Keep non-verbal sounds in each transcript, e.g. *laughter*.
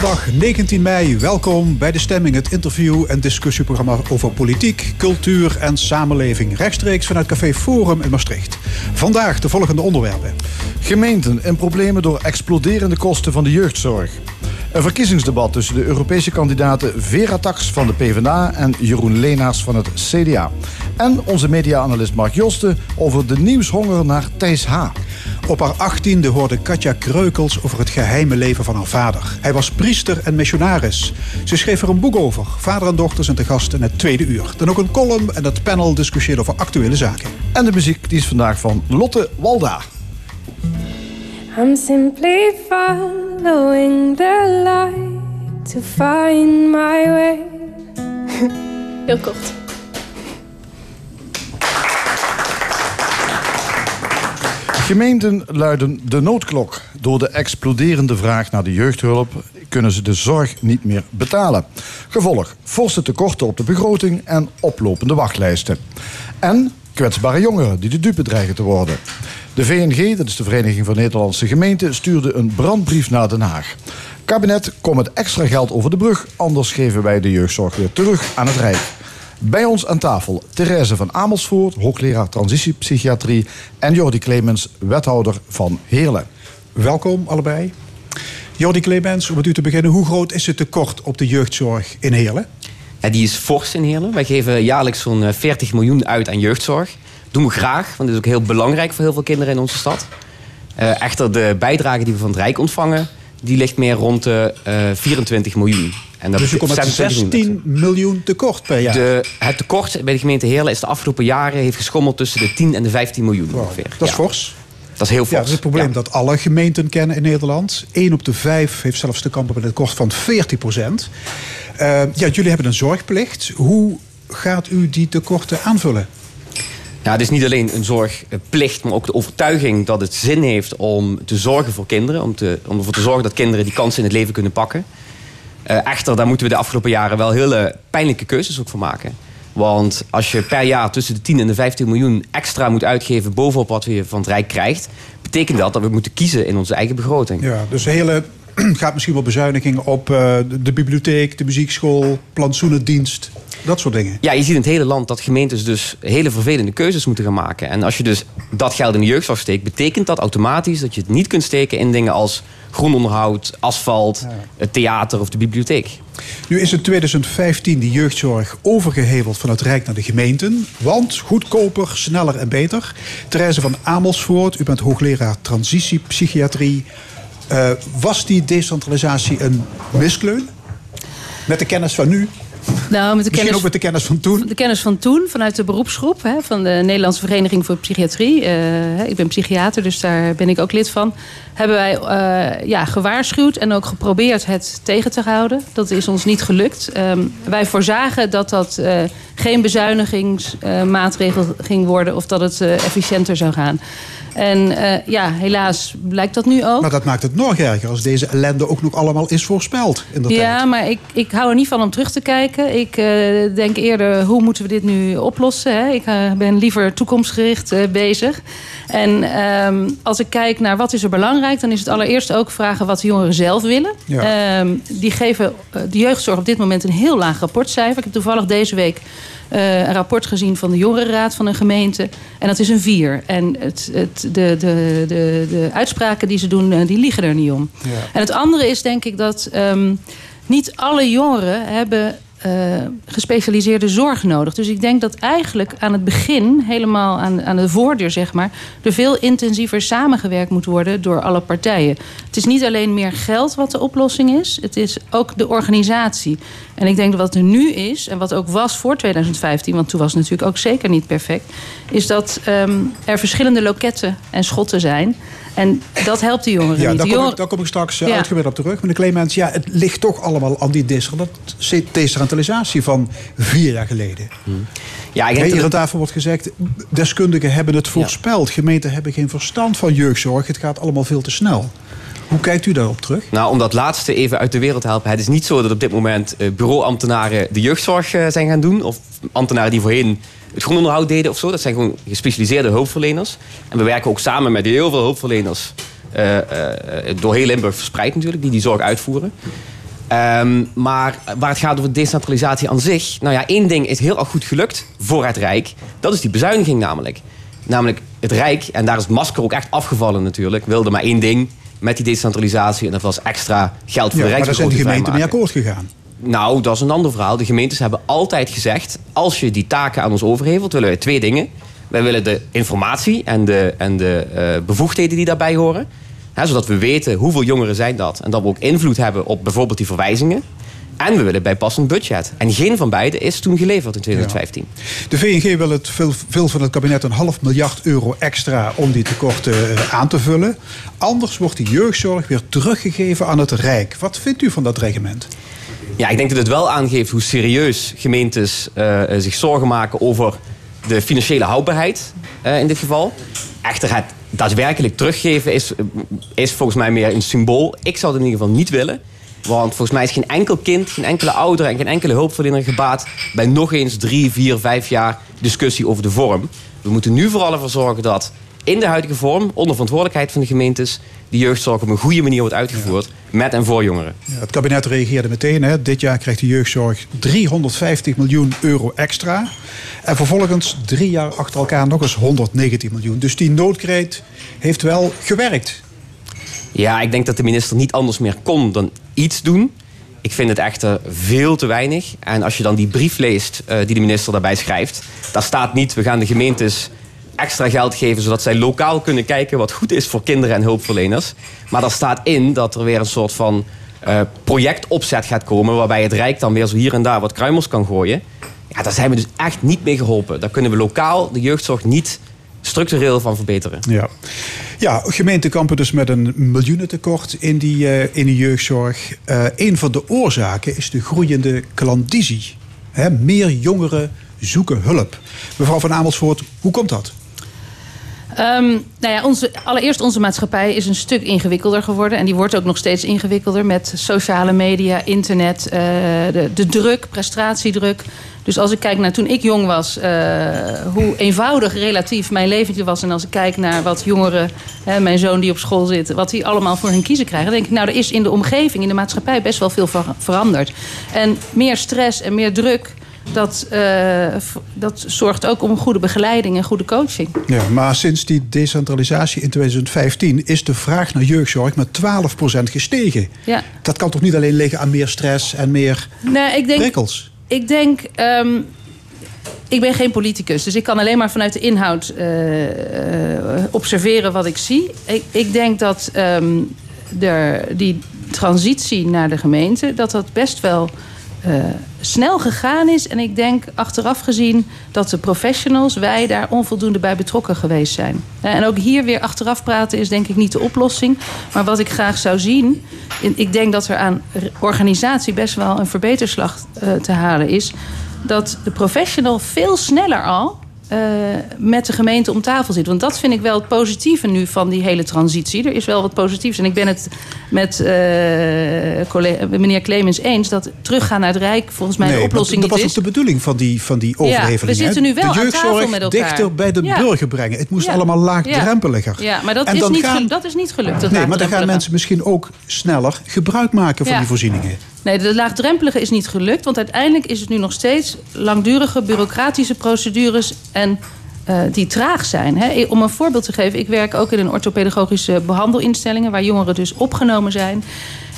Zondag 19 mei, welkom bij De Stemming, het interview- en discussieprogramma over politiek, cultuur en samenleving. Rechtstreeks vanuit Café Forum in Maastricht. Vandaag de volgende onderwerpen. Gemeenten in problemen door exploderende kosten van de jeugdzorg. Een verkiezingsdebat tussen de Europese kandidaten Vera Tax van de PvdA en Jeroen Leenaars van het CDA. En onze media-analyst Mark Josten over de nieuwshonger naar Thijs H. Op haar achttiende hoorde Katja Kreukels over het geheime leven van haar vader. Hij was priester en missionaris. Ze schreef er een boek over. Vader en dochter zijn te gast in het tweede uur. Dan ook een column en het panel discussieert over actuele zaken. En de muziek die is vandaag van Lotte Walda. I'm simply following the light to find my way. *laughs* Heel kort. Gemeenten luiden de noodklok. Door de exploderende vraag naar de jeugdhulp kunnen ze de zorg niet meer betalen. Gevolg: forse tekorten op de begroting en oplopende wachtlijsten. En kwetsbare jongeren die de dupe dreigen te worden. De VNG, dat is de Vereniging van Nederlandse Gemeenten, stuurde een brandbrief naar Den Haag. Kabinet, kom met extra geld over de brug, anders geven wij de jeugdzorg weer terug aan het Rijk. Bij ons aan tafel Therese van Amersfoort, hoogleraar transitiepsychiatrie... en Jordi Clemens, wethouder van Heerlen. Welkom allebei. Jordi Clemens, om met u te beginnen. Hoe groot is het tekort op de jeugdzorg in Heerlen? Ja, die is fors in Heerlen. Wij geven jaarlijks zo'n 40 miljoen uit aan jeugdzorg. Doen we graag, want dat is ook heel belangrijk voor heel veel kinderen in onze stad. Uh, echter, de bijdrage die we van het Rijk ontvangen... die ligt meer rond de uh, 24 miljoen. En dat dus je komt met 16 miljoen tekort per jaar. De, het tekort bij de gemeente Heerlen is de afgelopen jaren... heeft geschommeld tussen de 10 en de 15 miljoen wow, ongeveer. Dat is ja. fors. Dat is heel fors. Ja, dat is het probleem ja. dat alle gemeenten kennen in Nederland. 1 op de 5 heeft zelfs te kampen met een tekort van 40 procent. Uh, ja, jullie hebben een zorgplicht. Hoe gaat u die tekorten aanvullen? Ja, het is niet alleen een zorgplicht, maar ook de overtuiging dat het zin heeft om te zorgen voor kinderen. Om, te, om ervoor te zorgen dat kinderen die kansen in het leven kunnen pakken. Uh, echter, daar moeten we de afgelopen jaren wel hele pijnlijke keuzes ook voor maken. Want als je per jaar tussen de 10 en de 15 miljoen extra moet uitgeven bovenop wat we van het Rijk krijgt, betekent dat dat we moeten kiezen in onze eigen begroting. Ja, dus hele *clears throat* gaat misschien wel bezuinigingen op uh, de bibliotheek, de muziekschool, plantsoenendienst. Dat soort dingen. Ja, je ziet in het hele land dat gemeentes dus hele vervelende keuzes moeten gaan maken. En als je dus dat geld in de jeugdzorg steekt, betekent dat automatisch dat je het niet kunt steken in dingen als groenonderhoud, asfalt, ja. het theater of de bibliotheek. Nu is in 2015 die jeugdzorg overgeheveld van het Rijk naar de gemeenten. Want goedkoper, sneller en beter. Therese van Amersfoort, u bent hoogleraar transitiepsychiatrie. Uh, was die decentralisatie een miskleun? Met de kennis van nu? Nou, met de Misschien kennis, ook met de kennis van toen? De kennis van toen, vanuit de beroepsgroep hè, van de Nederlandse Vereniging voor Psychiatrie. Uh, ik ben psychiater, dus daar ben ik ook lid van. Hebben wij uh, ja, gewaarschuwd en ook geprobeerd het tegen te houden. Dat is ons niet gelukt. Um, wij voorzagen dat dat geen bezuinigingsmaatregel ging worden of dat het efficiënter zou gaan. En uh, ja, helaas blijkt dat nu ook. Maar dat maakt het nog erger als deze ellende ook nog allemaal is voorspeld. In de ja, tijd. maar ik, ik hou er niet van om terug te kijken. Ik uh, denk eerder, hoe moeten we dit nu oplossen? Hè? Ik uh, ben liever toekomstgericht bezig. En um, als ik kijk naar wat is er belangrijk... dan is het allereerst ook vragen wat de jongeren zelf willen. Ja. Um, die geven de jeugdzorg op dit moment een heel laag rapportcijfer. Ik heb toevallig deze week... Uh, een rapport gezien van de jongerenraad van een gemeente. En dat is een vier. En het, het, de, de, de, de uitspraken die ze doen, uh, die liegen er niet om. Ja. En het andere is denk ik dat um, niet alle jongeren hebben uh, gespecialiseerde zorg nodig. Dus ik denk dat eigenlijk aan het begin, helemaal aan, aan de voordeur, zeg maar, er veel intensiever samengewerkt moet worden door alle partijen. Het is niet alleen meer geld wat de oplossing is, het is ook de organisatie. En ik denk dat wat er nu is, en wat ook was voor 2015, want toen was het natuurlijk ook zeker niet perfect, is dat um, er verschillende loketten en schotten zijn. En dat helpt de jongeren ja, niet. Daar, de kom jongeren... ik, daar kom ik straks ja. uitgebreid op terug. Meneer Clemens, ja, het ligt toch allemaal aan die decentralisatie van vier jaar geleden. Hmm. Ja, ik Hier aan tafel wordt gezegd, deskundigen hebben het voorspeld. Ja. Gemeenten hebben geen verstand van jeugdzorg. Het gaat allemaal veel te snel. Hoe kijkt u daarop terug? Nou, om dat laatste even uit de wereld te helpen. Het is niet zo dat op dit moment uh, bureauambtenaren de jeugdzorg uh, zijn gaan doen. Of ambtenaren die voorheen het grondomderhoud deden of zo. Dat zijn gewoon gespecialiseerde hulpverleners. En we werken ook samen met heel veel hulpverleners uh, uh, door heel Limburg verspreid natuurlijk, die die zorg uitvoeren. Um, maar waar het gaat over decentralisatie aan zich. Nou ja, één ding is heel erg goed gelukt voor het Rijk. Dat is die bezuiniging namelijk. Namelijk het Rijk, en daar is het masker ook echt afgevallen natuurlijk, wilde maar één ding met die decentralisatie. En dat was extra geld voor ja, de Maar daar zijn de gemeenten mee akkoord gegaan. Nou, dat is een ander verhaal. De gemeentes hebben altijd gezegd... als je die taken aan ons overhevelt, willen wij twee dingen. Wij willen de informatie en de, en de uh, bevoegdheden die daarbij horen. Hè, zodat we weten hoeveel jongeren zijn dat. En dat we ook invloed hebben op bijvoorbeeld die verwijzingen. En we willen bijpassend budget. En geen van beide is toen geleverd in 2015. Ja. De VNG wil het veel, van het kabinet een half miljard euro extra om die tekorten uh, aan te vullen. Anders wordt de jeugdzorg weer teruggegeven aan het Rijk. Wat vindt u van dat reglement? Ja, ik denk dat het wel aangeeft hoe serieus gemeentes uh, zich zorgen maken over de financiële houdbaarheid uh, in dit geval. Echter, het daadwerkelijk teruggeven is, is volgens mij meer een symbool. Ik zou het in ieder geval niet willen. Want volgens mij is geen enkel kind, geen enkele ouder en geen enkele hulpverlener gebaat bij nog eens drie, vier, vijf jaar discussie over de vorm. We moeten nu vooral ervoor zorgen dat in de huidige vorm, onder verantwoordelijkheid van de gemeentes, de jeugdzorg op een goede manier wordt uitgevoerd ja. met en voor jongeren. Ja, het kabinet reageerde meteen. Hè. Dit jaar krijgt de jeugdzorg 350 miljoen euro extra. En vervolgens drie jaar achter elkaar nog eens 119 miljoen. Dus die noodkreet heeft wel gewerkt. Ja, ik denk dat de minister niet anders meer kon dan iets doen. Ik vind het echter veel te weinig. En als je dan die brief leest uh, die de minister daarbij schrijft... daar staat niet, we gaan de gemeentes extra geld geven... zodat zij lokaal kunnen kijken wat goed is voor kinderen en hulpverleners. Maar daar staat in dat er weer een soort van uh, projectopzet gaat komen... waarbij het Rijk dan weer zo hier en daar wat kruimels kan gooien. Ja, daar zijn we dus echt niet mee geholpen. Daar kunnen we lokaal de jeugdzorg niet structureel van verbeteren. Ja, ja gemeenten kampen dus met een miljoenentekort in die, uh, in de jeugdzorg. Uh, een van de oorzaken is de groeiende klandizie. Meer jongeren zoeken hulp. Mevrouw van Amersfoort, hoe komt dat? Um, nou ja, onze, allereerst onze maatschappij is een stuk ingewikkelder geworden. En die wordt ook nog steeds ingewikkelder met sociale media, internet, uh, de, de druk, prestatiedruk. Dus als ik kijk naar toen ik jong was, uh, hoe eenvoudig relatief mijn leventje was. En als ik kijk naar wat jongeren, hè, mijn zoon die op school zit, wat die allemaal voor hun kiezen krijgen. Dan denk ik, nou, er is in de omgeving, in de maatschappij best wel veel veranderd. En meer stress en meer druk. Dat, uh, dat zorgt ook om goede begeleiding en goede coaching. Ja, maar sinds die decentralisatie in 2015 is de vraag naar jeugdzorg met 12% gestegen. Ja. Dat kan toch niet alleen liggen aan meer stress en meer nee, ik denk, prikkels? Ik denk. Um, ik ben geen politicus, dus ik kan alleen maar vanuit de inhoud uh, uh, observeren wat ik zie. Ik, ik denk dat um, de, die transitie naar de gemeente, dat dat best wel uh, snel gegaan is. En ik denk achteraf gezien dat de professionals, wij daar onvoldoende bij betrokken geweest zijn. En ook hier weer achteraf praten is denk ik niet de oplossing. Maar wat ik graag zou zien, ik denk dat er aan organisatie best wel een verbeterslag uh, te halen is. Dat de professional veel sneller al uh, met de gemeente om tafel zit. Want dat vind ik wel het positieve nu van die hele transitie. Er is wel wat positiefs. En ik ben het met uh, collega, meneer Clemens eens... dat teruggaan naar het Rijk volgens mij nee, de oplossing dat niet was is. ook de bedoeling van die, van die overheveling. Ja, we zitten nu wel de aan tafel met elkaar. dichter bij de ja. burger brengen. Het moest ja. allemaal laagdrempeliger. Ja, maar dat, en is dan niet, gaan, dat is niet gelukt. Dat nee, maar dan gaan mensen misschien ook sneller gebruik maken van die voorzieningen. Nee, de laagdrempelige is niet gelukt. Want uiteindelijk is het nu nog steeds langdurige bureaucratische procedures... en uh, die traag zijn. Hè. Om een voorbeeld te geven, ik werk ook in een orthopedagogische behandelinstellingen... waar jongeren dus opgenomen zijn.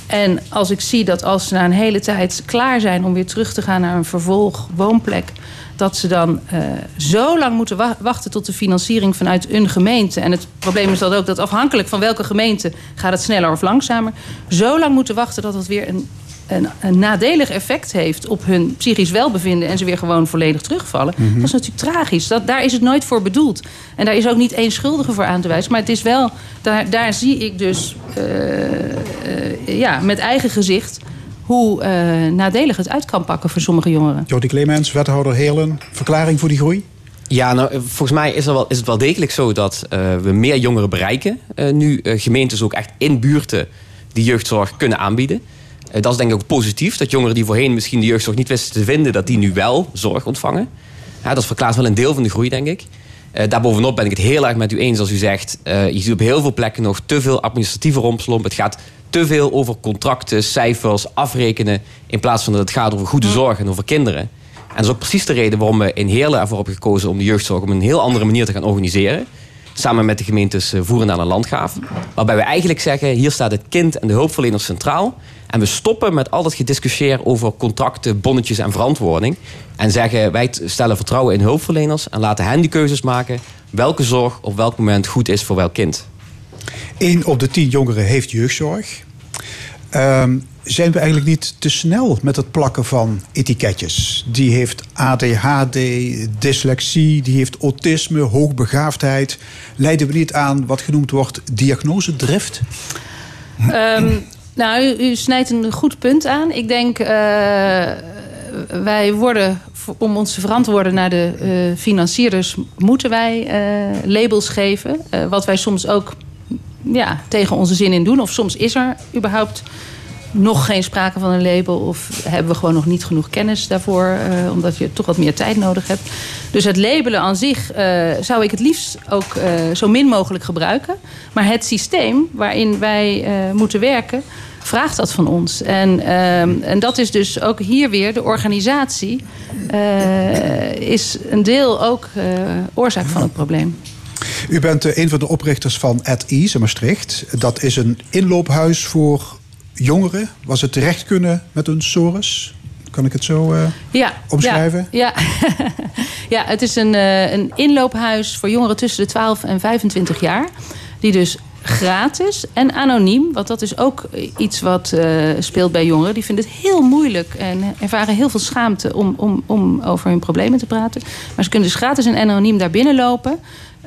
En als ik zie dat als ze na een hele tijd klaar zijn... om weer terug te gaan naar een vervolg woonplek... dat ze dan uh, zo lang moeten wa wachten tot de financiering vanuit een gemeente. En het probleem is dat ook dat afhankelijk van welke gemeente... gaat het sneller of langzamer. Zo lang moeten wachten dat het weer een een, een, nadelig effect heeft op hun psychisch welbevinden en ze weer gewoon volledig terugvallen, mm -hmm. dat is natuurlijk tragisch. Dat, daar is het nooit voor bedoeld. En daar is ook niet één schuldige voor aan te wijzen. Maar het is wel, daar, daar zie ik dus uh, uh, ja, met eigen gezicht hoe uh, nadelig het uit kan pakken voor sommige jongeren. Jody Clemens, wethouder Heerlen, verklaring voor die groei? Ja, nou, volgens mij is, er wel, is het wel degelijk zo dat we meer jongeren bereiken. nu gemeentes ook echt in buurten die jeugdzorg kunnen aanbieden. Dat is denk ik ook positief. Dat jongeren die voorheen misschien de jeugdzorg niet wisten te vinden... dat die nu wel zorg ontvangen. Ja, dat verklaart wel een deel van de groei, denk ik. Uh, daarbovenop ben ik het heel erg met u eens als u zegt... Uh, je ziet op heel veel plekken nog te veel administratieve rompslomp. Het gaat te veel over contracten, cijfers, afrekenen... in plaats van dat het gaat over goede zorg en over kinderen. En dat is ook precies de reden waarom we in Heerlen ervoor hebben gekozen... om de jeugdzorg op een heel andere manier te gaan organiseren. Samen met de gemeentes Voeren naar een Landgraaf. Waarbij we eigenlijk zeggen, hier staat het kind en de hulpverlener centraal... En we stoppen met al dat gediscussieer over contracten, bonnetjes en verantwoording. En zeggen wij stellen vertrouwen in hulpverleners en laten hen die keuzes maken welke zorg op welk moment goed is voor welk kind. Eén op de tien jongeren heeft jeugdzorg. Um, zijn we eigenlijk niet te snel met het plakken van etiketjes? Die heeft ADHD, dyslexie, die heeft autisme, hoogbegaafdheid. Leiden we niet aan wat genoemd wordt diagnosedrift? Um, nou, u, snijdt een goed punt aan. Ik denk, uh, wij worden, om ons te verantwoorden naar de uh, financierders, moeten wij uh, labels geven. wat wij soms ook ja, tegen onze zin in doen. Of soms is er überhaupt nog geen sprake van een label of hebben we gewoon nog niet genoeg kennis daarvoor, uh, omdat je toch wat meer tijd nodig hebt. Dus het labelen aan zich uh, zou ik het liefst ook uh, zo min mogelijk gebruiken. Maar het systeem waarin wij moeten werken, vraagt dat van ons. En, en dat is dus ook hier weer de organisatie, is een deel ook oorzaak van het probleem. U bent een van de oprichters van At Ease in Maastricht. Dat is een inloophuis voor jongeren waar ze terecht kunnen met hun SORES? Kan ik het zo uh, ja, omschrijven? Ja, ja. *laughs* ja het is een, uh, een inloophuis voor jongeren tussen de 12 en 25 jaar. Die dus gratis en anoniem, want dat is ook iets wat uh, speelt bij jongeren. Die vinden het heel moeilijk en ervaren heel veel schaamte om, om, om over hun problemen te praten. Maar ze kunnen dus gratis en anoniem daar binnenlopen.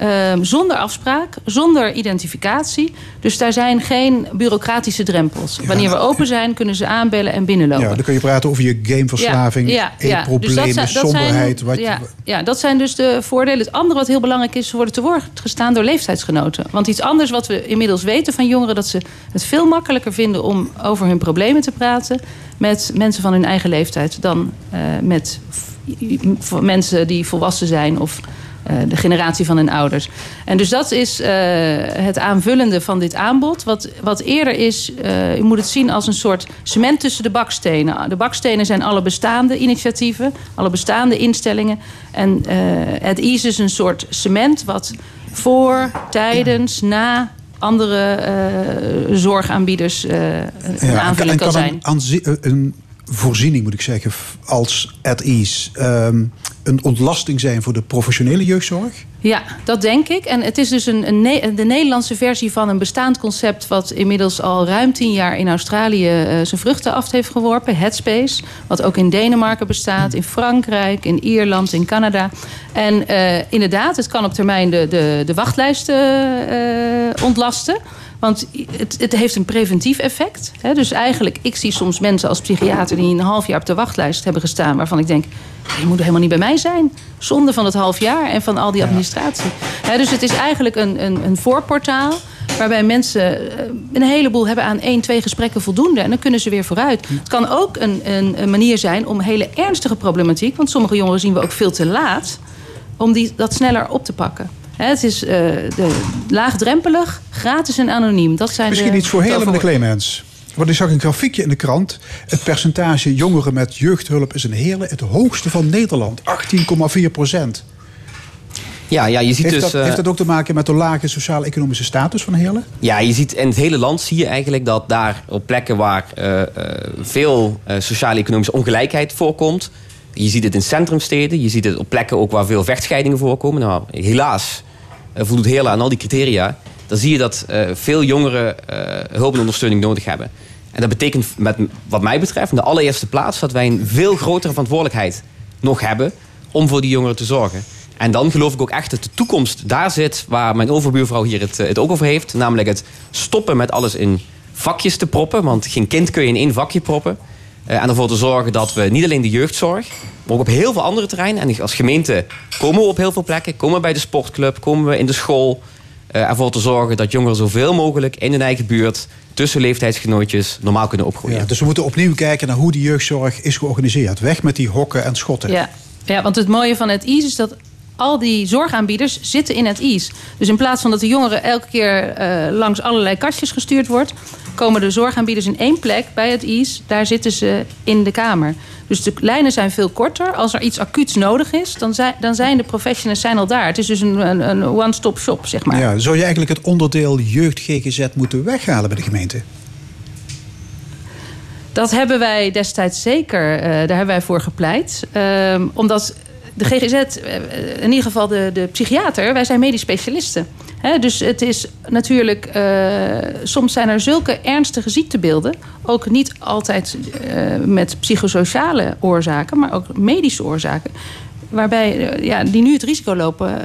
Um, zonder afspraak, zonder identificatie. Dus daar zijn geen bureaucratische drempels. Ja. Wanneer we open zijn, kunnen ze aanbellen en binnenlopen. Ja, dan kun je praten over je gameverslaving, ja, ja, problemen, dus somberheid. Zijn, wat ja, ja, dat zijn dus de voordelen. Het andere wat heel belangrijk is, ze worden te woord gestaan door leeftijdsgenoten. Want iets anders wat we inmiddels weten van jongeren... dat ze het veel makkelijker vinden om over hun problemen te praten... met mensen van hun eigen leeftijd dan uh, met mensen die volwassen zijn... of de generatie van hun ouders. En dus dat is uh, het aanvullende van dit aanbod. Wat, wat eerder is, uh, u moet het zien als een soort cement tussen de bakstenen. De bakstenen zijn alle bestaande initiatieven, alle bestaande instellingen. En het IS is een soort cement wat voor, tijdens, na andere zorgaanbieders een ja, aanvulling en kan, kan kan zijn. Een, een voorziening, moet ik zeggen, als at ease... Um, een ontlasting zijn voor de professionele jeugdzorg? Ja, dat denk ik. En het is dus een, een, de Nederlandse versie van een bestaand concept... wat inmiddels al ruim tien jaar in Australië uh, zijn vruchten af heeft geworpen. Headspace, wat ook in Denemarken bestaat, in Frankrijk, in Ierland, in Canada. En uh, inderdaad, het kan op termijn de, de, de wachtlijsten uh, ontlasten... Want het, het heeft een preventief effect. Hè? Dus eigenlijk, ik zie soms mensen als psychiater... die een half jaar op de wachtlijst hebben gestaan... waarvan ik denk, je moet helemaal niet bij mij zijn. Zonde van het half jaar en van al die administratie. Hè, dus het is eigenlijk een, een, een voorportaal waarbij mensen eh, een heleboel hebben aan één, twee gesprekken voldoende. En dan kunnen ze weer vooruit. Het kan ook een, een, een, manier zijn om hele ernstige problematiek... want sommige jongeren zien we ook veel te laat... om die, dat sneller op te pakken. Het is uh, de, laagdrempelig, gratis en anoniem. Dat zijn Misschien iets voor hele de Clemens. Want ik zag een grafiekje in de krant. Het percentage jongeren met jeugdhulp is in Heerlen het hoogste van Nederland. 18,4 procent. Ja, ja, je ziet heeft, dus, dat, heeft dat ook te maken met de lage sociaal-economische status van Heerlen? Ja, je ziet in het hele land zie je eigenlijk dat daar op plekken waar uh, uh, veel uh, sociaal-economische ongelijkheid voorkomt. Je ziet het in centrumsteden, je ziet het op plekken ook waar veel vechtscheidingen voorkomen. Nou, helaas voldoet Heerlen aan al die criteria dan zie je dat uh, veel jongeren uh, hulp en ondersteuning nodig hebben. En dat betekent, met, wat mij betreft, in de allereerste plaats dat wij een veel grotere verantwoordelijkheid nog hebben om voor die jongeren te zorgen. En dan geloof ik ook echt dat de toekomst daar zit waar mijn overbuurvrouw hier het, het ook over heeft. Namelijk het stoppen met alles in vakjes te proppen. Want geen kind kun je in één vakje proppen. Uh, en ervoor te zorgen dat we niet alleen de jeugdzorg, maar ook op heel veel andere terreinen. En als gemeente komen we op heel veel plekken. Komen we bij de sportclub, komen we in de school. Uh, ervoor te zorgen dat jongeren zoveel mogelijk in hun eigen buurt tussen leeftijdsgenootjes normaal kunnen opgroeien. Ja, dus we moeten opnieuw kijken naar hoe die jeugdzorg is georganiseerd. Weg met die hokken en schotten. Ja. Ja, want het mooie van het IS is dat al die zorgaanbieders zitten in het IS. Dus in plaats van dat de jongeren elke keer eh, langs allerlei kastjes gestuurd wordt, komen de zorgaanbieders in één plek bij het IS. Daar zitten ze in de kamer. Dus de lijnen zijn veel korter. Als er iets acuuts nodig is, dan zijn, dan zijn de professionals zijn al daar. Het is dus een, een, een one-stop shop, zeg maar. Ja, zou je eigenlijk het onderdeel jeugd GGZ moeten weghalen bij de gemeente? Dat hebben wij destijds zeker, uh, daar hebben wij voor gepleit. Uh, omdat de GGZ, eh, in ieder geval de, de psychiater, wij zijn medisch specialisten. He, dus het is natuurlijk, uh, soms zijn er zulke ernstige ziektebeelden, ook niet altijd uh, met psychosociale oorzaken, maar ook medische oorzaken. Waarbij ja, die nu het risico lopen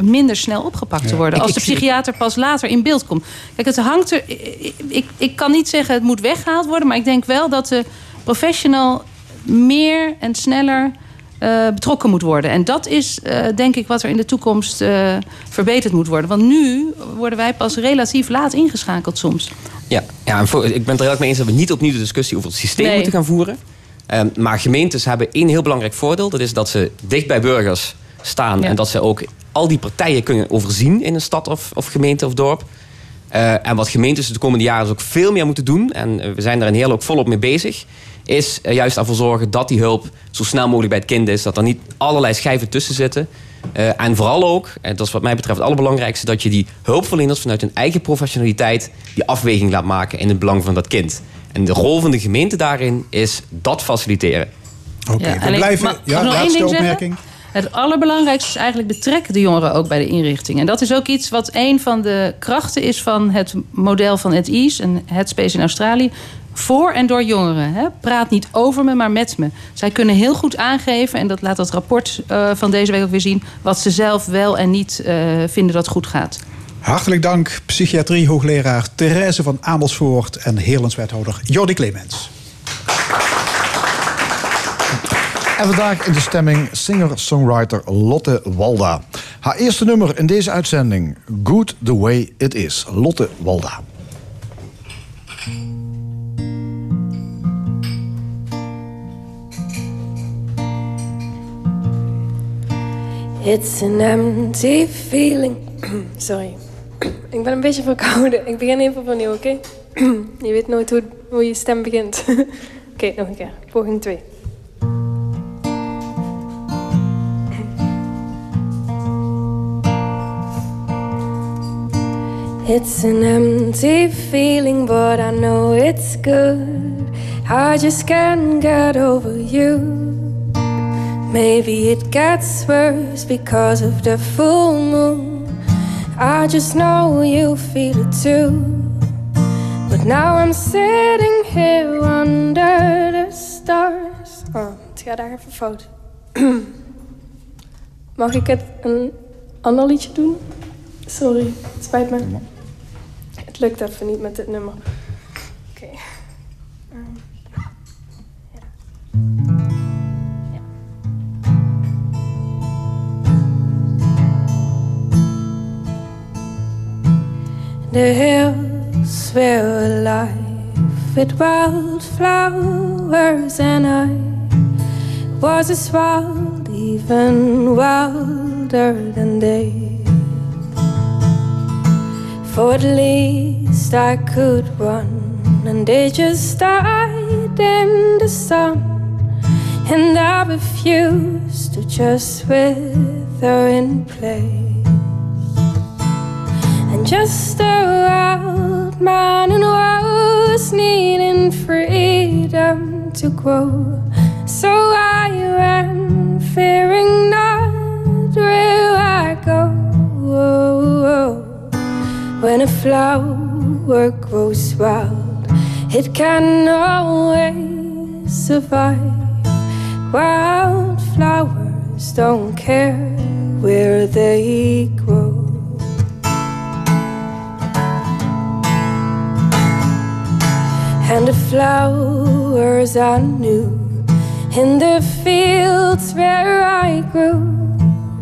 minder snel opgepakt te worden. als de psychiater pas later in beeld komt. Kijk, het hangt er. Ik, ik, ik kan niet zeggen het moet weggehaald worden. Maar ik denk wel dat de professional meer en sneller uh, betrokken moet worden. En dat is uh, denk ik wat er in de toekomst uh, verbeterd moet worden. Want nu worden wij pas relatief laat ingeschakeld soms. Ja, ja voor, ik ben het er heel erg mee eens dat we niet opnieuw de discussie over het systeem nee. moeten gaan voeren. Um, maar gemeentes hebben één heel belangrijk voordeel. Dat is dat ze dicht bij burgers staan. Ja. En dat ze ook al die partijen kunnen overzien in een stad of, of gemeente of dorp. Uh, en wat gemeentes de komende jaren dus ook veel meer moeten doen. En we zijn daar een heel ook volop mee bezig is er juist ervoor zorgen dat die hulp zo snel mogelijk bij het kind is. Dat er niet allerlei schijven tussen zitten. Uh, en vooral ook, en dat is wat mij betreft het allerbelangrijkste... dat je die hulpverleners vanuit hun eigen professionaliteit... die afweging laat maken in het belang van dat kind. En de rol van de gemeente daarin is dat faciliteren. Oké, okay, ja, we blijven... Maar, ja, laatste opmerking. Het allerbelangrijkste is eigenlijk betrekken de jongeren ook bij de inrichting. En dat is ook iets wat een van de krachten is van het model van het EASE en het Space in Australië voor en door jongeren. Hè? Praat niet over me, maar met me. Zij kunnen heel goed aangeven, en dat laat dat rapport uh, van deze week ook weer zien, wat ze zelf wel en niet uh, vinden dat goed gaat. Hartelijk dank, psychiatrie hoogleraar Therese van Amersfoort en Heerlandswethouder Jordi Clemens. En vandaag in de stemming singer-songwriter Lotte Walda. Haar eerste nummer in deze uitzending, Good the Way It Is. Lotte Walda. It's an empty feeling. *clears throat* Sorry. *clears throat* Ik ben een beetje verkouden. Ik begin even opnieuw, oké? *clears throat* Je weet nooit hoe, hoe je stem begint. *laughs* oké, nog een keer. Poging 2. It's an empty feeling, but I know it's good. I just can't get over you. Maybe it gets worse because of the full moon. I just know you feel it too. But now I'm sitting here under the stars. Oh, het gaat daar even fout. *clears throat* Mag ik het een ander liedje doen? Sorry, het spijt me. Lukt even niet met dit nummer. Oké. Okay. Um, ja. The hills were alive with wildflowers, and I was as wild, even wilder than they. For at least I could run, and they just died in the sun. And I refused to just wither in place. And just a wild man and was needing freedom to grow. So I ran, fearing not where I go. When a flower grows wild, it can always survive. Wildflowers don't care where they grow. and the flowers I knew in the fields where I grew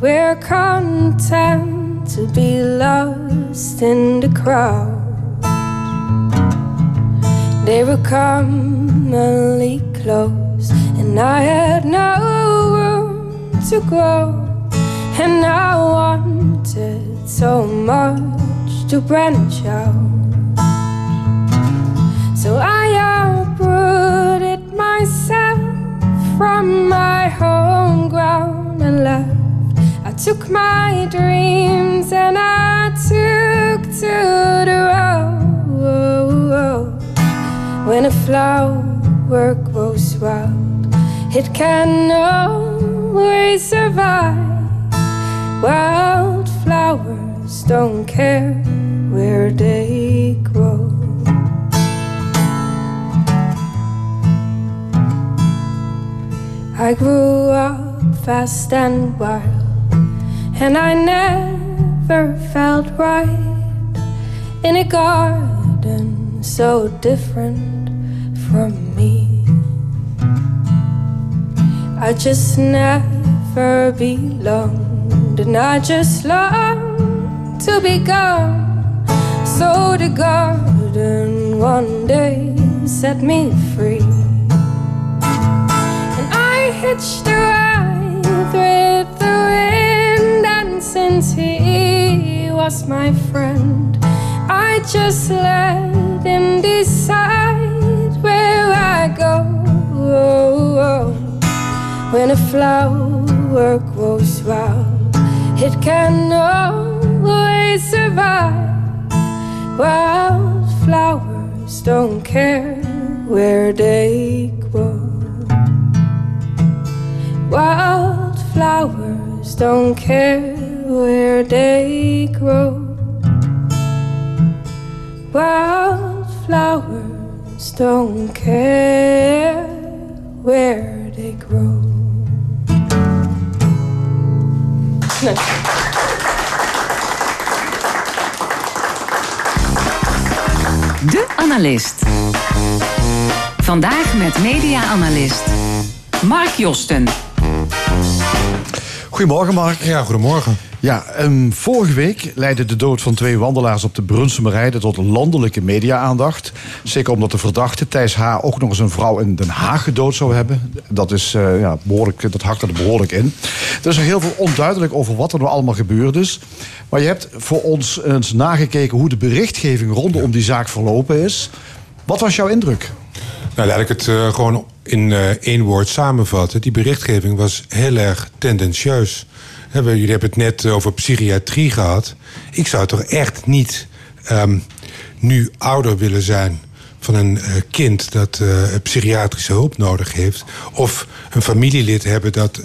were content to be lost in the crowd. They were commonly close, and I had no room to grow, and I wanted so much to branch out. So I uprooted myself from my home ground and left. Took my dreams and I took to the road. When a flower grows wild, it can always survive. Wildflowers don't care where they grow. I grew up fast and wild, and I never felt right in a garden so different from me. I just never belonged, and I just longed to be gone. So the garden one day set me free and I hitched a and since he was my friend, I just let him decide where I go. When a flower grows wild, it can always survive. Wildflowers don't care where they grow. Wildflowers don't care where they grow. Wildflowers don't care where they grow. De Analist. Vandaag met media-analyst Mark Josten. Goedemorgen, Mark. Ja, goedemorgen. Ja, um, vorige week leidde de dood van twee wandelaars op de Brunsumerheide tot landelijke media-aandacht. Zeker omdat de verdachte Thijs H. ook nog eens een vrouw in Den Haag gedood zou hebben. Dat, is, uh, ja, behoorlijk, dat hakt er behoorlijk in. Er is nog heel veel onduidelijk over wat er nou allemaal gebeurd is. Maar je hebt voor ons eens nagekeken hoe de berichtgeving rondom die zaak verlopen is. Wat was jouw indruk? Nou, laat ik het uh, gewoon in uh, één woord samenvatten. Die berichtgeving was heel erg tendentieus. Jullie hebben het net over psychiatrie gehad. Ik zou toch echt niet um, nu ouder willen zijn van een uh, kind dat uh, psychiatrische hulp nodig heeft. Of een familielid hebben dat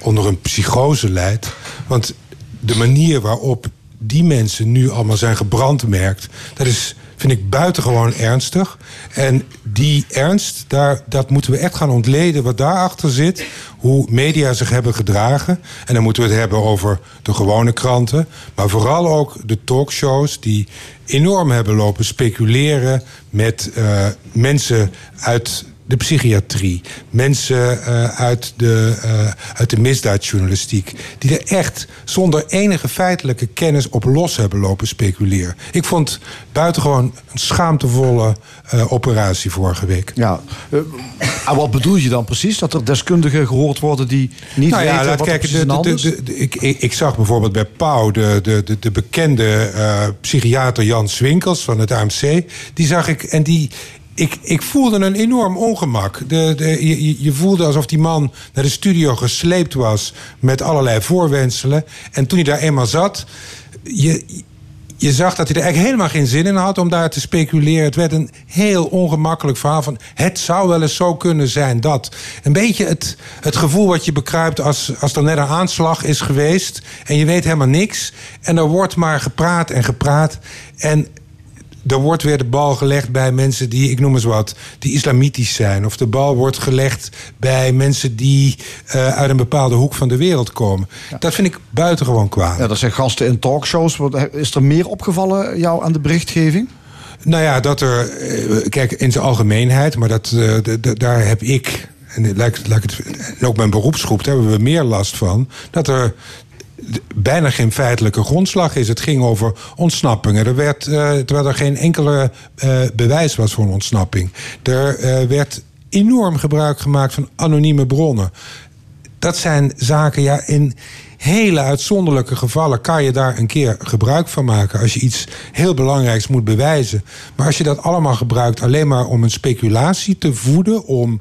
onder een psychose lijdt. Want de manier waarop die mensen nu allemaal zijn gebrandmerkt, dat is vind ik buitengewoon ernstig. En die ernst, daar, dat moeten we echt gaan ontleden wat daarachter zit. Hoe media zich hebben gedragen. En dan moeten we het hebben over de gewone kranten. Maar vooral ook de talkshows die enorm hebben lopen speculeren met uh, mensen uit de psychiatrie, mensen uh, uit, de, uh, uit de misdaadjournalistiek, die er echt zonder enige feitelijke kennis op los hebben lopen speculeren. Ik vond buitengewoon een schaamtevolle uh, operatie vorige week. Ja, en wat bedoel je dan precies? Dat er deskundigen gehoord worden die niet nou ja, weten laat wat kijken, de, de, ik, ik, zag bijvoorbeeld bij Pauw de, de, de, de bekende psychiater Jan Swinkels van het AMC. Die zag ik en die ik, ik voelde een enorm ongemak. De, de, je, je voelde alsof die man naar de studio gesleept was met allerlei voorwenselen. En toen hij daar eenmaal zat, je, je zag dat hij er eigenlijk helemaal geen zin in had om daar te speculeren. Het werd een heel ongemakkelijk verhaal van... het zou wel eens zo kunnen zijn dat. Een beetje het, het gevoel wat je bekruipt als, als er net een aanslag is geweest... en je weet helemaal niks. En er wordt maar gepraat en gepraat. En er wordt weer de bal gelegd bij mensen die, ik noem eens wat, die islamitisch zijn. Of de bal wordt gelegd bij mensen die uh, uit een bepaalde hoek van de wereld komen. Ja. Dat vind ik buitengewoon kwaad. Ja, dat zijn gasten in talkshows. Is er meer opgevallen jou aan de berichtgeving? Nou ja, dat er, kijk, in zijn algemeenheid, maar dat, uh, daar heb ik en lijkt, lijkt het, en ook mijn beroepsgroep, daar hebben we meer last van. Dat er bijna geen feitelijke grondslag is. Het ging over ontsnappingen. Er werd, uh, terwijl er geen enkele uh, bewijs was voor ontsnapping. Er uh, werd enorm gebruik gemaakt van anonieme bronnen. dat zijn zaken, ja, in hele uitzonderlijke gevallen kan je daar een keer gebruik van maken. Als je iets heel belangrijks moet bewijzen. Maar als je dat allemaal gebruikt alleen maar om een speculatie te voeden, om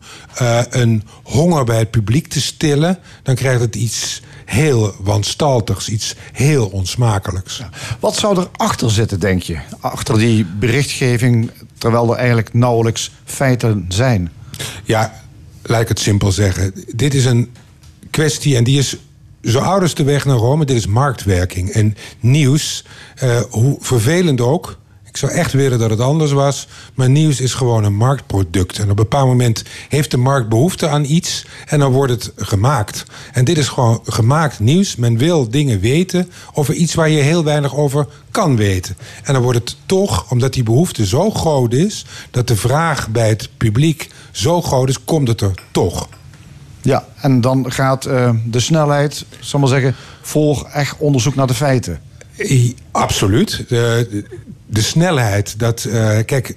een honger bij het publiek te stillen, dan krijgt het iets heel wanstaltigs, iets heel onsmakelijks. Wat zou er achter zitten, denk je? Achter die berichtgeving, terwijl er eigenlijk nauwelijks feiten zijn? Ja, laat ik het simpel zeggen. Dit is een kwestie en die is zo oud als de weg naar Rome. Dit is marktwerking. En nieuws, uh, hoe vervelend ook. Ik zou echt willen dat het anders was. Maar nieuws is gewoon een marktproduct. En op een bepaald moment heeft de markt behoefte aan iets. En dan wordt het gemaakt. En dit is gewoon gemaakt nieuws. Men wil dingen weten over iets waar je heel weinig over kan weten. En dan wordt het toch, omdat die behoefte zo groot is. dat de vraag bij het publiek zo groot is, komt het er toch. Ja, en dan gaat uh, de snelheid, zal maar zeggen, voor echt onderzoek naar de feiten. Absoluut. De, de snelheid, dat. Uh, kijk,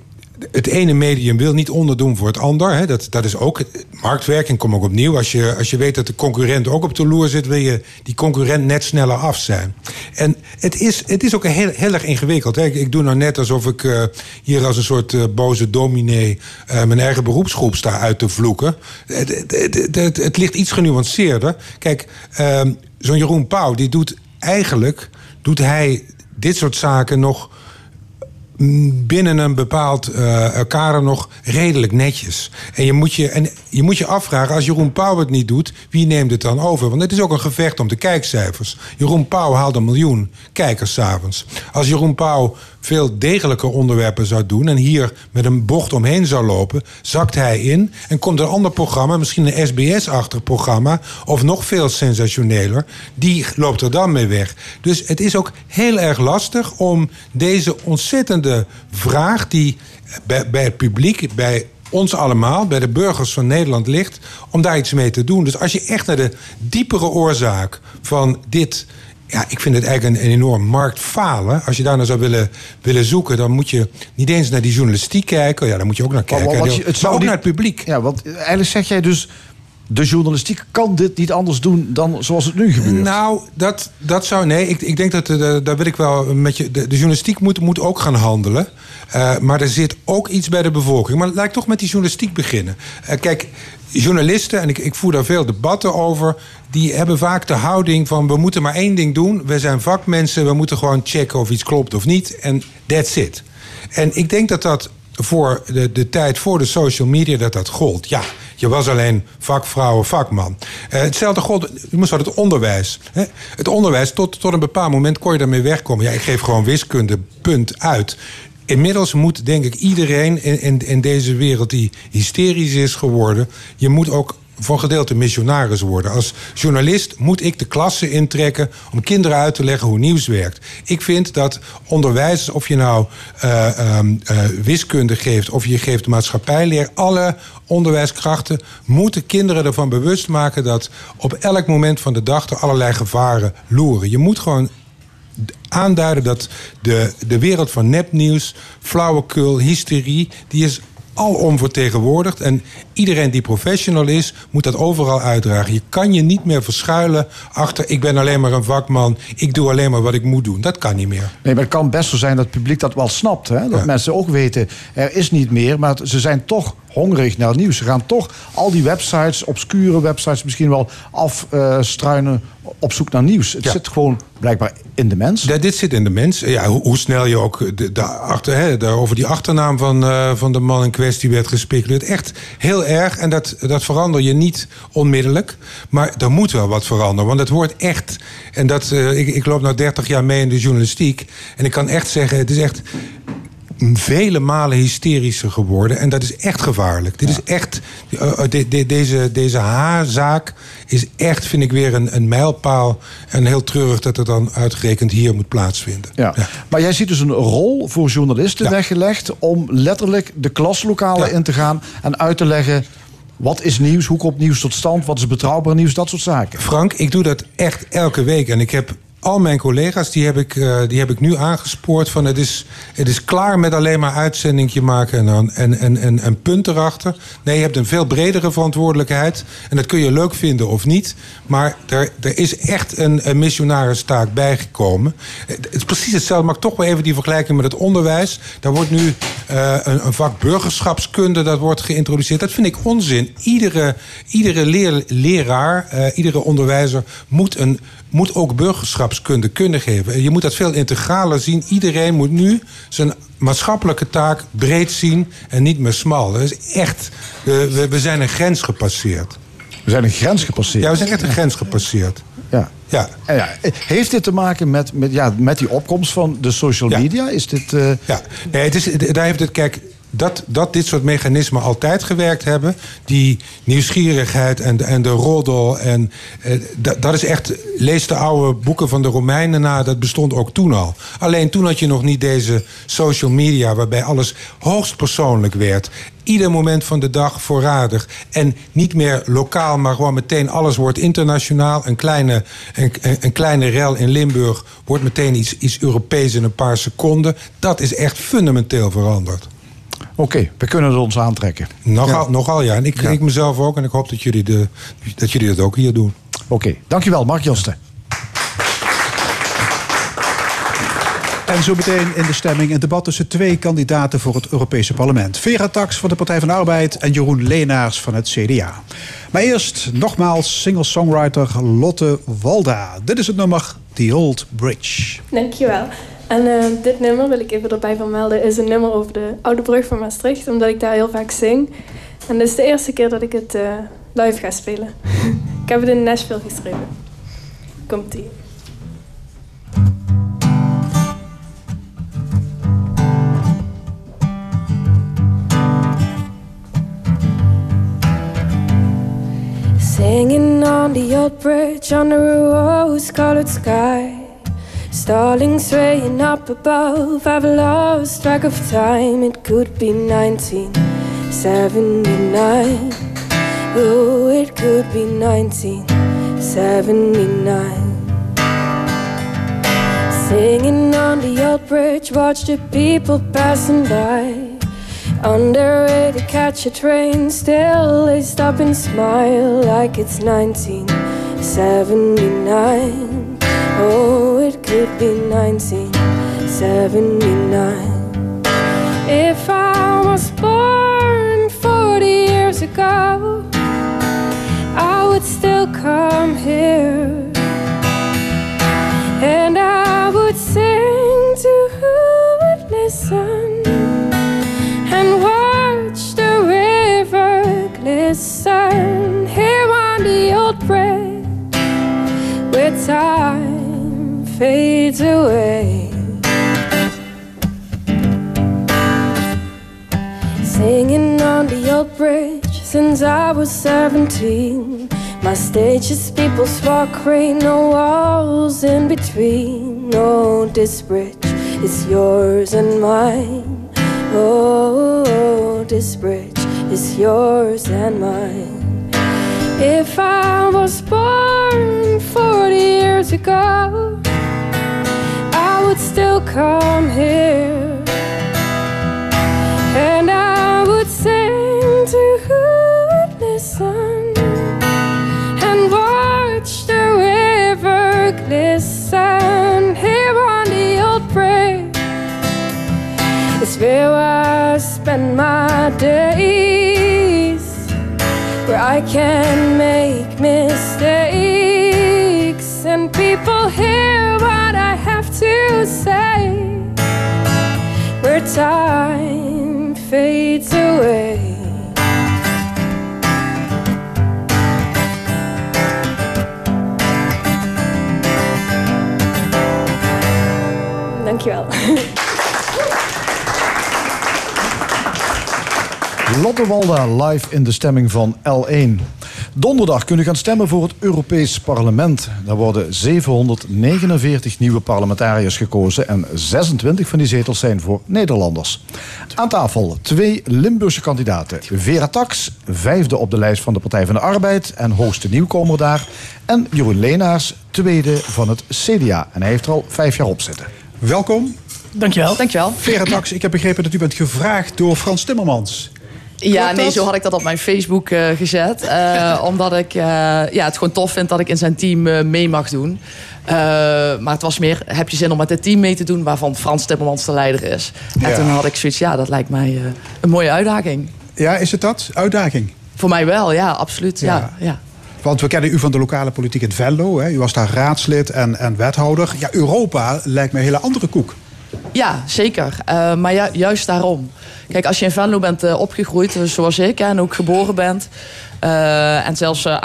het ene medium wil niet onderdoen voor het ander. Hè. Dat, dat is ook marktwerking, kom ook opnieuw. Als je, als je weet dat de concurrent ook op de loer zit, wil je die concurrent net sneller af zijn. En het is, het is ook heel, heel erg ingewikkeld. Hè. Ik, doe nou net alsof ik uh, hier als een soort uh, boze dominee mijn eigen beroepsgroep sta uit te vloeken. Het, het, het, het ligt iets genuanceerder. Kijk, ehm, zo'n Jeroen Pauw, die doet eigenlijk doet hij dit soort zaken nog binnen een bepaald uh, kader nog redelijk netjes. En je, moet je, en je moet je afvragen, als Jeroen Pauw het niet doet... wie neemt het dan over? Want het is ook een gevecht om de kijkcijfers. Jeroen Pauw haalt een miljoen kijkers s'avonds. Als Jeroen Pauw veel degelijke onderwerpen zou doen... en hier met een bocht omheen zou lopen, zakt hij in... en komt een ander programma, misschien een SBS-achtig programma... of nog veel sensationeler, die loopt er dan mee weg. Dus het is ook heel erg lastig om deze ontzettende vraag... die bij, bij het publiek, bij ons allemaal, bij de burgers van Nederland ligt, om daar iets mee te doen. Dus als je echt naar de diepere oorzaak van dit ja, ik vind het eigenlijk een, een enorm marktfalen. Als je daar naar zou willen, willen zoeken, dan moet je niet eens naar die journalistiek kijken. Ja, daar moet je ook naar kijken. Maar, het zou ook naar het publiek. Ja, want eigenlijk zeg jij dus de journalistiek kan dit niet anders doen dan zoals het nu gebeurt. Nou, dat, dat zou. Nee, ik, ik denk dat. Uh, daar wil ik wel met je. De, journalistiek moet, moet ook gaan handelen. Uh, maar er zit ook iets bij de bevolking. Maar laat ik toch met die journalistiek beginnen. Uh, kijk, journalisten, en ik, ik voer daar veel debatten over, die hebben vaak de houding van we moeten maar één ding doen. We zijn vakmensen, we moeten gewoon checken of iets klopt of niet. En that's it. En ik denk dat dat voor de, de tijd voor de social media dat dat gold. Ja, je was alleen vakvrouw of vakman. Uh, hetzelfde gold, je moest het onderwijs. Hè? Het onderwijs, tot, tot een bepaald moment kon je daarmee wegkomen. Ja, ik geef gewoon wiskunde, punt, uit. Inmiddels moet, denk ik, iedereen in, in, in deze wereld die hysterisch is geworden... je moet ook voor gedeelte missionaris worden. Als journalist moet ik de klasse intrekken om kinderen uit te leggen hoe nieuws werkt. Ik vind dat onderwijs, of je nou uh, uh, wiskunde geeft of je geeft maatschappijleer, alle onderwijskrachten moeten kinderen ervan bewust maken dat op elk moment van de dag er allerlei gevaren loeren. Je moet gewoon aanduiden dat de, de wereld van nepnieuws, flauwekul, hysterie, die is alom vertegenwoordigd. En iedereen die professional is, moet dat overal uitdragen. Je kan je niet meer verschuilen achter... ik ben alleen maar een vakman, ik doe alleen maar wat ik moet doen. Dat kan niet meer. Nee, maar het kan best zo zijn dat het publiek dat wel snapt. Hè? Dat mensen ook weten, er is niet meer... maar ze zijn toch hongerig naar het nieuws. Ze gaan toch al die websites, obscure websites misschien wel afstruinen op zoek naar nieuws. Het zit gewoon blijkbaar in de mens. Ja, dit zit in de mens. Ja, hoe, hoe snel je ook de, de achter, hè, de, over die achternaam van, uh, van de man in kwestie werd gespeculeerd. Echt heel erg. En dat, dat verander je niet onmiddellijk. Maar er moet wel wat veranderen. Want het wordt echt. En dat, uh, ik, ik loop nou 30 jaar mee in de journalistiek. En ik kan echt zeggen, het is echt vele malen hysterischer geworden. En dat is echt gevaarlijk. Dit is echt. De, de, deze, deze H-zaak is echt, vind ik, weer een, een mijlpaal. En heel treurig dat het dan uitgerekend hier moet plaatsvinden. Ja. ja. Maar jij ziet dus een rol voor journalisten weggelegd om letterlijk de klaslokalen in te gaan en uit te leggen. Wat is nieuws? Hoe komt nieuws tot stand? Wat is betrouwbaar nieuws? Dat soort zaken. Frank, ik doe dat echt elke week. En ik heb al mijn collega's die heb ik, eh, die heb ik nu aangespoord van het is, het is klaar met alleen maar uitzendingje maken en, en, en, en, en punt erachter. Nee, je hebt een veel bredere verantwoordelijkheid. En dat kun je leuk vinden of niet. Maar er, er is echt een, een missionaristaak bijgekomen. Het is precies hetzelfde, maar toch wel even die vergelijking met het onderwijs. Daar wordt nu eh, een, een vak burgerschapskunde dat wordt geïntroduceerd. Dat vind ik onzin. Iedere, iedere leraar, eh, iedere onderwijzer moet, een, moet ook burgerschapskunde kunnen geven. En Je moet dat veel integraler zien. Iedereen moet nu zijn maatschappelijke taak breed zien en niet meer smal. Dat is echt, eh, we, we zijn een grens gepasseerd. We zijn een grens gepasseerd. Ja, we zijn echt een grens gepasseerd. Ja. Ja. En ja, heeft dit te maken met, met, ja, met die opkomst van de social Ja. media? Is dit... eh, Ja, nee, het is, daar heeft het, kijk, dat, dat dit soort mechanismen altijd gewerkt hebben, die nieuwsgierigheid en, de- en de roddel, en, eh, dat, dat is echt, lees de oude boeken van de Romeinen na, dat bestond ook toen al. Alleen toen had je nog niet deze social media, waarbij alles hoogst persoonlijk werd. Ieder moment van de dag voorradig. En niet meer lokaal, maar gewoon meteen alles wordt internationaal. Een kleine, een- een kleine rel in Limburg wordt meteen iets, iets Europees in een paar seconden. Dat is echt fundamenteel veranderd. Oké, we kunnen het ons aantrekken. Nogal, nogal ja. En ik, Ja. ik mezelf ook. En ik hoop dat jullie, de, dat jullie dat ook hier doen. Oké, dankjewel Mark Josten. En zo meteen in de stemming een debat tussen twee kandidaten voor het Europese parlement. Vera Tax van de Partij van de Arbeid en Jeroen Leenaars van het CDA. Maar eerst nogmaals singer-songwriter Lotte Walda. Dit is het nummer The Old Bridge. Dankjewel. En eh, dit nummer wil ik even erbij vermelden, is een nummer over de Oude Brug van Maastricht, omdat ik daar heel vaak zing. En dit is de eerste keer dat ik het eh, live ga spelen. *laughs* ik heb het in Nashville geschreven. Komt-ie. Singing on the old bridge under a rose-colored sky. Starling swaying up above, I've lost track of time. It could be 1979. Oh, it could be 1979. Singing on the old bridge, watch the people passing by. On their way to catch a train, still they stop and smile like it's 1979. Oh, it could be 1979. If I was born 40 years ago, I would still come here. Fades away. Singing on the old bridge since I was 17. My stage is people's walkway, no walls in between. Oh, this bridge is yours and mine. Oh, this bridge is yours and mine. If I was born 40 years ago, still come here. And I would sing to who would listen and watch the river glisten here on the old bridge. It's where I spend my days, where I can make mistakes and people have to say, where time fades away. Dankjewel. Lotte Walda live in de stemming van L1. Donderdag kunnen gaan stemmen voor het Europees Parlement. Daar worden 749 nieuwe parlementariërs gekozen en 26 van die zetels zijn voor Nederlanders. Aan tafel twee Limburgse kandidaten. Vera Tax, vijfde op de lijst van de Partij van de Arbeid en hoogste nieuwkomer daar. En Jeroen Leenaars, tweede van het CDA. En hij heeft er al vijf jaar op zitten. Welkom. Dankjewel. Dankjewel. Vera Tax, ik heb begrepen dat u bent gevraagd door Frans Timmermans. Ja, Klopt nee, dat? zo had ik dat op mijn Facebook eh, gezet. *laughs* Eh, omdat ik eh, ja, het gewoon tof vind dat ik in zijn team mee mag doen. Maar het was meer, heb je zin om met het team mee te doen... waarvan Frans Timmermans de leider is. En Ja. toen had ik zoiets, ja, dat lijkt mij een mooie uitdaging. Ja, is het dat? Uitdaging. Voor mij wel, ja, absoluut. Ja. Ja. Ja, Want we kennen u van de lokale politiek in Venlo. Hè? U was daar raadslid en, en wethouder. Ja, Europa lijkt me een hele andere koek. Ja, zeker. Maar juist daarom. Kijk, als je in Venlo bent eh, opgegroeid, eh, zoals ik, en ook geboren bent... eh, en zelfs eh,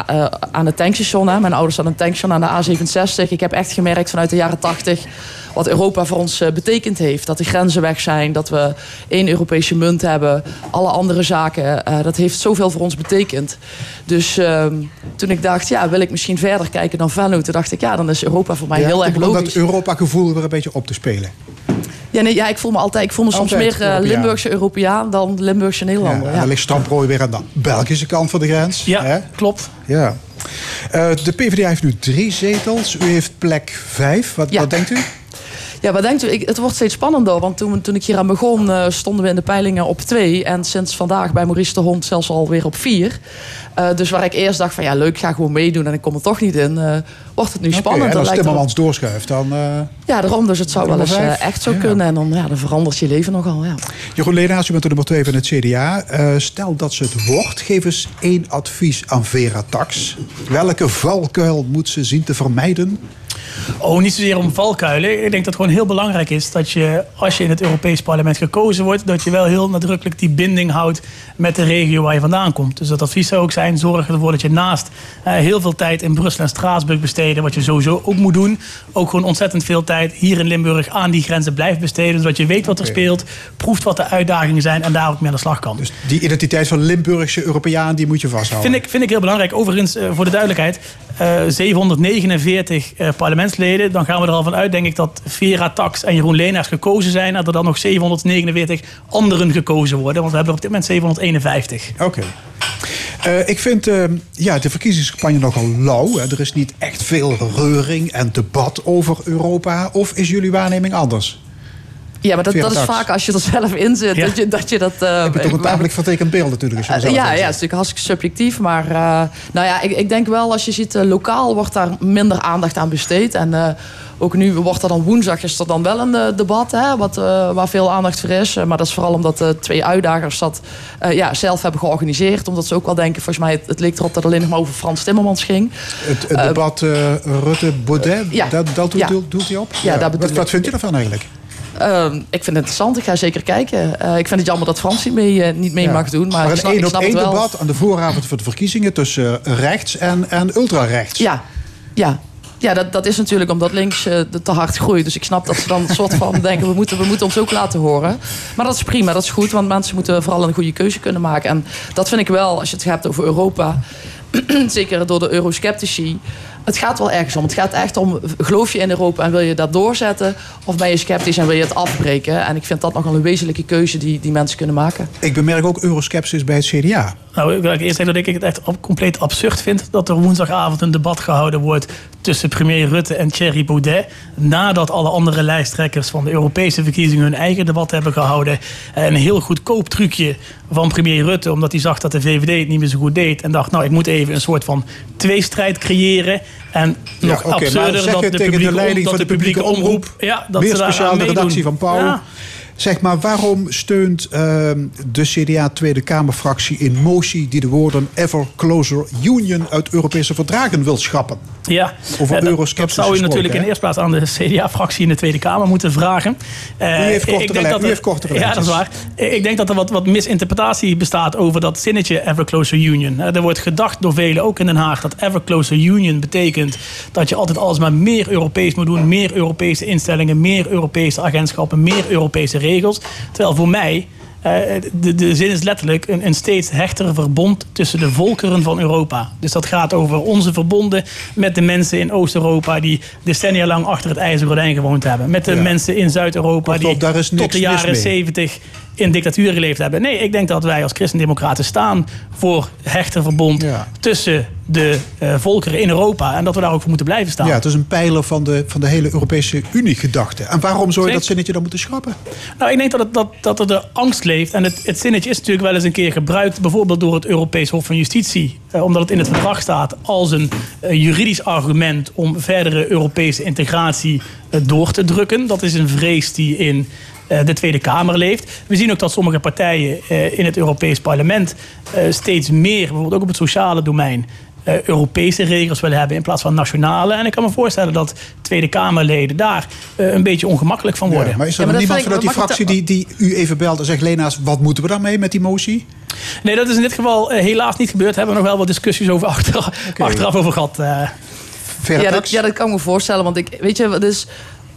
aan het tankstation, hè. mijn ouders hadden een tankstation aan de A67. Ik heb echt gemerkt vanuit de jaren 80 wat Europa voor ons betekend heeft. Dat de grenzen weg zijn, dat we één Europese munt hebben. Alle andere zaken, dat heeft zoveel voor ons betekend. Dus ehm, toen ik dacht, ja, wil ik misschien verder kijken dan Venlo... toen dacht ik, ja, dan is Europa voor mij Ja, heel erg om dat logisch. Europa-gevoel weer een beetje op te spelen. Ja, nee, ja, ik voel me altijd, ik voel me soms Altijd meer eh, Europeaan. Limburgse Europeaan dan Limburgse Ja, Nederlander. Ja, dan ligt Stamprooi weer aan de Belgische kant van de grens. Ja, Hè? klopt. Ja. Eh, de PvdA heeft nu drie zetels. U heeft plek vijf. Wat, Ja. wat denkt u? Ja, wat denkt u? Ik, het wordt steeds spannender. Want toen, toen ik hier aan begon, eh, stonden we in de peilingen op twee. En sinds vandaag bij Maurice de Hond zelfs alweer op vier. Eh, dus waar ik eerst dacht van ja, leuk, ga gewoon meedoen. En ik kom er toch niet in. eh, wordt het nu spannend. en als Timmermans doorschuift, dan... Ja, daarom. Dus het zou wel eens echt zo Ja. kunnen. En dan, ja, dan verandert je leven nogal. Ja. Jeroen Leenaars, u bent de nummer twee van het CDA. Stel dat ze het wordt, geef eens één advies aan Vera Tax. Welke valkuil moet ze zien te vermijden? Oh, niet zozeer om valkuilen. Ik denk dat het gewoon heel belangrijk is dat je, als je in het Europees Parlement gekozen wordt, dat je wel heel nadrukkelijk die binding houdt met de regio waar je vandaan komt. Dus dat advies zou ook zijn: zorg ervoor dat je naast eh, heel veel tijd in Brussel en Straatsburg besteden, wat je sowieso ook moet doen, ook gewoon ontzettend veel tijd hier in Limburg aan die grenzen blijft besteden, zodat je weet wat er speelt, proeft wat de uitdagingen zijn en daar ook mee aan de slag kan. Dus die identiteit van Limburgse Europeaan, die moet je vasthouden. Vind ik, vind ik heel belangrijk. Overigens, eh, voor de duidelijkheid, eh 749 eh, parlementsleden. Dan gaan we er al van uit, denk ik, dat Vera Tax en Jeroen Leenaars gekozen zijn. En er dan nog 749 anderen gekozen worden. Want we hebben op dit moment 751. Oké. Eh, ik vind eh, ja, de verkiezingscampagne nogal lauw. Hè. Er is niet echt veel reuring en debat over Europa. Of is jullie waarneming anders? Ja, maar dat, dat is Tax. vaak als je er zelf in zit. Ja. Dat, je, dat je dat... eh, Heb je toch een maar- tamelijk vertekend beeld natuurlijk. Als je Uh, zelf ja, ja, het is natuurlijk hartstikke subjectief. Maar uh, nou ja, ik, ik denk wel als je ziet, uh, lokaal wordt daar minder aandacht aan besteed. En uh, ook nu wordt er dan woensdag is er dan wel een uh, debat hè, wat, waar veel aandacht voor is. maar dat is vooral omdat de twee uitdagers dat ja, zelf hebben georganiseerd. Omdat ze ook wel denken, volgens mij, het, het leek erop dat het alleen nog maar over Frans Timmermans ging. Het, het debat Rutte-Baudet, ja, dat, dat doet, ja. doet hij op? Ja, bedoel wat, wat vind je ervan eigenlijk? Uh, ik vind het interessant. Ik ga zeker kijken. Uh, ik vind het jammer dat Frans niet mee, uh, niet mee Ja. mag doen. Maar, Maar een één op één debat aan de vooravond van de verkiezingen tussen rechts en, en ultra-rechts. Ja, ja. Ja, dat, dat is natuurlijk omdat links uh, te hard groeit. Dus ik snap dat ze dan een soort van *laughs* denken... We moeten, we moeten ons ook laten horen. Maar dat is prima, dat is goed. Want mensen moeten vooral een goede keuze kunnen maken. En dat vind ik wel, als je het hebt over Europa... *clears throat* zeker door de eurosceptici... Het gaat wel ergens om. Het gaat echt om, geloof je in Europa en wil je dat doorzetten? Of ben je sceptisch en wil je het afbreken? En ik vind dat nogal een wezenlijke keuze die, die mensen kunnen maken. Ik bemerk ook euroskepsis bij het CDA. Nou, ik wil eerst zeggen dat ik het echt compleet absurd vind dat er woensdagavond een debat gehouden wordt tussen premier Rutte en Thierry Baudet. Nadat alle andere lijsttrekkers van de Europese verkiezingen hun eigen debat hebben gehouden. Een heel goedkoop trucje van premier Rutte, omdat hij zag dat de VVD het niet meer zo goed deed. En dacht, nou, ik moet even een soort van tweestrijd creëren. En Ja, nog absurder dat de de publieke, leiding dat van de publieke omroep. Ja, dat Meer speciaal de redactie van Pauw. Ja. Zeg maar, waarom steunt uh, de CDA Tweede Kamerfractie in motie die de woorden Ever Closer Union uit Europese verdragen wil schrappen? Ja, Over dat, euroskepsis dat zou je natuurlijk in de eerste plaats aan de CDA-fractie in de Tweede Kamer moeten vragen. Uh, U heeft kortere, lijn- u er- heeft kortere Ja, dat is waar. Ik denk dat er wat, wat misinterpretatie bestaat over dat zinnetje Ever Closer Union. Eh, Er wordt gedacht door velen, ook in Den Haag, dat Ever Closer Union betekent dat je altijd alles maar meer Europees moet doen. Meer Europese instellingen, meer Europese agentschappen, meer Europese regels. Terwijl voor mij Eh, de, de zin is letterlijk een, een steeds hechtere verbond tussen de volkeren van Europa. Dus dat gaat over onze verbonden met de mensen in Oost-Europa die decennia lang achter het ijzeren gordijn gewoond hebben. Met de Ja. mensen in Zuid-Europa die daar is tot de jaren mee. 70 in dictatuur geleefd hebben. Nee, ik denk dat wij als christendemocraten staan voor hechter verbond Ja. tussen de eh, volkeren in Europa. En dat we daar ook voor moeten blijven staan. Ja, het is een pijler van de, van de hele Europese Unie-gedachte. En waarom zou je dat zinnetje dan moeten schrappen? Nou, ik denk dat, het, dat, dat er de angst leeft. En het, het zinnetje is natuurlijk wel eens een keer gebruikt, bijvoorbeeld door het Europees Hof van Justitie. Eh, omdat het in het verdrag staat als een eh, juridisch argument om verdere Europese integratie door te drukken. Dat is een vrees die in eh, de Tweede Kamer leeft. We zien ook dat sommige partijen eh, in het Europees Parlement eh, steeds meer, bijvoorbeeld ook op het sociale domein, eh, Europese regels willen hebben in plaats van nationale. En ik kan me voorstellen dat Tweede Kamerleden daar eh, een beetje ongemakkelijk van worden. Ja, maar is er Ja, maar dan dat niemand ik- vanuit die fractie die, die u even belt en zegt... Lena's, wat moeten we daarmee met die motie? Nee, dat is in dit geval eh, helaas niet gebeurd. Hebben we nog wel wat discussies over achteraf, achteraf over gehad. Ja dat, ja, dat kan ik me voorstellen. Want ik, weet je, dus,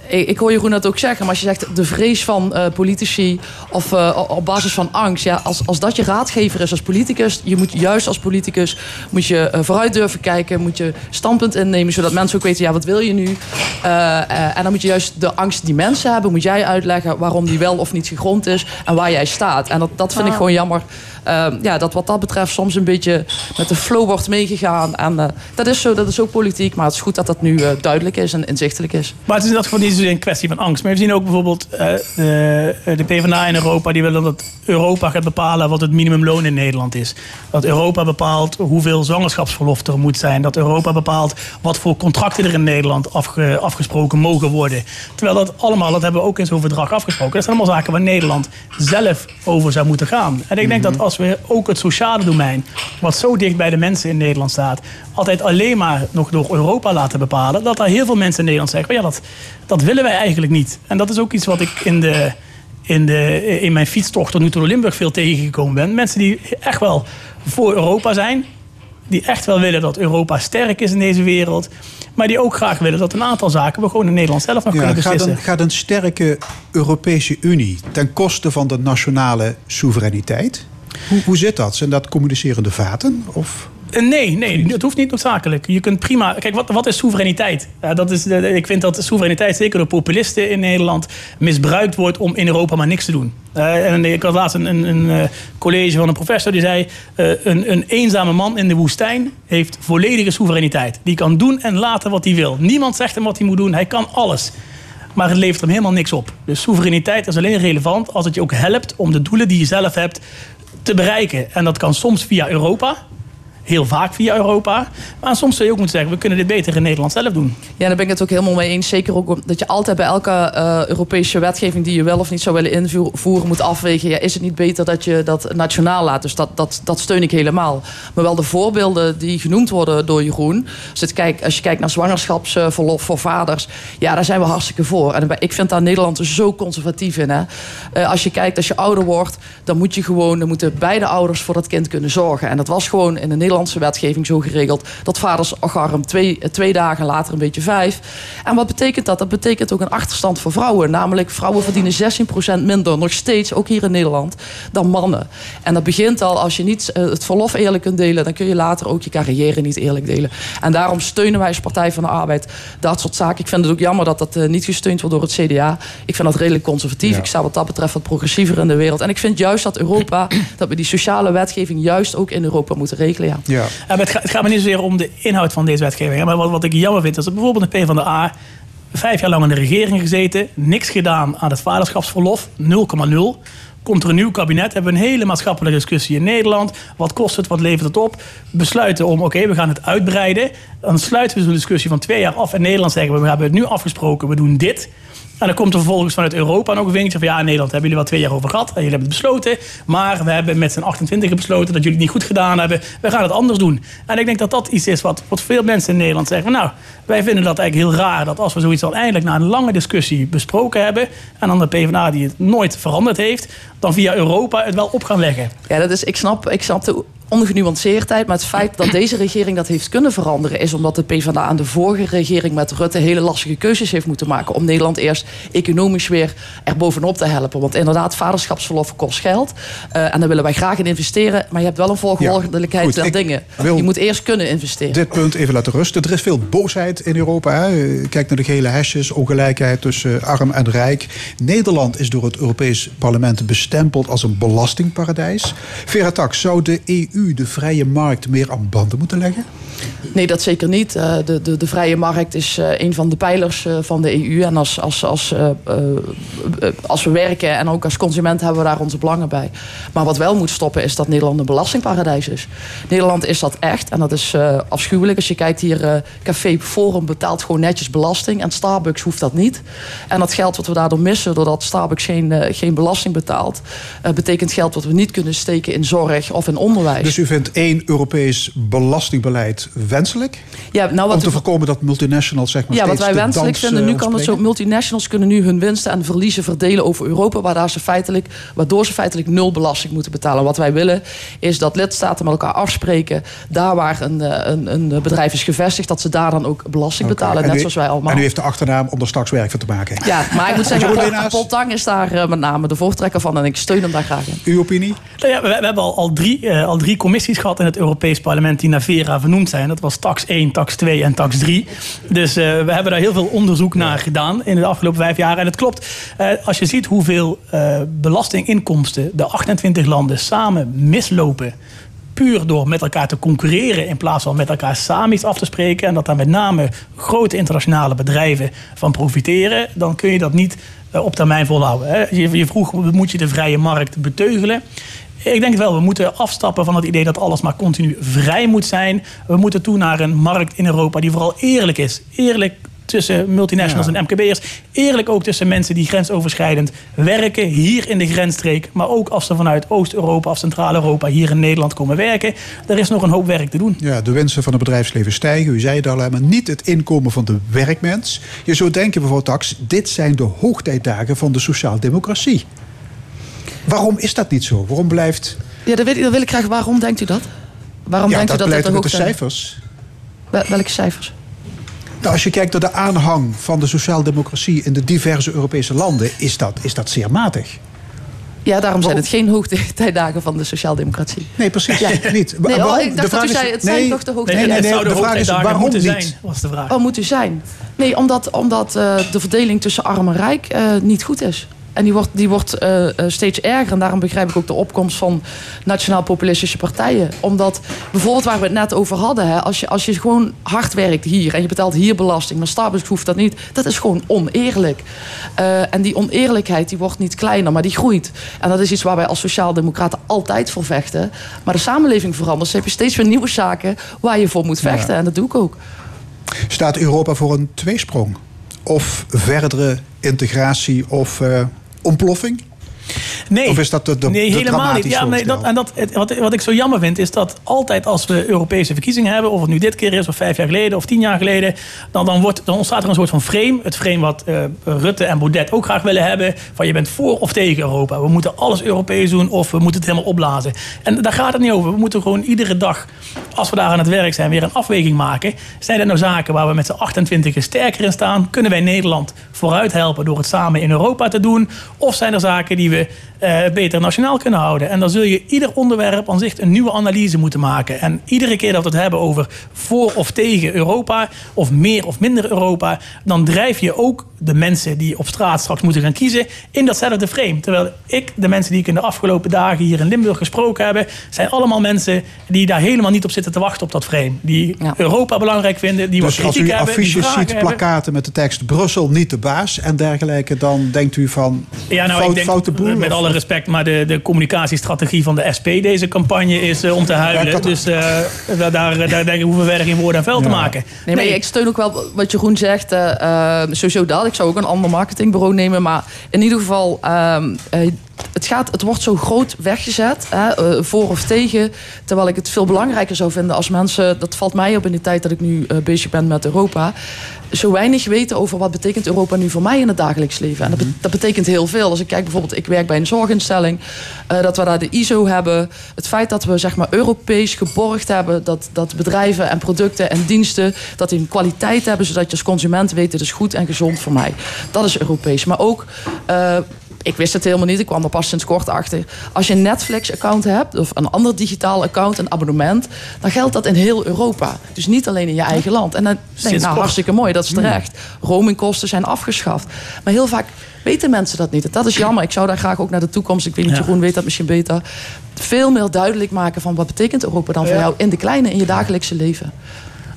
ik, ik hoor Jeroen dat ook zeggen. Maar als je zegt de vrees van eh, politici of eh, op basis van angst. Ja, als, als dat je raadgever is als politicus. Je moet juist als politicus moet je, eh, vooruit durven kijken. Moet je standpunt innemen. Zodat mensen ook weten, ja, wat wil je nu? Eh, eh, en dan moet je juist de angst die mensen hebben. Moet jij uitleggen waarom die wel of niet gegrond is. En waar jij staat. En dat, dat vind ik gewoon jammer. Eh, ja, dat wat dat betreft soms een beetje met de flow wordt meegegaan. En eh, dat is zo, dat is ook politiek. Maar het is goed dat dat nu eh, duidelijk is en inzichtelijk is. Maar het is in dat geval niet zozeer een kwestie van angst. Maar we zien ook bijvoorbeeld eh, de, de PvdA in Europa. Die willen dat Europa gaat bepalen wat het minimumloon in Nederland is. Dat Europa bepaalt hoeveel zwangerschapsverlof er moet zijn. Dat Europa bepaalt wat voor contracten er in Nederland afge- afgesproken mogen worden. Terwijl dat allemaal, dat hebben we ook in zo'n verdrag afgesproken. Dat zijn allemaal zaken waar Nederland zelf over zou moeten gaan. En ik denk dat als we ook het sociale domein, wat zo dicht bij de mensen in Nederland staat, altijd alleen maar nog door Europa laten bepalen, dat er heel veel mensen in Nederland zeggen: "Oh ja, dat, dat willen wij eigenlijk niet. En dat is ook iets wat ik in, de, in, de, in mijn fietstocht tot nu toe door Limburg veel tegengekomen ben. Mensen die echt wel voor Europa zijn, die echt wel willen dat Europa sterk is in deze wereld. Maar die ook graag willen dat een aantal zaken we gewoon in Nederland zelf nog Ja, kunnen gaat, beslissen. een, gaat een sterke Europese Unie ten koste van de nationale soevereiniteit? Hoe, hoe zit dat? Zijn dat communicerende vaten? Of? Eh, Nee, nee, het hoeft niet noodzakelijk. Je kunt prima. Kijk, wat, wat is soevereiniteit? Ja, dat is, de- ik vind dat soevereiniteit, zeker door populisten in Nederland, misbruikt wordt om in Europa maar niks te doen. Eh, en ik had laatst een, een, een college van een professor die zei: een, een eenzame man in de woestijn heeft volledige soevereiniteit. Die kan doen en laten wat hij wil. Niemand zegt hem wat hij moet doen, hij kan alles. Maar het levert hem helemaal niks op. Dus soevereiniteit is alleen relevant als het je ook helpt om de doelen die je zelf hebt te bereiken. En dat kan soms via Europa. Heel vaak via Europa. Maar soms zou je ook moeten zeggen, we kunnen dit beter in Nederland zelf doen. Ja, daar ben ik het ook helemaal mee eens. Zeker ook dat je altijd bij elke eh, Europese wetgeving die je wel of niet zou willen invoeren moet afwegen. Ja, is het niet beter dat je dat nationaal laat? Dus dat, dat, dat steun ik helemaal. Maar wel de voorbeelden die genoemd worden door Jeroen. Het kijkt, als je kijkt naar zwangerschapsverlof voor vaders. Ja, daar zijn we hartstikke voor. En ik vind daar Nederland zo conservatief in. Hè? Eh, als je kijkt, als je ouder wordt, dan moet je gewoon, dan moeten beide ouders voor dat kind kunnen zorgen. En dat was gewoon in de Nederlandse wetgeving zo geregeld. Dat vaders agarm twee, eh, twee dagen, later een beetje vijf. En wat betekent dat? Dat betekent ook een achterstand voor vrouwen. Namelijk, vrouwen verdienen 16% minder, nog steeds, ook hier in Nederland, dan mannen. En dat begint al, als je niet eh, het verlof eerlijk kunt delen, dan kun je later ook je carrière niet eerlijk delen. En daarom steunen wij als Partij van de Arbeid dat soort zaken. Ik vind het ook jammer dat dat eh, niet gesteund wordt door het CDA. Ik vind dat redelijk conservatief. Ja. Ik sta wat dat betreft wat progressiever in de wereld. En ik vind juist dat Europa, dat we die sociale wetgeving juist ook in Europa moeten regelen. Ja. Ja. Het, gaat, het gaat me niet zozeer om de inhoud van deze wetgeving. Maar wat, wat ik jammer vind, is dat bijvoorbeeld de PvdA... vijf jaar lang in de regering gezeten... niks gedaan aan het vaderschapsverlof, 0,0... Komt er een nieuw kabinet, hebben we een hele maatschappelijke discussie in Nederland. Wat kost het, wat levert het op? Besluiten om, oké, we gaan het uitbreiden. Dan sluiten we zo'n discussie van twee jaar af. In Nederland zeggen we, we hebben het nu afgesproken, we doen dit. En dan komt er vervolgens vanuit Europa nog een van... ja, in Nederland hebben jullie wel twee jaar over gehad. En jullie hebben het besloten. Maar we hebben met z'n 28 besloten dat jullie het niet goed gedaan hebben. We gaan het anders doen. En ik denk dat dat iets is wat, wat veel mensen in Nederland zeggen. Nou, wij vinden dat eigenlijk heel raar... dat als we zoiets al eindelijk na een lange discussie besproken hebben... en dan de PvdA die het nooit veranderd heeft... dan via Europa het wel op gaan leggen. Ja, dat is, ik, snap, ik snap de ongenuanceerdheid. Maar het feit dat deze regering dat heeft kunnen veranderen... is omdat de PvdA aan de vorige regering met Rutte... hele lastige keuzes heeft moeten maken... om Nederland eerst economisch weer er bovenop te helpen. Want inderdaad, vaderschapsverlof kost geld. Uh, en daar willen wij graag in investeren. Maar je hebt wel een volgordelijkheid ja, dingen. Je moet eerst kunnen investeren. Dit punt even laten rusten. Er is veel boosheid in Europa. Hè? Kijk naar de gele hesjes, ongelijkheid tussen arm en rijk. Nederland is door het Europees Parlement bestempeld als een belastingparadijs. Vera Tak, zou de EU de vrije markt meer aan banden moeten leggen? Nee, dat zeker niet. Uh, de, de, de vrije markt is uh, een van de pijlers uh, van de EU. En als, als, als, als we werken en ook als consument hebben we daar onze belangen bij. Maar wat wel moet stoppen is dat Nederland een belastingparadijs is. Nederland is dat echt en dat is afschuwelijk. Als je kijkt hier, Café Forum betaalt gewoon netjes belasting. En Starbucks hoeft dat niet. En dat geld wat we daardoor missen, doordat Starbucks geen, geen belasting betaalt... betekent geld wat we niet kunnen steken in zorg of in onderwijs. Dus u vindt één Europees belastingbeleid wenselijk? Ja, nou wat om te voorkomen dat multinationals zeg maar Ja, wat wij wenselijk vinden, nu kan het zo, multinationals kunnen nu hun winsten en verliezen verdelen over Europa, waardoor ze feitelijk, waardoor ze feitelijk nul belasting moeten betalen. Wat wij willen is dat lidstaten met elkaar afspreken, daar waar een, eh, een, een bedrijf is gevestigd, dat ze daar dan ook belasting betalen, net zoals wij allemaal. En u heeft de achternaam om er straks werk van te maken. Ja, maar ik moet *laughs* zeggen, Paul, Tang is daar uh, met name de voortrekker van en ik steun hem daar graag in. Uw opinie? Nou ja, we, we, hebben al, al, drie, uh, al drie commissies gehad in het Europees Parlement die naar Vera vernoemd zijn. Dat was tax 1, tax 2 en tax 3. Dus uh, we hebben daar heel veel onderzoek naar gedaan in de afgelopen vijf jaar. En het klopt, uh, als je ziet hoeveel uh, belastinginkomsten de 28 landen samen mislopen puur door met elkaar te concurreren in plaats van met elkaar samen iets af te spreken en dat daar met name grote internationale bedrijven van profiteren, dan kun je dat niet op termijn volhouden. Je vroeg, moet je de vrije markt beteugelen? Ik denk wel, we moeten afstappen van het idee dat alles maar continu vrij moet zijn. We moeten toe naar een markt in Europa die vooral eerlijk is. Eerlijk tussen multinationals en MKB'ers. Eerlijk ook tussen mensen die grensoverschrijdend werken hier in de grensstreek. Maar ook als ze vanuit Oost-Europa of Centraal-Europa hier in Nederland komen werken. Er is nog een hoop werk te doen. Ja, de wensen van het bedrijfsleven stijgen. U zei het al, maar niet het inkomen van de werkmens. Je zou denken, mevrouw Tax, dit zijn de hoogtijdagen van de sociaaldemocratie. Waarom is dat niet zo? Waarom blijft... Ja, dat wil, dat wil ik graag. Waarom denkt u dat? Waarom ja, denkt dat u dat blijkt dat uit de cijfers. welke cijfers? Nou, als je kijkt naar de aanhang van de sociaaldemocratie in de diverse Europese landen, is dat, is dat zeer matig. Ja, daarom zijn het geen hoogtijdagen van de sociaaldemocratie. Nee, precies. Ja. *laughs* niet. Nee, oh, ik dacht dat u zei, het zijn toch de hoogtijdagen? Nee, nee, nee, nee, de vraag is waarom moeten niet? zijn, was de vraag. Oh, moet u zijn? Nee, omdat, omdat uh, de verdeling tussen arm en rijk uh, niet goed is. En die wordt, die wordt uh, steeds erger. En daarom begrijp ik ook de opkomst van nationaal-populistische partijen. Omdat bijvoorbeeld waar we het net over hadden. Hè, als, je, als je gewoon hard werkt hier en je betaalt hier belasting. Maar Starbucks hoeft dat niet. Dat is gewoon oneerlijk. Uh, en die oneerlijkheid die wordt niet kleiner, maar die groeit. En dat is iets waar wij als sociaaldemocraten altijd voor vechten. Maar de samenleving verandert. Dus heb je steeds weer nieuwe zaken waar je voor moet vechten. Ja. En dat doe ik ook. Staat Europa voor een tweesprong? Of verdere integratie of uh, ontploffing? Nee, of is dat de, de, nee de helemaal niet. Ja, nee, dat, en dat, wat, wat ik zo jammer vind, is dat altijd als we Europese verkiezingen hebben, of het nu dit keer is, of vijf jaar geleden, of tien jaar geleden, dan, dan, wordt, dan ontstaat er een soort van frame. Het frame wat uh, Rutte en Baudet ook graag willen hebben: van je bent voor of tegen Europa. We moeten alles Europees doen, of we moeten het helemaal opblazen. En daar gaat het niet over. We moeten gewoon iedere dag, als we daar aan het werk zijn, weer een afweging maken. Zijn er nou zaken waar we met z'n 28 sterker in staan? Kunnen wij Nederland vooruit helpen door het samen in Europa te doen? Of zijn er zaken die we Yeah. Uh, beter nationaal kunnen houden. En dan zul je ieder onderwerp aan zich een nieuwe analyse moeten maken. En iedere keer dat we het hebben over voor of tegen Europa, of meer of minder Europa, dan drijf je ook de mensen die op straat straks moeten gaan kiezen in datzelfde frame. Terwijl ik, de mensen die ik in de afgelopen dagen hier in Limburg gesproken heb, zijn allemaal mensen die daar helemaal niet op zitten te wachten op dat frame. Die ja. Europa belangrijk vinden, die dus wat kritiek als u hebben. affiches ziet, hebben. plakaten met de tekst Brussel niet de baas en dergelijke, dan denkt u van ja, nou, fout, ik denk, foute boel? Met alle respect, maar de, de communicatiestrategie van de SP deze campagne is uh, om te huilen. Ja, dus uh, daar, daar denk ik hoeven we verder geen woorden en vuil ja. te maken. Nee, maar nee. ik steun ook wel wat Jeroen zegt. Uh, sowieso dat. Ik zou ook een ander marketingbureau nemen. Maar in ieder geval, uh, het, gaat, het wordt zo groot weggezet, hè, eh, voor of tegen. Terwijl ik het veel belangrijker zou vinden als mensen, dat valt mij op in de tijd dat ik nu eh, bezig ben met Europa, zo weinig weten over wat betekent Europa nu voor mij in het dagelijks leven. En dat, be- dat betekent heel veel. Als ik kijk bijvoorbeeld, ik werk bij een zorginstelling, eh, dat we daar de ISO hebben. Het feit dat we zeg maar Europees geborgd hebben, dat, dat bedrijven en producten en diensten, dat die een kwaliteit hebben, zodat je als consument weet, dit is goed en gezond voor mij. Dat is Europees. Maar ook ik wist het helemaal niet. Ik kwam er pas sinds kort achter. Als je een Netflix-account hebt of een ander digitaal account, een abonnement, dan geldt dat in heel Europa. Dus niet alleen in je eigen land. En dan denk ik, nou hartstikke mooi, dat is terecht. Roamingkosten zijn afgeschaft. Maar heel vaak weten mensen dat niet. Dat is jammer. Ik zou daar graag ook naar de toekomst, ik weet niet. Jeroen weet dat misschien beter, veel meer duidelijk maken van wat betekent Europa dan voor jou in de kleine, in je dagelijkse leven.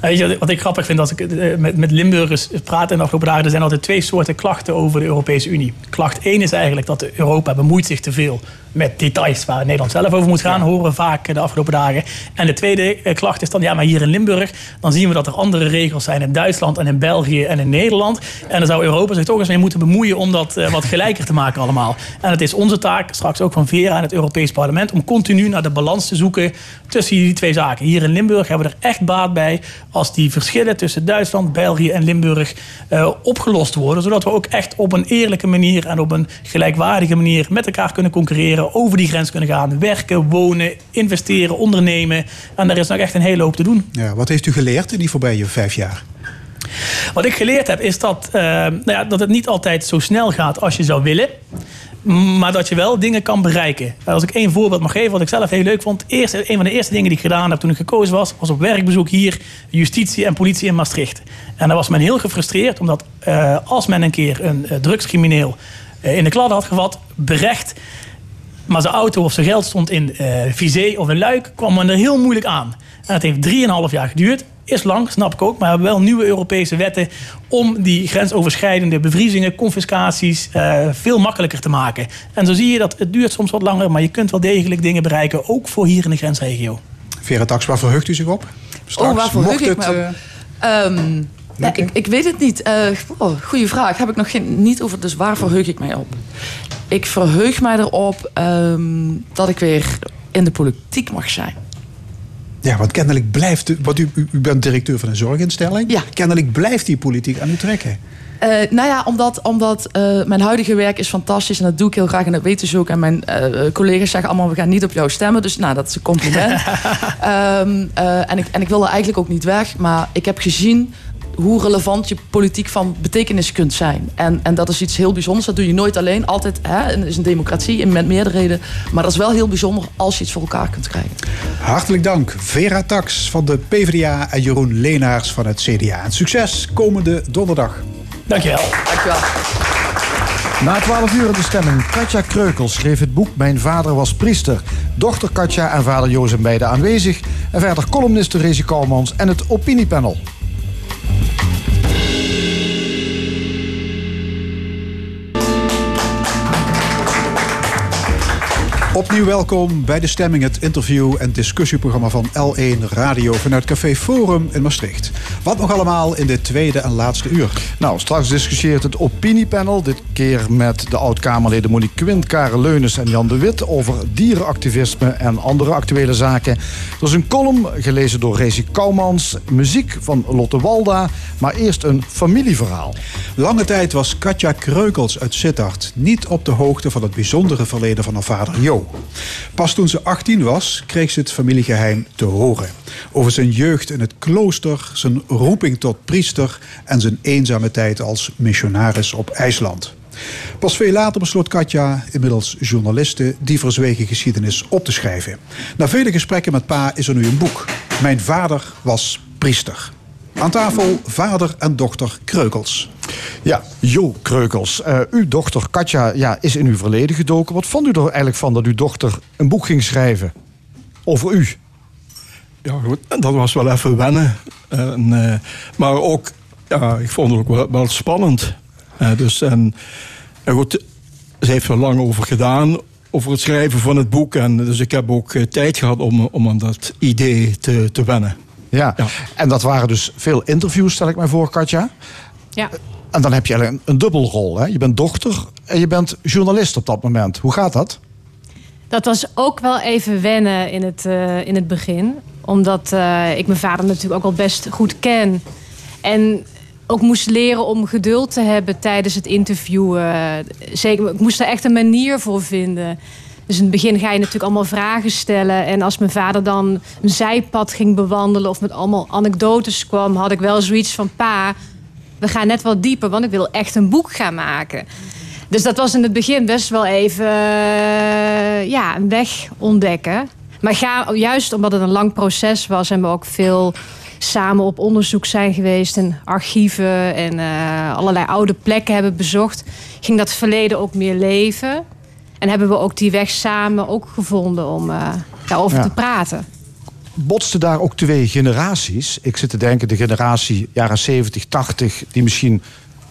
Je, wat- ik grappig vind als ik eh, met, met Limburgers praat in de afgelopen dagen, er zijn altijd twee soorten klachten over de Europese Unie. Klacht 1 is eigenlijk dat Europa bemoeit zich te veel met details waar Nederland zelf over moet gaan, horen we vaak de afgelopen dagen. En de tweede eh, klacht is dan, ja, maar hier in Limburg, dan zien we dat er andere regels zijn in Duitsland en in België en in Nederland. En dan zou Europa zich toch eens mee moeten bemoeien om dat eh, wat gelijker te maken allemaal. En het is onze taak, straks ook van Vera en het Europees Parlement, om continu naar de balans te zoeken tussen die twee zaken. Hier in Limburg hebben we er echt baat bij als die verschillen tussen Duitsland, België en Limburg eh, opgelost worden. Zodat we ook echt op een eerlijke manier en op een gelijkwaardige manier met elkaar kunnen concurreren, over die grens kunnen gaan, werken, wonen, investeren, ondernemen. En daar is nog echt een hele hoop te doen. Ja, wat heeft u geleerd in die voorbije vijf jaar? Wat ik geleerd heb is dat, eh, nou ja, dat het niet altijd zo snel gaat als je zou willen. Maar dat je wel dingen kan bereiken. Als ik één voorbeeld mag geven, wat ik zelf heel leuk vond. Eerst, een van de eerste dingen die ik gedaan heb toen ik gekozen was, was op werkbezoek hier, justitie en politie in Maastricht. En daar was men heel gefrustreerd, omdat eh, als men een keer een eh, drugscrimineel eh, in de kladden had gevat, berecht, maar zijn auto of zijn geld stond in eh Vizé of in Luik, kwam men er heel moeilijk aan. En het heeft 3,5 jaar geduurd. Is lang, snap ik ook. Maar we hebben wel nieuwe Europese wetten om die grensoverschrijdende bevriezingen, confiscaties eh, veel makkelijker te maken. En zo zie je dat het duurt soms wat langer, maar je kunt wel degelijk dingen bereiken, ook voor hier in de grensregio. Vera Tax, waar verheugt u zich op? oh, waar verheug ik het, me op? eh, Ehm, ja, ik, ik weet het niet. Eh oh, goeie vraag. Heb ik nog geen, niet over. Dus waar verheug ik mij op? Ik verheug mij erop ehm, dat ik weer in de politiek mag zijn. ja, want kennelijk blijft... Want u, u, bent directeur van een zorginstelling. Ja. Kennelijk blijft die politiek aan u trekken. Eh, nou ja, omdat, omdat eh, mijn huidige werk is fantastisch en dat doe ik heel graag en dat weten ze ook. En mijn collega's zeggen allemaal, we gaan niet op jou stemmen. Dus nou, dat is een compliment. *laughs* Ehm, eh, en, ik, en ik wil er eigenlijk ook niet weg. Maar ik heb gezien hoe relevant je politiek van betekenis kunt zijn. En, en dat is iets heel bijzonders. Dat doe je nooit alleen. Altijd, hè, het is een democratie en met meerderheden. Maar dat is wel heel bijzonder als je iets voor elkaar kunt krijgen. Hartelijk dank, Vera Tax van de PvdA en Jeroen Leenaars van het CDA. En succes komende donderdag. Dankjewel. Dankjewel. Na 12 uur in de stemming. Katja Kreukels schreef het boek Mijn vader was priester. Dochter Katja en vader Jo zijn beide aanwezig. En verder columnist Therese Kouwmans en het opiniepanel. Thank you. Opnieuw welkom bij de stemming, het interview- en discussieprogramma van L1 Radio vanuit Café Forum in Maastricht. Wat nog allemaal in dit tweede en laatste uur? Nou, straks discussieert het opiniepanel. Dit keer met de oud-Kamerleden Monique Quint, Karel Leunis en Jan de Wit... over dierenactivisme en andere actuele zaken. Er is een column gelezen door Rezi Kouwmans. Muziek van Lotte Walda. Maar eerst een familieverhaal. Lange tijd was Katja Kreukels uit Sittard niet op de hoogte van het bijzondere verleden van haar vader Jo. Pas toen ze 18 was, kreeg ze het familiegeheim te horen. Over zijn jeugd in het klooster, zijn roeping tot priester en zijn eenzame tijd als missionaris op IJsland. Pas veel later besloot Katja, inmiddels journaliste, die verzwegen geschiedenis op te schrijven. Na vele gesprekken met pa is er nu een boek. Mijn vader was priester. Aan tafel vader en dochter Kreukels. Ja, Jo Kreukels. Eh, uw dochter Katja ja, is in uw verleden gedoken. Wat vond u er eigenlijk van dat uw dochter een boek ging schrijven? Over u? Ja, goed, dat was wel even wennen. En, eh, maar ook, ja, ik vond het ook wel, wel spannend. Eh, dus, en, en goed, ze heeft er lang over gedaan, over het schrijven van het boek. En dus ik heb ook tijd gehad om, om aan dat idee te, te wennen. Ja. Ja. en dat waren dus veel interviews, stel ik mij voor, Katja. Ja. En dan heb je eigenlijk een, een dubbelrol. Hè? Je bent dochter en je bent journalist op dat moment. Hoe gaat dat? Dat was ook wel even wennen in het, eh, in het begin. Omdat eh, ik mijn vader natuurlijk ook al best goed ken. En ook moest leren om geduld te hebben tijdens het interview. eh, zeker, ik moest er echt een manier voor vinden. Dus in het begin ga je natuurlijk allemaal vragen stellen. En als mijn vader dan een zijpad ging bewandelen... of met allemaal anekdotes kwam... had ik wel zoiets van... pa, we gaan net wat dieper... want ik wil echt een boek gaan maken. Dus dat was in het begin best wel even eh, ja, een weg ontdekken. Maar ga, juist omdat het een lang proces was... en we ook veel samen op onderzoek zijn geweest... en archieven en eh, allerlei oude plekken hebben bezocht... ging dat verleden ook meer leven. En hebben we ook die weg samen ook gevonden om eh, daarover Ja. te praten. Botsten daar ook twee generaties? Ik zit te denken, de generatie jaren 70, 80... die misschien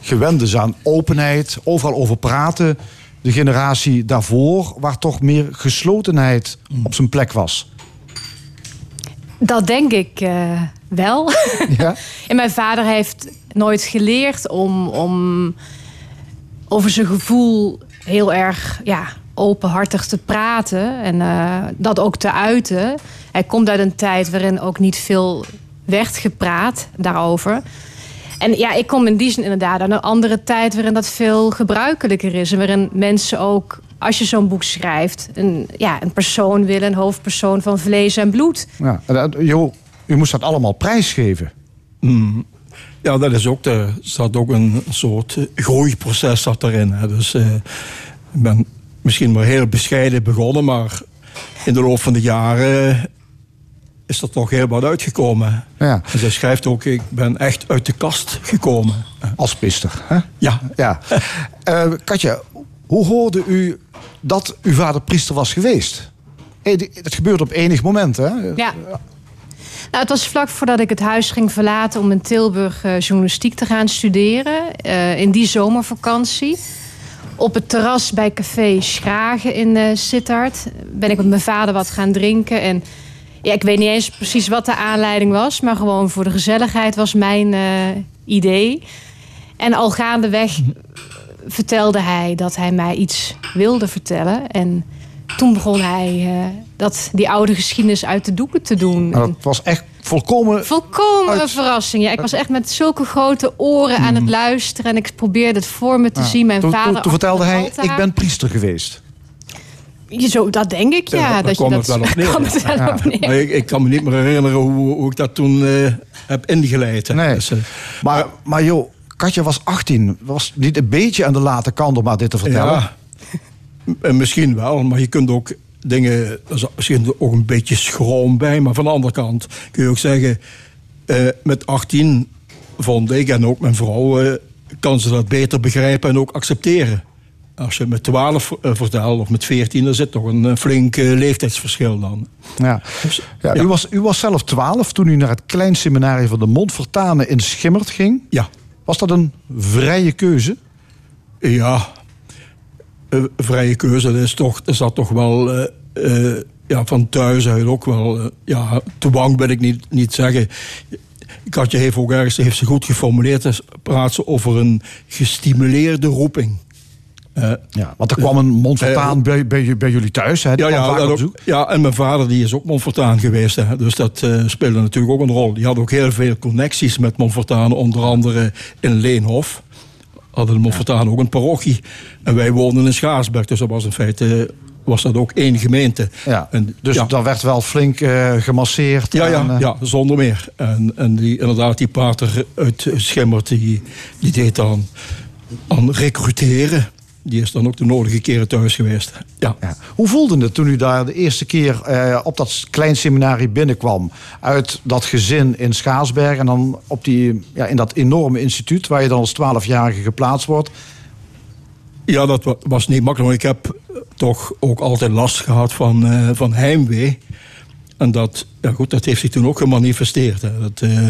gewend is aan openheid, overal over praten. De generatie daarvoor, waar toch meer geslotenheid op zijn plek was. Dat denk ik eh, wel. *laughs* Ja? *laughs* en mijn vader heeft nooit geleerd om, om over zijn gevoel heel erg ja, openhartig te praten en eh, dat ook te uiten. Hij komt uit een tijd waarin ook niet veel werd gepraat daarover. En ja, ik kom in die zin inderdaad uit een andere tijd waarin dat veel gebruikelijker is. En waarin mensen ook, als je zo'n boek schrijft, een, ja, een persoon willen, een hoofdpersoon van vlees en bloed. Ja. en dat- Jo, u moest dat allemaal prijsgeven. Mm. Ja, dat is ook de, er zat ook een soort eh, groeiproces zat erin. Hè. Dus eh, ik ben misschien maar heel bescheiden begonnen, maar in de loop van de jaren is er toch heel wat uitgekomen. Ja. En zij schrijft ook, ik ben echt uit de kast gekomen. Als pister, hè? Ja. ja. *laughs* Eh, Katja, hoe hoorde u dat uw vader priester was geweest? Hey, dat gebeurt op enig moment, hè? Ja. Nou, het was vlak voordat ik het huis ging verlaten om in Tilburg eh, journalistiek te gaan studeren. Eh, in die zomervakantie. Op het terras bij Café Schragen in eh Sittard ben ik met mijn vader wat gaan drinken. En ja, ik weet niet eens precies wat de aanleiding was, maar gewoon voor de gezelligheid was mijn idee. En al gaandeweg vertelde hij dat hij mij iets wilde vertellen. En toen begon hij dat, die oude geschiedenis uit de doeken te doen. Maar dat was echt volkomen... Volkomen een verrassing. Ja, ik was echt met zulke grote oren aan het luisteren. En ik probeerde het voor me te Ja. zien. Mijn toen, vader toen, toen vertelde hij, altaar. ik ben priester geweest. Je Zo, dat denk ik, ja. Dat dat, het wel op *laughs* neer. kwam het wel Ja. op neer. Maar ik, ik kan me niet meer herinneren hoe, hoe ik dat toen eh, heb ingeleid. hè. Nee. Dus, eh, Maar, maar joh, Katja was 18. Was niet een beetje aan de late kant om maar dit te vertellen. Ja, misschien wel, maar je kunt ook dingen, er is misschien ook een beetje schroom bij, maar van de andere kant kun je ook zeggen, eh, met 18 vond ik en ook mijn vrouw, eh, kan ze dat beter begrijpen en ook accepteren. Als je met 12 eh, vertelt of met 14, dan zit toch een flink leeftijdsverschil dan. Ja. Ja, U, was, u was zelf 12 toen u naar het kleinseminarie van de Montfortanen in Schimmert ging. Ja. Was dat een vrije keuze? Ja, vrije keuze, dat is toch, dat zat toch wel eh, eh, ja, van thuis uit ook wel. eh, ja, te bang wil ik niet, niet zeggen. Katja heeft ook ergens heeft ze goed geformuleerd. dus praat ze over een gestimuleerde roeping. Ja, want er kwam een Montfortaan bij, bij, bij jullie thuis. Hè? Ja, ja, ook, ja, en mijn vader die is ook Montfortaan geweest. Hè, dus dat speelde natuurlijk ook een rol. Die had ook heel veel connecties met Montfortanen. Onder andere in Leenhof. Hadden de Montfortanen ook een parochie. En wij woonden in Schaarsberg. Dus dat was in feite was dat ook één gemeente. Ja, En, dus ja. daar werd wel flink eh, gemasseerd. Ja, ja, en, eh, ja, zonder meer. En, en die, inderdaad, die pater uit Schimmert, die, die deed dan aan recruteren. Die is dan ook de nodige keren thuis geweest. Ja. Ja. Hoe voelde het toen u daar de eerste keer eh, op dat klein seminarie binnenkwam? Uit dat gezin in Schaarsberg en dan op die, ja, in dat enorme instituut... waar je dan als twaalfjarige geplaatst wordt. Ja, dat wa- was niet makkelijk. Ik heb eh, toch ook altijd last gehad van, eh, van heimwee. En dat, ja goed, dat heeft zich toen ook gemanifesteerd. Hè. Dat, eh,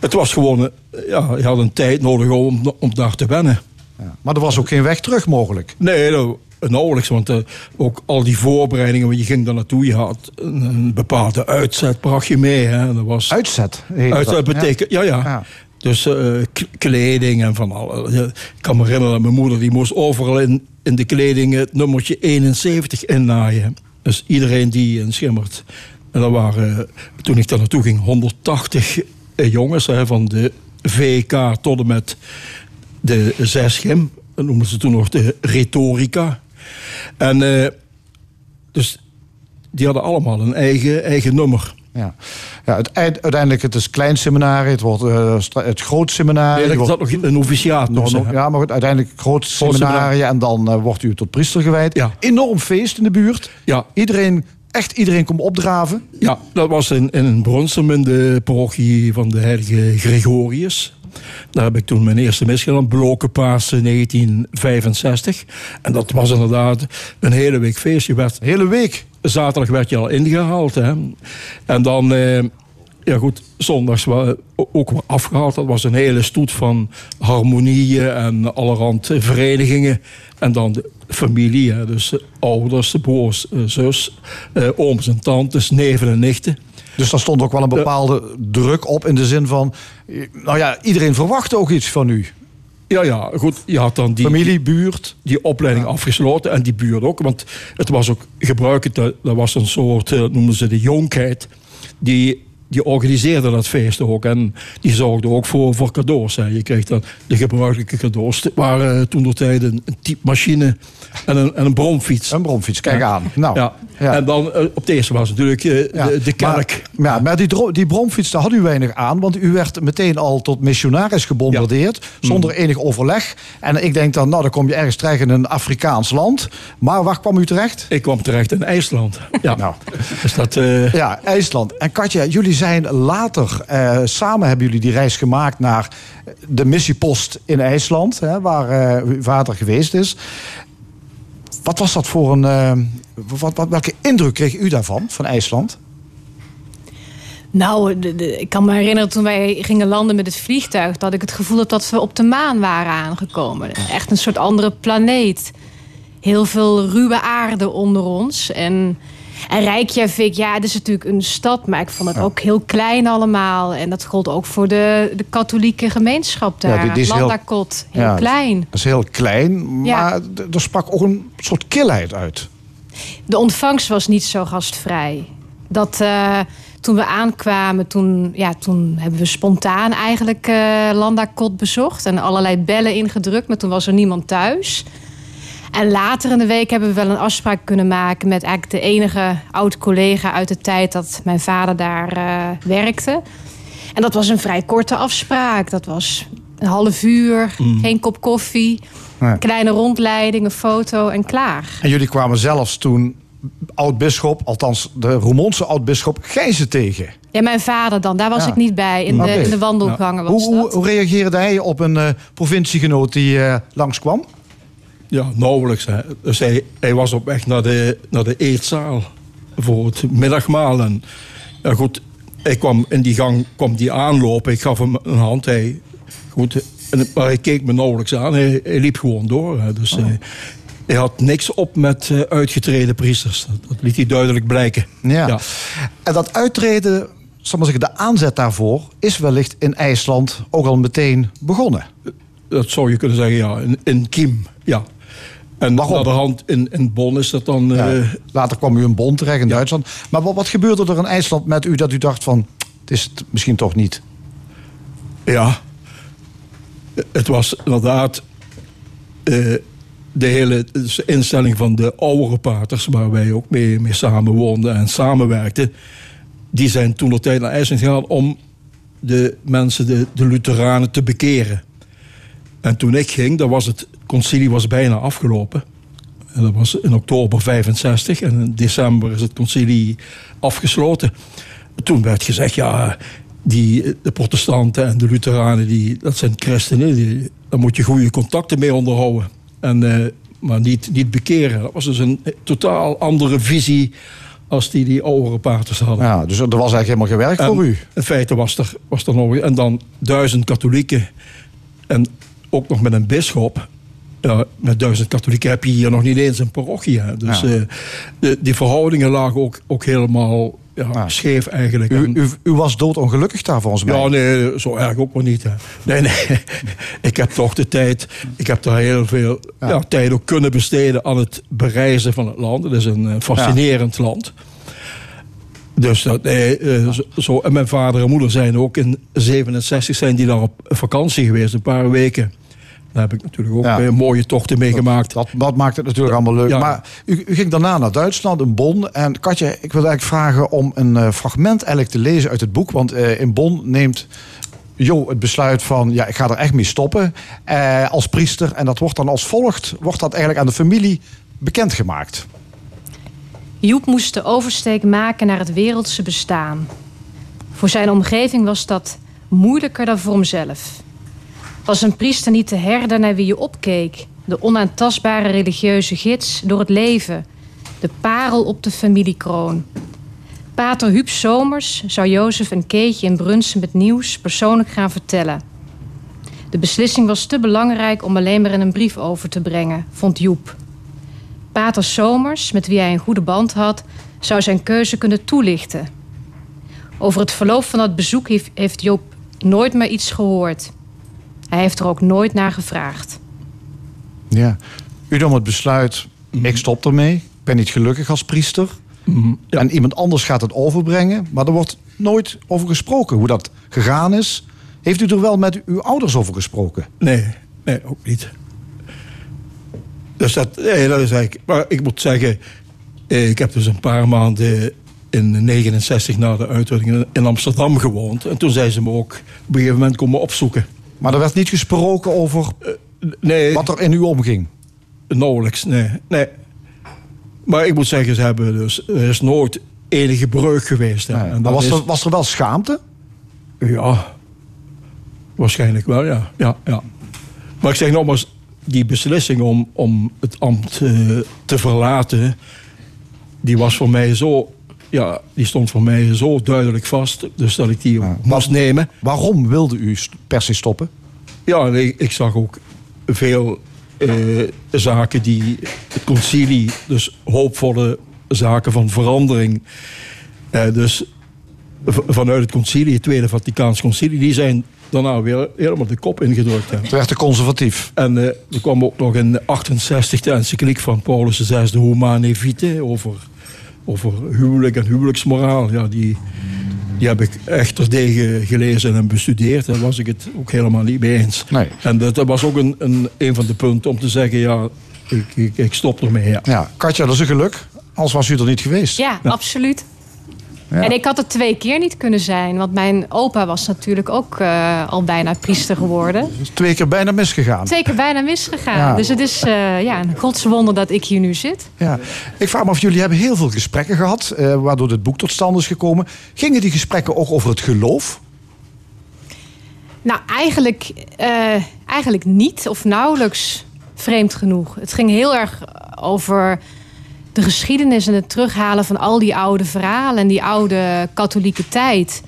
het was gewoon, ja, je had een tijd nodig om, om daar te wennen. Ja. Maar er was ook geen weg terug mogelijk. Nee, dat, nauwelijks. Want eh, ook al die voorbereidingen, want je ging daar naartoe. Je had een, een bepaalde uitzet, bracht je mee. Hè. Dat was, Uitzet. uitzet dat. betekent, ja, ja. Ja. Dus eh, kleding en van alle. ja, Ik kan me herinneren dat mijn moeder die moest overal in, in de kleding het nummertje 71 innaaien. Dus iedereen die in Schimmert. En dat waren, eh, toen ik daar naartoe ging, 180 eh, jongens hè, van de VK tot en met de zesgem. Dat noemden ze toen nog de retorica. En eh, dus die hadden allemaal een eigen, eigen nummer. Ja. Ja, uiteindelijk het is klein seminarie, het wordt eh, het groot seminarie. Nee, wordt- zat nog een officiaat nog- ja, maar goed, uiteindelijk groot Groot seminarie en dan eh, wordt u tot priester gewijd. Ja. Enorm feest in de buurt. Ja. Iedereen, echt iedereen komt opdraven. Ja, dat was in, in Bronsum, in de parochie van de heilige Gregorius. Daar heb ik toen mijn eerste mis gedaan, Blokenpaas 1965. En dat was inderdaad een hele week feest. Je werd, Hele week. zaterdag werd je al ingehaald. Hè. En dan, eh, ja goed, zondags ook weer afgehaald. Dat was een hele stoet van harmonieën en allerhand verenigingen. En dan de familie, hè. dus ouders, broers, eh, zus, eh, ooms en tantes, neven en nichten. Dus daar stond ook wel een bepaalde druk op in de zin van... Nou ja, iedereen verwachtte ook iets van u. Ja, ja, goed. Je had dan die, Familie, buurt. die opleiding afgesloten en die buurt ook. Want het was ook gebruikend, dat was een soort, eh, noemden ze de jonkheid. Die, die organiseerde dat feest ook. En die zorgde ook voor, voor cadeaus. Hè. Je kreeg dan de gebruikelijke cadeaus. Het waren eh, toen de tijd een, een typemachine en een, en een bromfiets. Een bromfiets, kijk aan. Nou, ja. ja. En dan eh, op deze was natuurlijk eh, Ja, de, de kerk. Maar, ja, maar die, die bromfiets, daar had u weinig aan. Want u werd meteen al tot missionaris gebombardeerd. Zonder enig overleg. En ik denk dan, nou, dan kom je ergens terecht in een Afrikaans land. Maar waar kwam u terecht? Ik kwam terecht in IJsland. Ja. Nou. Dus dat, eh, Ja, IJsland. En Katja, jullie zijn later, samen hebben jullie die reis gemaakt naar de missiepost in IJsland, hè, waar uw vader geweest is. Wat was dat voor een. eh, wat, wat, welke indruk kreeg u daarvan, van IJsland? Nou, ik kan me herinneren toen wij gingen landen met het vliegtuig... dat ik het gevoel had dat we op de maan waren aangekomen. Echt een soort andere planeet. Heel veel ruwe aarde onder ons. En, en Reykjavik, ja, het is natuurlijk een stad... maar ik vond het ook heel klein allemaal. En dat gold ook voor de, de katholieke gemeenschap Ja, daar. die is heel- Landakot, heel Ja, klein. Dat is heel klein, Ja. maar er sprak ook een soort kilheid uit. De ontvangst was niet zo gastvrij. Dat eh, toen we aankwamen, toen, ja, toen hebben we spontaan eigenlijk eh Landakot bezocht en allerlei bellen ingedrukt, maar toen was er niemand thuis. En later in de week hebben we wel een afspraak kunnen maken met eigenlijk de enige oud-collega uit de tijd dat mijn vader daar eh, werkte. En dat was een vrij korte afspraak. Dat was een half uur, geen kop koffie, kleine rondleiding, een foto en klaar. En jullie kwamen zelfs toen oud-bisschop, althans de Roermondse oud-bisschop, Gijzen tegen. Ja, mijn vader dan. Daar was Ja. ik niet bij. In, de, in de wandelgangen Hoe, was hoe, dat. hoe reageerde hij op een eh, provinciegenoot die eh, langskwam? Ja, nauwelijks. Hè. Dus hij, hij was op weg naar de, naar de eetzaal voor het middagmaal. En ja, goed, hij kwam in die gang kwam die aanlopen. Ik gaf hem een hand. Hij, goed, en, maar hij keek me nauwelijks aan. Hij, hij liep gewoon door. Hè. Dus hij, hij had niks op met eh, uitgetreden priesters. Dat, dat liet hij duidelijk blijken. Ja. Ja. En dat uittreden, zal maar zeggen, de aanzet daarvoor is wellicht in IJsland ook al meteen begonnen. Dat zou je kunnen zeggen, ja. In, in Kiem, ja. En Waarom? naar de hand in, in Bonn is dat dan... Ja. eh, Later kwam u in Bonn terecht in Duitsland. Maar wat, wat gebeurde er in IJsland met u dat u dacht van, het is het misschien toch niet? Ja, het was inderdaad eh, de hele instelling van de oudere paters, waar wij ook mee, mee samenwoonden en samenwerkten. Die zijn toen de tijd naar IJsland gegaan om de mensen, de, de Lutheranen, te bekeren. En toen ik ging, dan was het concilie was bijna afgelopen. En dat was in oktober 65 en in december is het concilie afgesloten. Toen werd gezegd, ja, die, de protestanten en de Lutheranen, die, dat zijn christenen, die, daar moet je goede contacten mee onderhouden. En, eh, maar niet, niet bekeren. Dat was dus een totaal andere visie als die die oudere paters hadden. Ja, dus er was eigenlijk helemaal geen werk En voor u. In feite was er, was er nog... En dan duizend katholieken. En ook nog met een bisschop. Ja, met duizend katholieken heb je hier nog niet eens een parochie. Hè. Dus Ja. eh, de, die verhoudingen lagen ook, ook helemaal ja, scheef eigenlijk. U, En- u, u was doodongelukkig daar volgens mij. ja, nee, zo erg ook maar niet. Hè. Nee, nee. *laughs* ik heb toch de tijd. Ik heb daar heel veel ja. tijd ook kunnen besteden aan het bereizen van het land. Het is een eh, fascinerend land. Dus dat, nee, eh, zo- zo. En mijn vader en moeder zijn ook in 67 zijn die daar op vakantie geweest, een paar weken. Daar heb ik natuurlijk ook Ja. eh, mooie tochten meegemaakt. Dat, dat maakt het natuurlijk allemaal leuk. Ja. Maar u, u ging daarna naar Duitsland, in Bonn. En Katje, ik wil eigenlijk vragen om een eh, fragment eigenlijk te lezen uit het boek. Want eh, in Bonn neemt Jo het besluit van... ja, ik ga er echt mee stoppen eh, als priester. En dat wordt dan als volgt... wordt dat eigenlijk aan de familie bekendgemaakt. Joep moest de oversteek maken naar het wereldse bestaan. Voor zijn omgeving was dat moeilijker dan voor hemzelf. Was een priester niet de herder naar wie je opkeek, de onaantastbare religieuze gids door het leven, de parel op de familiekroon? Pater Huub Somers zou Jozef en Keetje in Brunsum het nieuws persoonlijk gaan vertellen. De beslissing was te belangrijk om alleen maar in een brief over te brengen, vond Joep. Pater Somers, met wie hij een goede band had, zou zijn keuze kunnen toelichten. Over het verloop van dat bezoek heeft, Joop nooit meer iets gehoord. Hij heeft er ook nooit naar gevraagd. Ja. U nam het besluit, ik stop ermee. Ik ben niet gelukkig als priester. En iemand anders gaat het overbrengen. Maar er wordt nooit over gesproken hoe dat gegaan is. Heeft u er wel met uw ouders over gesproken? Nee, nee, ook niet. Dus dat, nee, dat is eigenlijk. Maar ik moet zeggen, eh, ik heb dus een paar maanden in 69 na de uitweding in Amsterdam gewoond. En toen zijn ze me ook op een gegeven moment komen opzoeken. Maar er werd niet gesproken over nee, wat er in u omging? Nauwelijks, nee. nee. Maar ik moet zeggen, ze hebben dus, er is nooit enige breuk geweest. En Maar was, is- er, was er wel schaamte? Ja, waarschijnlijk wel, ja. ja, ja. Maar ik zeg nogmaals, die beslissing om, om het ambt eh, te verlaten, die was voor mij zo, ja, die stond voor mij zo duidelijk vast, dus dat ik die moest nemen. Waarom wilde u per se stoppen? Ja, nee, ik zag ook veel eh, zaken die het concilie, dus hoopvolle zaken van verandering, eh, dus vanuit het concilie, het Tweede Vaticaans Concilie, die zijn daarna weer helemaal de kop ingedrukt. Hè. Het werd te conservatief. En eh, er kwam ook nog in 68 de encycliek van Paulus VI, de Humane Vitae, over, over huwelijk en huwelijksmoraal. Ja, die, die heb ik echt terdege gelezen en bestudeerd. Daar was ik het ook helemaal niet mee eens. Nee. En dat, dat was ook een, een, een van de punten om te zeggen, ja, ik, ik, ik stop ermee. Ja. Ja, Katja, dat is een geluk. Anders was u er niet geweest. Ja, absoluut. Ja. En ik had het twee keer niet kunnen zijn. Want mijn opa was natuurlijk ook eh, al bijna priester geworden. twee keer bijna misgegaan. Twee keer bijna misgegaan. Ja. Dus het is eh, ja, een godswonder dat ik hier nu zit. Ja. Ik vraag me af, jullie hebben heel veel gesprekken gehad, eh, waardoor dit boek tot stand is gekomen. Gingen die gesprekken ook over het geloof? Nou, eigenlijk, eigenlijk niet of nauwelijks vreemd genoeg. Het ging heel erg over de geschiedenis en het terughalen van al die oude verhalen en die oude katholieke tijd.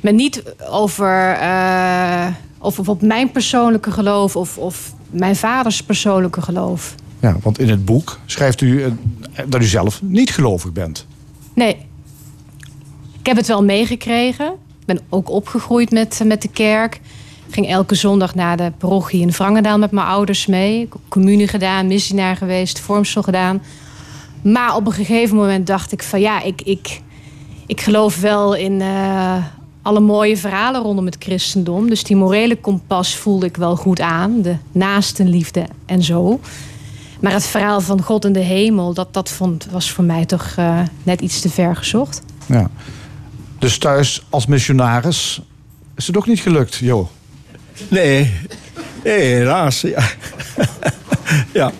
Maar niet over, eh, of, of op mijn persoonlijke geloof of, of mijn vaders persoonlijke geloof. Ja, want in het boek schrijft u eh, dat u zelf niet gelovig bent. Nee. Ik heb het wel meegekregen. Ik ben ook opgegroeid met, met de kerk. Ik ging elke zondag naar de parochie in Vrangendaal met mijn ouders mee. Ik heb communie gedaan, missionair geweest, vormsel gedaan. Maar op een gegeven moment dacht ik van ja, ik, ik, ik geloof wel in eh, alle mooie verhalen rondom het christendom. Dus die morele kompas voelde ik wel goed aan. De naastenliefde en zo. Maar het verhaal van God in de hemel, dat, dat vond, was voor mij toch eh, net iets te ver gezocht. Ja. Dus thuis als missionaris is het ook niet gelukt, Jo. Nee, nee helaas. Ja. *laughs* ja.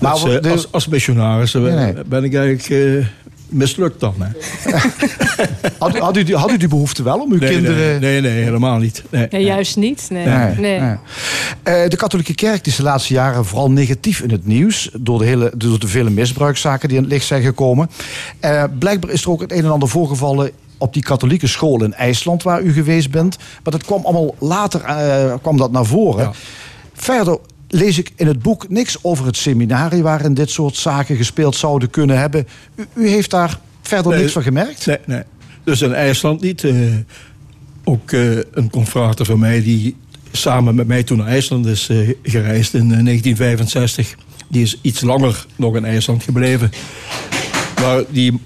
Maar Dus, eh, de- als, als missionaris Nee, nee. ben ik eigenlijk eh, mislukt dan. Hè. *laughs* Had, u- had, u, die- had u die behoefte wel om uw Nee, kinderen... nee, nee, nee, helemaal niet. Nee. Juist niet. Nee. Nee, Nee. nee. Eh, de katholieke kerk is de laatste jaren vooral negatief in het nieuws... door de, hele, door de vele misbruikszaken die in het licht zijn gekomen. Eh, blijkbaar is er ook het een en ander voorgevallen op die katholieke school in IJsland... waar u geweest bent. Maar dat kwam allemaal later eh, kwam dat naar voren. Ja. Verder lees ik in het boek niks over het seminarie... waarin dit soort zaken gespeeld zouden kunnen hebben. U, u heeft daar verder Nee. niks van gemerkt? Nee, nee. Dus in IJsland niet. eh, ook eh, een confrater van mij die samen met mij toen naar IJsland is eh, gereisd in eh, 1965. Die is iets langer nog in IJsland gebleven. Maar die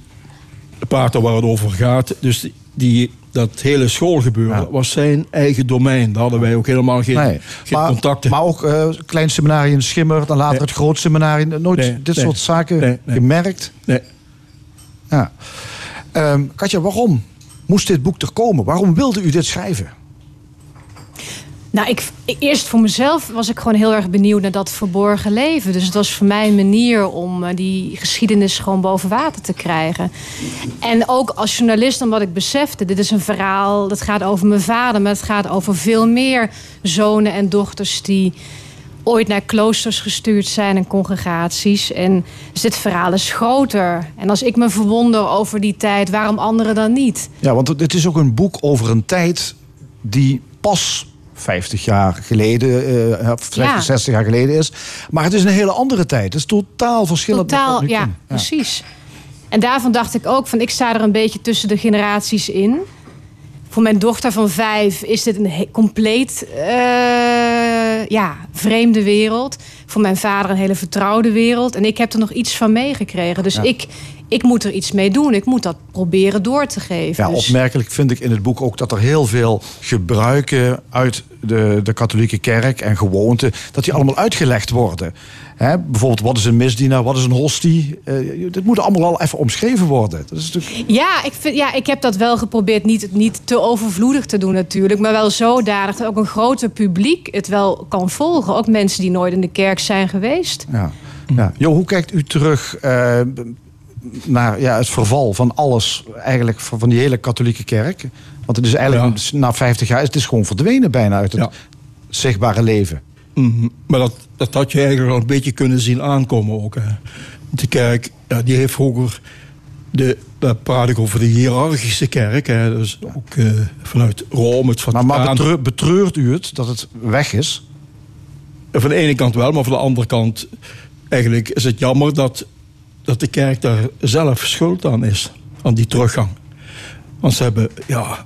paarden waar het over gaat, dus die- die, dat hele schoolgebeuren was zijn eigen domein. Daar hadden wij ook helemaal geen, Nee. geen maar, contacten. maar ook eh, klein seminarium Schimmer, dan later Nee. het groot seminarium. Nooit Nee, dit soort zaken gemerkt? Nee. Ja. Ehm, Katja, waarom moest dit boek er komen? Waarom wilde u dit schrijven? Nou, ik, eerst voor mezelf was ik gewoon heel erg benieuwd naar dat verborgen leven. Dus het was voor mij een manier om eh, die geschiedenis gewoon boven water te krijgen. En ook als journalist, omdat ik besefte, dit is een verhaal, dat gaat over mijn vader, maar het gaat over veel meer zonen en dochters die ooit naar kloosters gestuurd zijn en congregaties. En dus dit verhaal is groter. En als ik me verwonder over die tijd, waarom anderen dan niet? Ja, want het is ook een boek over een tijd die pas 50 jaar geleden, eh, 50, Ja. 60 jaar geleden is. Maar het is een hele andere tijd. Het is totaal verschillend. Totaal, ja, kan. precies. En daarvan dacht ik ook van, ik sta er een beetje tussen de generaties in. Voor mijn dochter van vijf is dit een compleet eh, ja, vreemde wereld. Voor mijn vader een hele vertrouwde wereld. En ik heb er nog iets van meegekregen. Dus Ja. ik, ik moet er iets mee doen. Ik moet dat proberen door te geven. Ja, dus, opmerkelijk vind ik in het boek ook dat er heel veel gebruiken uit de, de katholieke kerk en gewoonten, dat die allemaal uitgelegd worden. Bijvoorbeeld, wat is een misdienaar, wat is een hostie? Eh, dit moet allemaal al even omschreven worden. Dat is natuurlijk... Ja ik, vind, ja, ik heb dat wel geprobeerd. Niet, niet te overvloedig te doen natuurlijk. Maar wel zodanig dat ook een groter publiek het wel kan volgen. Ook mensen die nooit in de kerk zijn geweest. Ja. Ja. Jo, hoe kijkt u terug eh, naar ja, het verval van alles, eigenlijk van die hele katholieke kerk? Want het is eigenlijk na 50 jaar, het is gewoon verdwenen bijna uit het zichtbare leven. Mhm. Maar dat, dat had je eigenlijk al een beetje kunnen zien aankomen ook. Hè. De kerk, ja, die heeft vroeger... De, daar praat ik over de hiërarchische kerk. Hè. Dus ook eh, vanuit Rome, het Maar, Vaticaan. maar betreur- betreurt u het dat het weg is? Van de ene kant wel, maar van de andere kant... Eigenlijk is het jammer dat, dat de kerk daar zelf schuld aan is. Aan die teruggang. Want ze hebben, ja...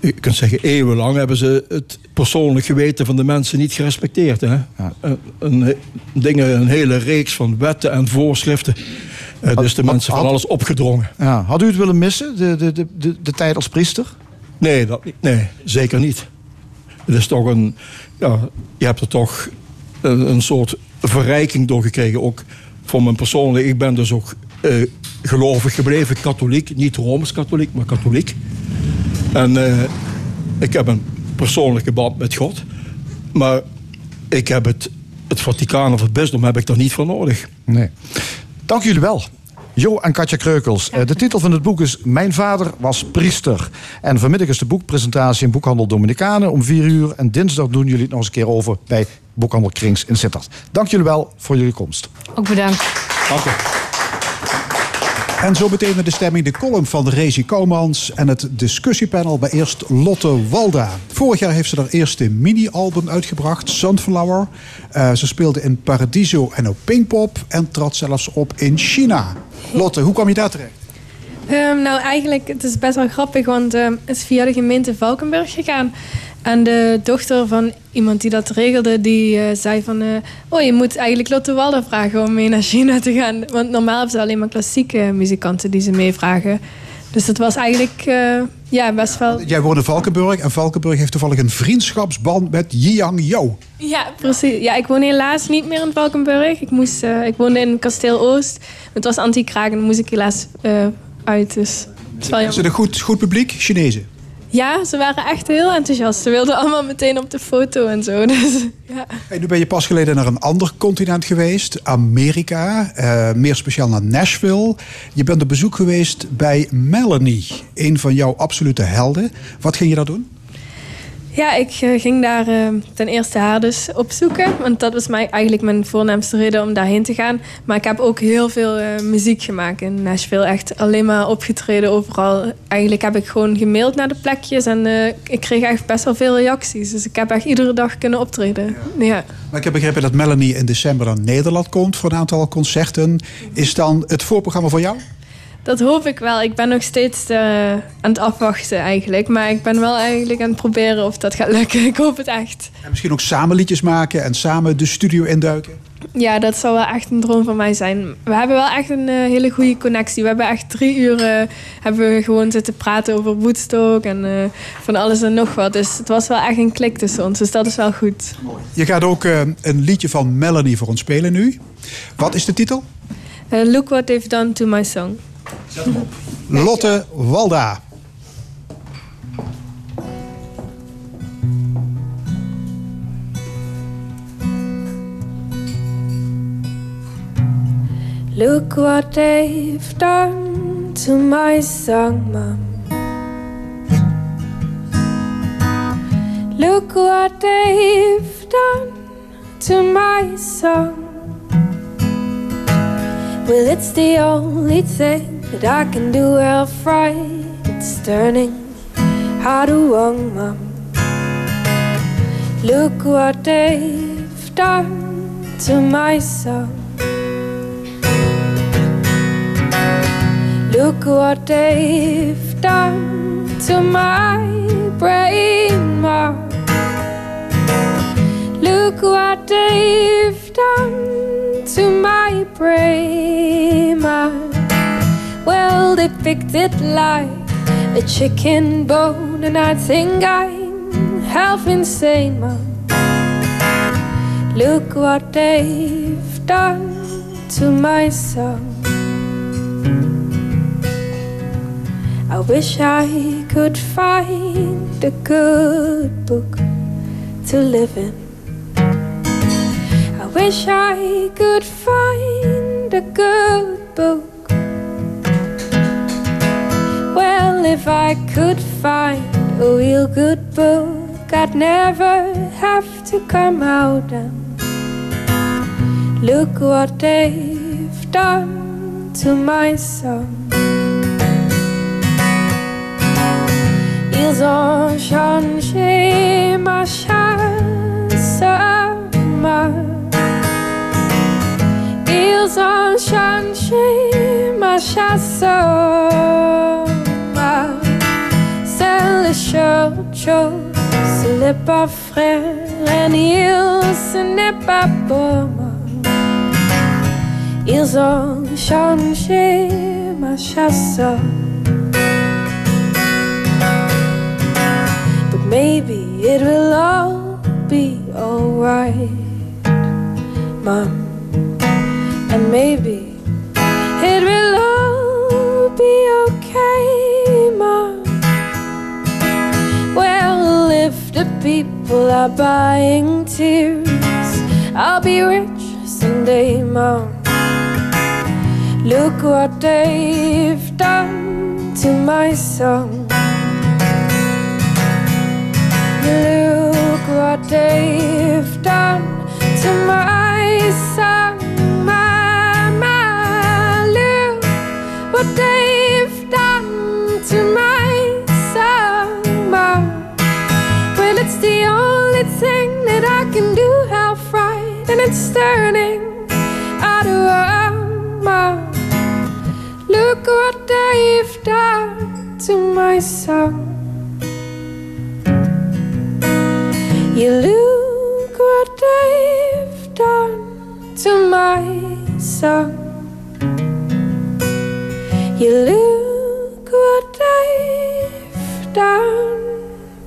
Je kunt zeggen, eeuwenlang hebben ze het persoonlijk geweten van de mensen niet gerespecteerd. Hè? Een, een, dingen, een hele reeks van wetten en voorschriften. Eh, dus de had- mensen van alles opgedrongen. Ja. Had u het willen missen, de, de, de, de, de tijd als priester? Nee, dat nee, zeker niet. Het is toch een. Ja, je hebt er toch een, een soort verrijking door gekregen. Ook voor mijn persoonlijk. Ik ben dus ook eh, gelovig gebleven, katholiek. Niet rooms-katholiek, maar katholiek. En eh, ik heb een persoonlijke band met God. Maar ik heb het, het Vaticaan of het bisdom heb ik er niet voor nodig. Nee. Dank jullie wel. Jo en Katja Kreukels. Eh, De titel van het boek is Mijn vader was priester. En vanmiddag is de boekpresentatie in Boekhandel Dominicanen om 4 uur. En dinsdag doen jullie het nog eens een keer over bij Boekhandel Krings in Sittard. Dank jullie wel voor jullie komst. Ook bedankt. Dank u. En zo meteen met de stemming de column van Rezi Koumans en het discussiepanel bij eerst Lotte Walda. Vorig jaar heeft ze haar eerste mini-album uitgebracht, Sunflower. Eh, ze speelde in Paradiso en op Pinkpop en trad zelfs op in China. Lotte, hoe kwam je daar terecht? Ehm, nou, eigenlijk, het is best wel grappig, want ehm, het is via de gemeente Valkenburg gegaan. En de dochter van iemand die dat regelde, die eh, zei van... eh, oh, je moet eigenlijk Lotte Walda vragen om mee naar China te gaan. Want normaal hebben ze alleen maar klassieke muzikanten die ze meevragen. Dus dat was eigenlijk eh, ja, best wel... Jij woont in Valkenburg en Valkenburg heeft toevallig een vriendschapsband met Jiang. Ja, precies. Ja, ik woon helaas niet meer in Valkenburg. Ik, moest, ik woonde in Kasteel Oost. Het was anti-kraak en moest ik helaas uit. Dus is het een goed, goed publiek? Chinezen. Ja, ze waren echt heel enthousiast. Ze wilden allemaal meteen op de foto en zo. *laughs* Dus, ja. Nu ben je pas geleden naar een ander continent geweest, Amerika, eh, meer speciaal naar Nashville. Je bent op bezoek geweest bij Melanie, een van jouw absolute helden. Wat ging je daar doen? Ja, ik eh, ging daar eh, ten eerste haar dus opzoeken. Want dat was mij eigenlijk mijn voornaamste reden om daarheen te gaan. Maar ik heb ook heel veel eh, muziek gemaakt in Nashville. Echt alleen maar opgetreden overal. Eigenlijk heb ik gewoon gemaild naar de plekjes. En ik kreeg echt best wel veel reacties. Dus ik heb echt iedere dag kunnen optreden. Ja. Maar ik heb begrepen dat Melanie in december naar Nederland komt voor een aantal concerten. Is dan het voorprogramma voor jou? Dat hoop ik wel. Ik ben nog steeds eh, aan het afwachten eigenlijk. Maar ik ben wel eigenlijk aan het proberen of dat gaat lukken. *laughs* Ik hoop het echt. En misschien ook samen liedjes maken en samen de studio induiken. Ja, dat zou wel echt een droom van mij zijn. We hebben wel echt een eh, hele goede connectie. We hebben echt drie uur eh, hebben we gewoon zitten praten over Woodstock en van alles en nog wat. Dus het was wel echt een klik tussen ons. Dus dat is wel goed. Je gaat ook een liedje van Melanie voor ons spelen nu. Wat is de titel? Look what they've done to my song. Lotte Walda. Look what they've done to my song, Mum. Look what they've done to my song. Well, it's the only thing that I can do half right. It's turning how to wrong, Mum. Look what they've done to my song. Look what they've done to my brain, Mom. Look what they've done to my Mom. Well, they picked it like a chicken bone, and I think I'm half insane, Mom. Look what they've done to my song. I wish I could find a good book to live in. I wish I could find good book. Well, if I could find a real good book, I'd never have to come out and look what they've done to my song. Ils ont changé ma chasse Ils ont changé ma chasse C'est le chaud, ce n'est pas frère Et il, ce n'est pas pour moi Ils ont changé ma chasse But maybe it will all be alright, Mom. And maybe it will all be okay, Mom. Well, if the people are buying tears, I'll be rich someday, Mom. Look what they've done to my song. Look what they've done to my song, they've done to my song. Well, it's the only thing that I can do and it's turning out. Look what they've done to my. You look what done to my song. You look what they've done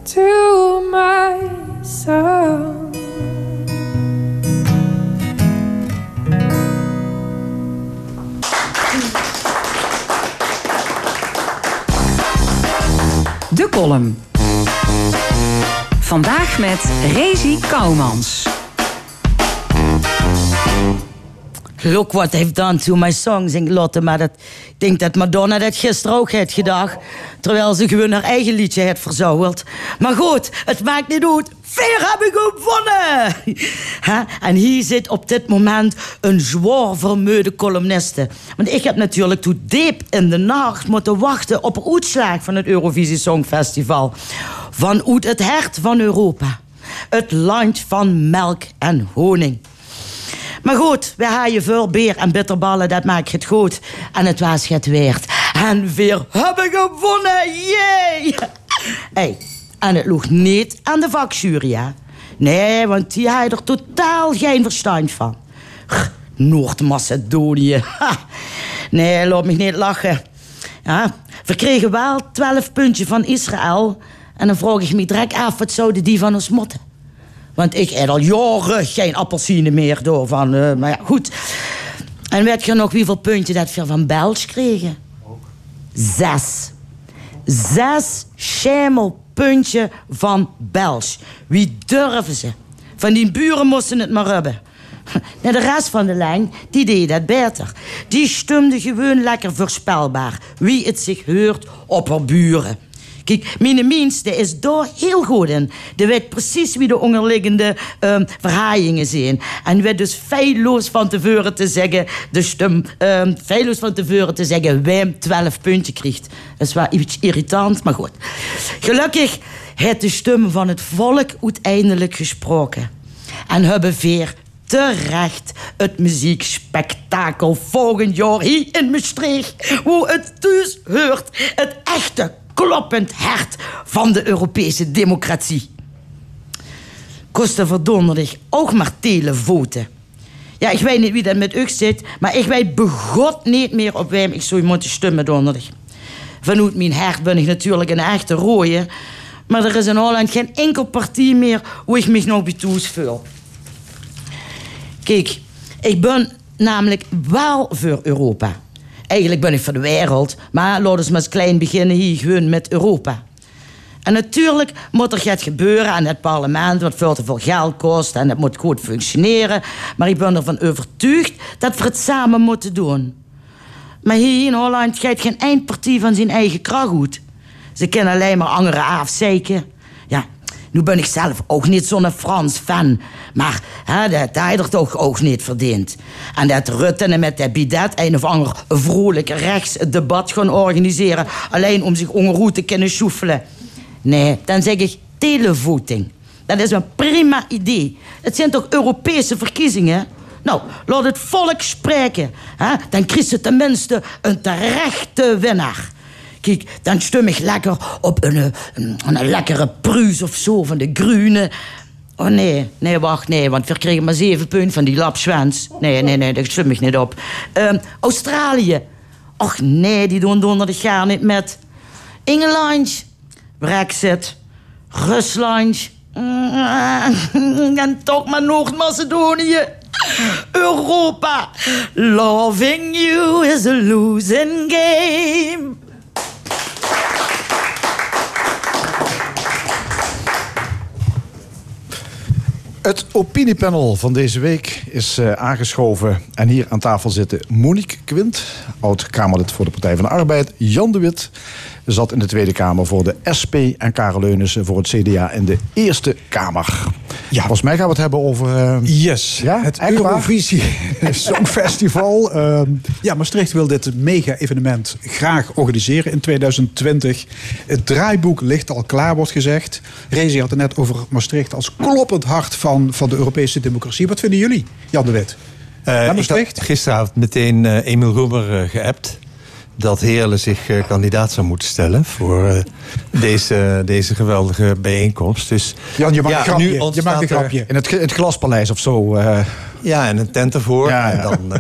to my song. De column. Vandaag met Rezi Kouwmans. Look what they've done to my song, zingt Lotte. Maar dat, ik denk dat Madonna dat gisteren ook heeft gedaan. Terwijl ze gewoon haar eigen liedje heeft verzouweld. Maar goed, het maakt niet uit. Veer heb ik gewonnen! *laughs* En hier zit op dit moment een zwaar vermeude columniste. Want ik heb natuurlijk toen diep in de nacht moeten wachten op een uitslag van het Eurovisie Songfestival. Vanuit het hart van Europa. Het land van melk en honing. Maar goed, we hebben veel beer en bitterballen, dat maakt het goed. En het was het weert. En weer hebben gewonnen, jee! Hey, en het lag niet aan de vakjury, hè? Nee, want die had er totaal geen verstand van. Noord-Macedonië. Nee, laat me niet lachen. Ja, we kregen wel 12 puntjes van Israël. En dan vraag ik me direct af, wat zouden die van ons motten? Want ik eet al jaren geen appelsine meer door van... eh, maar ja, goed. En weet je nog hoeveel puntjes dat we van België kregen? Zes. Zes schemelpuntje van België. Wie durven ze? Van die buren moesten het maar hebben. *laughs* De rest van de lijn, die deed dat beter. Die stumde gewoon lekker voorspelbaar. Wie het zich heurt op haar buren. Kijk, mijn is daar heel goed in. Die weet precies wie de onderliggende ehm verhaaiingen zijn. En weet dus feilloos van tevoren te zeggen... de stem, feilloos van tevoren te zeggen... wem 12 punten krijgt. Dat is wel iets irritant, maar goed. Gelukkig heeft de stem van het volk uiteindelijk gesproken. En hebben weer terecht het muziekspektakel volgend jaar hier in Maastricht. Hoe het dus hoort. Het echte kloppend hart van de Europese democratie. Kosten verdonderdig ook maar televoten. Ja, ik weet niet wie dat met u zit, maar ik weet begot niet meer op wem ik zou moeten stemmen donderdag. Vanuit mijn hart ben ik natuurlijk een echte rooie, maar er is in Holland geen enkel partij meer hoe ik me nog betoes voel. Kijk, ik ben namelijk wel voor Europa. Eigenlijk ben ik voor de wereld, maar laten we eens klein beginnen hier gewoon met Europa. En natuurlijk moet er iets gebeuren aan het parlement, wat veel te veel geld kost en het moet goed functioneren. Maar ik ben ervan overtuigd dat we het samen moeten doen. Maar hier in Holland gaat geen eindpartie van zijn eigen kracht goed. Ze kennen alleen maar andere afzeiken. Ja, nu ben ik zelf ook niet zo'n Frans fan. Maar dat hij er toch ook niet verdient. En dat Rutte met dat bidet een of ander vrolijk rechtsdebat gaan organiseren. Alleen om zich ongeroet te kunnen sjoefelen. Nee, dan zeg ik televoting. Dat is een prima idee. Het zijn toch Europese verkiezingen? Nou, laat het volk spreken. Dan krijgt ze tenminste een terechte winnaar. Kijk, dan stem ik lekker op een, eh, een, een lekkere pruis of zo van de Groene. Oh nee, nee, wacht, nee, want we kregen maar zeven punten van die lapschwens. Nee, nee, nee, daar stem ik niet op. Ehm, Australië. Och nee, die doen donderdag jaar niet met. Engeland. Brexit. Rusland. Mm, *laughs* En toch maar Noord-Macedonië. Europa. Loving you is a losing game. Het opiniepanel van deze week is eh, aangeschoven. En hier aan tafel zitten Monique Quint, oud-Kamerlid voor de Partij van de Arbeid. Jan de Wit zat in de Tweede Kamer voor de SP. En Karel Leunissen voor het CDA in de Eerste Kamer. Ja. Volgens mij gaan we het hebben over... eh, Yes, Ja, het echt? Eurovisie *laughs* Songfestival. Ehm, ja, Maastricht wil dit mega-evenement graag organiseren in 2020. Het draaiboek ligt al klaar, wordt gezegd. Rezi had het net over Maastricht als kloppend hart van, van de Europese democratie. Wat vinden jullie, Jan de Wit? Eh, Naar ik had Maastricht? gisteravond meteen eh, Emiel Roemer eh, geappt. Dat Heerlen zich eh, kandidaat zou moeten stellen voor eh, deze, deze geweldige bijeenkomst. Dus, Jan, je maakt een grapje. Je maakt een er- grapje. in het, het Glaspaleis of zo. eh, Ja, en een tent ervoor. Ja, ja. En dan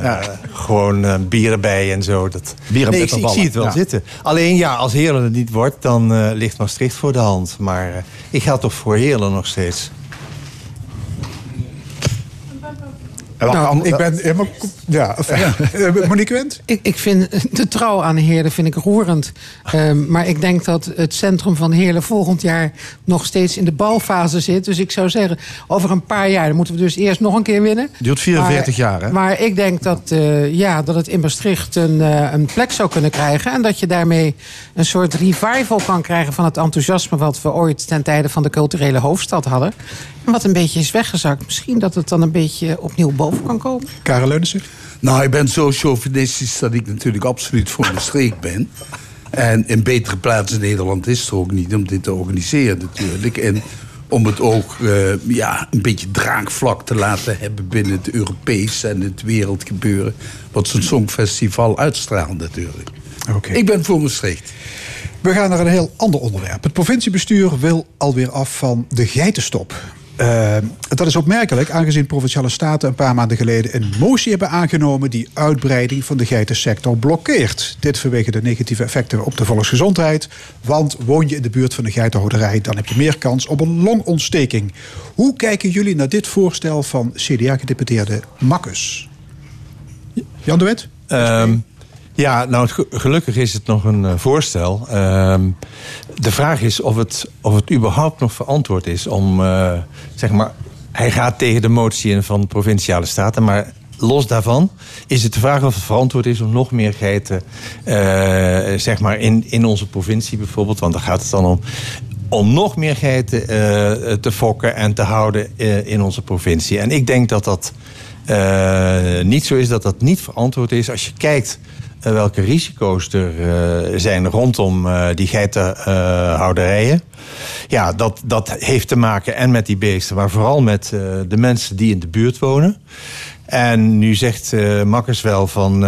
gewoon bieren bij en zo. Dat... Bier en nee, ik, zie- ik bitterballen. zie het wel zitten. Alleen ja, als Heerlen het niet wordt, dan ligt Maastricht voor de hand. Maar ik ga toch voor Heerlen nog steeds. en welke Nou, ik ben helemaal... Ja, enfin, *laughs* eh, Monique Quint? Ik, ik vind de trouw aan Heerlen vind ik roerend. Ehm, maar ik denk dat het centrum van Heerlen volgend jaar nog steeds in de bouwfase zit. Dus ik zou zeggen, over een paar jaar dan moeten we dus eerst nog een keer winnen. Duurt 44 Maar- jaar, hè? Maar ik denk dat, eh, ja, dat het in Maastricht een, eh, een plek zou kunnen krijgen. En dat je daarmee een soort revival kan krijgen van het enthousiasme... wat we ooit ten tijde van de culturele hoofdstad hadden. En wat een beetje is weggezakt. Misschien dat het dan een beetje opnieuw boven kan komen. Karel Leunissen? Nou, ik ben zo chauvinistisch dat ik natuurlijk absoluut voor de streek ben. En een betere plaats in Nederland is er ook niet om dit te organiseren natuurlijk. En om het ook eh, ja, een beetje draagvlak te laten hebben binnen het Europees en het wereldgebeuren. Wat zo'n songfestival uitstraalt natuurlijk. Ik ben voor Maastricht. We gaan naar een heel ander onderwerp. Het provinciebestuur wil alweer af van de geitenstop. Uh, dat is opmerkelijk, aangezien provinciale staten een paar maanden geleden een motie hebben aangenomen die uitbreiding van de geitensector blokkeert. Dit vanwege de negatieve effecten op de volksgezondheid. Want woon je in de buurt van een geitenhouderij, dan heb je meer kans op een longontsteking. Hoe kijken jullie naar dit voorstel van CDA-gedeputeerde Makkus? Jan de Wet? Um, ja, nou gelukkig is het nog een uh, voorstel. Uh, de vraag is of het, of het überhaupt nog verantwoord is om, uh, zeg maar, hij gaat tegen de motie in van provinciale staten, maar los daarvan is het de vraag of het verantwoord is om nog meer geiten, uh, zeg maar, in, in onze provincie bijvoorbeeld, want daar gaat het dan om, om nog meer geiten te fokken en te houden in onze provincie. En ik denk dat dat niet zo is, dat dat niet verantwoord is. Als je kijkt welke risico's er uh, zijn rondom uh, die geitenhouderijen. ja, dat, dat heeft te maken en met die beesten, maar vooral met de mensen die in de buurt wonen. En nu zegt Makkers wel van,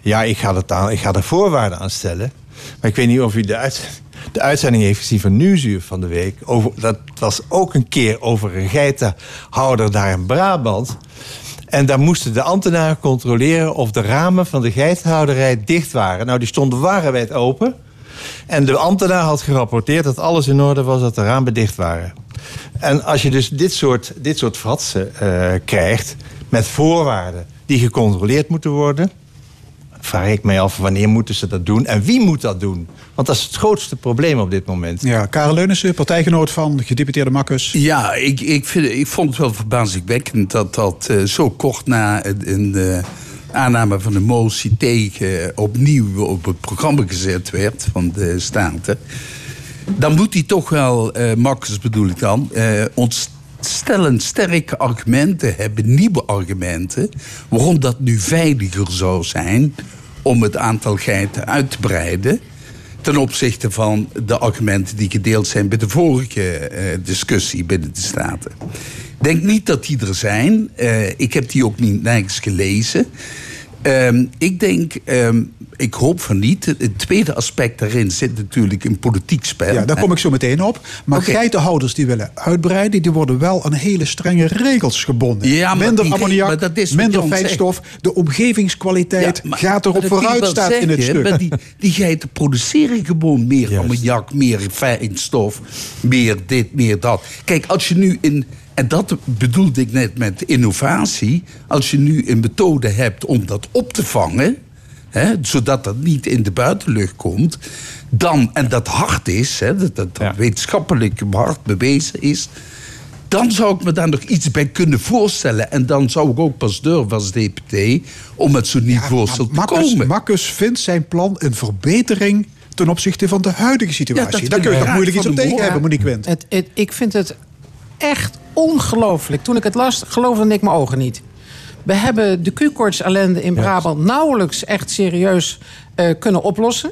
ja, ik ga, het aan, ik ga er voorwaarden aan stellen. Maar ik weet niet of u de, uit, de uitzending heeft gezien van Nieuwsuur van de week. Over, dat was ook een keer over een geitenhouder daar in Brabant. En daar moesten de ambtenaren controleren of de ramen van de geitenhouderij dicht waren. Nou, die stonden wagenwijd open. En de ambtenaar had gerapporteerd dat alles in orde was, dat de ramen dicht waren. En als je dus dit soort, dit soort fratsen uh, krijgt, met voorwaarden die gecontroleerd moeten worden, vraag ik mij af wanneer moeten ze dat doen en wie moet dat doen? Want dat is het grootste probleem op dit moment. Ja, Karel Leunissen, partijgenoot van gedeputeerde Makkers. Ja, ik, ik, vind, ik vond het wel verbazingwekkend dat dat uh, zo kort na een uh, aanname van de motie tegen opnieuw op het programma gezet werd van de Staten. Dan moet hij toch wel, uh, Makkers bedoel ik dan, ons stellen sterke argumenten hebben, nieuwe argumenten, waarom dat nu veiliger zou zijn om het aantal geiten uit te breiden. Ten opzichte van de argumenten die gedeeld zijn bij de vorige uh, discussie binnen de Staten. Ik denk niet dat die er zijn. Uh, ik heb die ook niet nergens gelezen. Um, ik denk, um, ik hoop van niet. Het tweede aspect daarin zit natuurlijk een politiek spel. Ja, daar kom ik zo meteen op. Maar okay. geitenhouders die willen uitbreiden, die worden wel aan hele strenge regels gebonden. Ja, minder die, ammoniak, minder fijnstof. De omgevingskwaliteit ja, maar, gaat erop vooruit, staat zeggen, in het stuk. Maar die, die geiten produceren gewoon meer Juist. ammoniak, meer fijnstof, meer dit, meer dat. Kijk, als je nu in en dat bedoelde ik net met innovatie. Als je nu een methode hebt om dat op te vangen, hè, zodat dat niet in de buitenlucht komt, dan, en dat hard is, hè, dat, dat ja. wetenschappelijk hard bewezen is, dan zou ik me daar nog iets bij kunnen voorstellen. En dan zou ik ook pas durven als deputé om met zo'n nieuw ja, voorstel te Marcus, komen. Marcus vindt zijn plan een verbetering ten opzichte van de huidige situatie. Ja, Daar kun je toch moeilijk iets op tegen hebben, Monique Wendt. Ik vind het echt ongelooflijk. Toen ik het las, geloofde ik mijn ogen niet. We hebben de Q-koorts ellende in Brabant nauwelijks echt serieus uh, kunnen oplossen.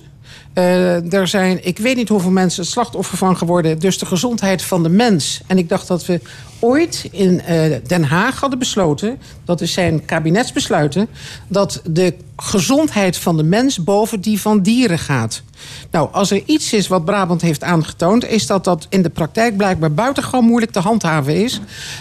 Uh, er zijn, ik weet niet hoeveel mensen het slachtoffer van geworden. Dus de gezondheid van de mens. En ik dacht dat we ooit in uh, Den Haag hadden besloten... dat is zijn kabinetsbesluiten... dat de gezondheid van de mens boven die van dieren gaat. Nou, als er iets is wat Brabant heeft aangetoond... is dat dat in de praktijk blijkbaar buitengewoon moeilijk te handhaven is.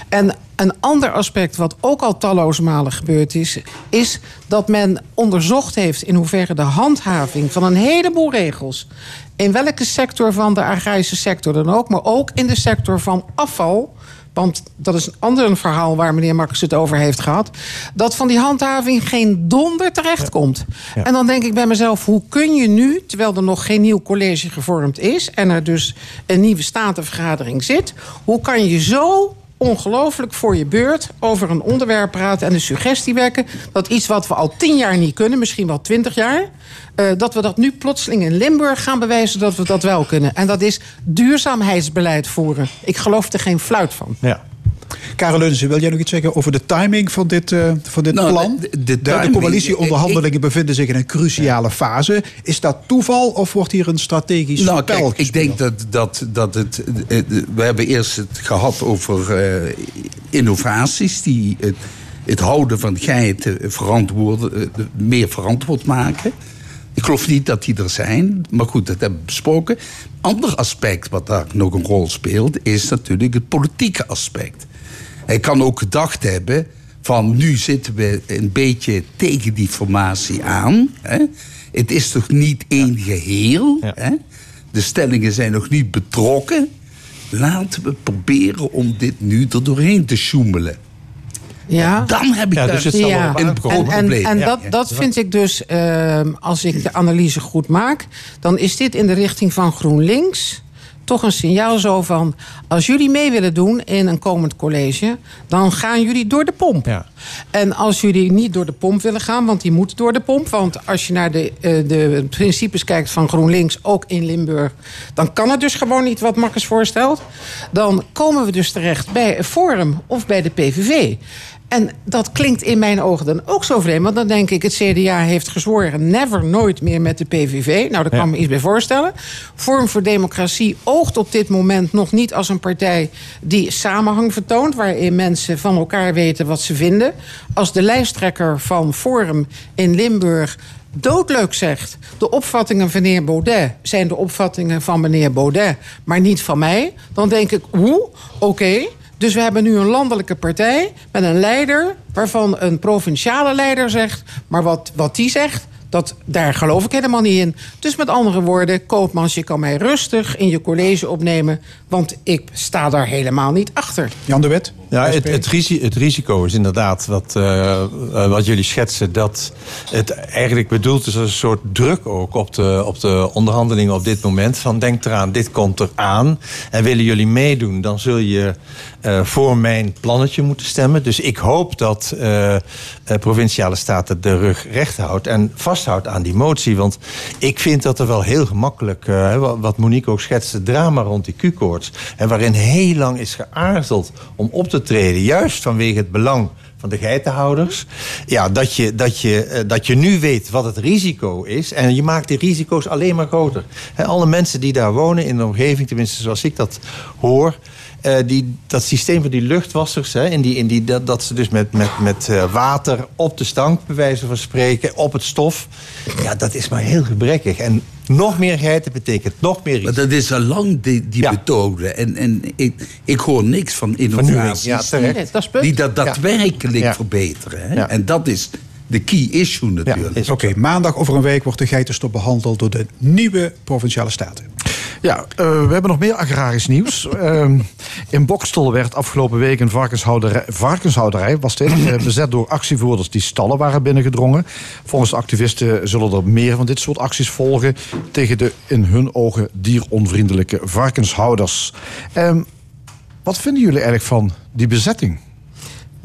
En een ander aspect wat ook al talloze malen gebeurd is... is dat men onderzocht heeft in hoeverre de handhaving van een heleboel regels... in welke sector van de agrarische sector dan ook... maar ook in de sector van afval... Want dat is een ander verhaal waar meneer Makkers het over heeft gehad. Dat van die handhaving geen donder terechtkomt. Ja. Ja. En dan denk ik bij mezelf, hoe kun je nu, terwijl er nog geen nieuw college gevormd is... en er dus een nieuwe statenvergadering zit... hoe kan je zo ongelooflijk voor je beurt over een onderwerp praten en de suggestie wekken dat iets wat we al tien jaar niet kunnen, misschien wel twintig jaar, uh, dat we dat nu plotseling in Limburg gaan bewijzen dat we dat wel kunnen. En dat is duurzaamheidsbeleid voeren. Ik geloof er geen fluit van. Ja. Karel Leunissen, wil jij nog iets zeggen over de timing van dit, uh, van dit nou, plan? De, de, de, de coalitieonderhandelingen bevinden zich in een cruciale fase. Is dat toeval of wordt hier een strategisch nou, spel kijk, Ik denk dat, dat, dat het... We hebben eerst het gehad over uh, innovaties... die het, het houden van geiten verantwoord, uh, meer verantwoord maken Ik geloof niet dat die er zijn, maar goed, dat hebben we besproken. Ander aspect wat daar nog een rol speelt, is natuurlijk het politieke aspect. Hij kan ook gedacht hebben van nu zitten we een beetje tegen die formatie aan. Hè? Het is toch niet één geheel? Hè? De stellingen zijn nog niet betrokken. Laten we proberen om dit nu er doorheen te sjoemelen. Ja. Dan heb ik daar Ja. een groot En, en, probleem. en Ja. dat, dat vind ik dus, ehm, als ik de analyse goed maak, dan is dit in de richting van GroenLinks toch een signaal zo van: als jullie mee willen doen in een komend college, dan gaan jullie door de pomp. En als jullie niet door de pomp willen gaan, want die moeten door de pomp, want als je naar de, eh, de principes kijkt van GroenLinks, ook in Limburg, dan kan het dus gewoon niet wat Makkers voorstelt. Dan komen we dus terecht bij een Forum of bij de PVV. En dat klinkt in mijn ogen dan ook zo vreemd. Want dan denk ik, het CDA heeft gezworen... never, nooit meer met de PVV. Nou, daar kan ik me iets bij voorstellen. Vorm voor Democratie oogt op dit moment nog niet als een partij... die samenhang vertoont, waarin mensen van elkaar weten wat ze vinden. Als de lijsttrekker van Forum in Limburg doodleuk zegt... de opvattingen van meneer Baudet zijn de opvattingen van meneer Baudet... maar niet van mij, dan denk ik, hoe? Oké... Dus we hebben nu een landelijke partij met een leider... waarvan een provinciale leider zegt... maar wat, wat die zegt, dat, daar geloof ik helemaal niet in. Dus met andere woorden, Koopmans, je kan mij rustig in je college opnemen... want ik sta daar helemaal niet achter. Jan de Wet? Ja, het, het, risico, het risico is inderdaad wat, eh, eh, wat jullie schetsen. Dat het eigenlijk bedoeld is als een soort druk ook op de, op de onderhandelingen op dit moment. Van denk eraan, dit komt eraan. En willen jullie meedoen, dan zul je eh, voor mijn plannetje moeten stemmen. Dus ik hoop dat eh, provinciale staten de rug recht houdt. En vasthoudt aan die motie. Want ik vind dat er wel heel gemakkelijk, wat- Monique ook schetste, drama rond die Q-koorts. En waarin heel lang is geaarzeld om op te treden. Juist vanwege het belang van de geitenhouders. Ja, dat je, dat, je, dat je nu weet wat het risico is. En je maakt die risico's alleen maar groter. Alle mensen die daar wonen in de omgeving, tenminste zoals ik dat hoor. Eh, die, dat systeem van die luchtwassers, hè, in die, in die, dat, dat ze dus met, met, met eh, water op de stank, bij wijze van spreken, op het stof. Ja, dat is maar heel gebrekkig. En nog meer geiten betekent nog meer Maar dat is al lang die, die methode. En, en ik, ik hoor niks van innovaties ja, terecht. Die dat daadwerkelijk Ja. verbeteren. Hè? Ja. En dat is de key issue natuurlijk. Oké, maandag over een week wordt de geitenstop behandeld door de nieuwe provinciale staten. Ja, eh, we hebben nog meer agrarisch nieuws. Ehm, in Bokstel werd afgelopen week een varkenshouderij, varkenshouderij was dit, eh, *clears throat* bezet door actievoerders die stallen waren binnengedrongen. Volgens de activisten zullen er meer van dit soort acties volgen tegen de in hun ogen dieronvriendelijke varkenshouders. Ehm, wat vinden jullie eigenlijk van die bezetting?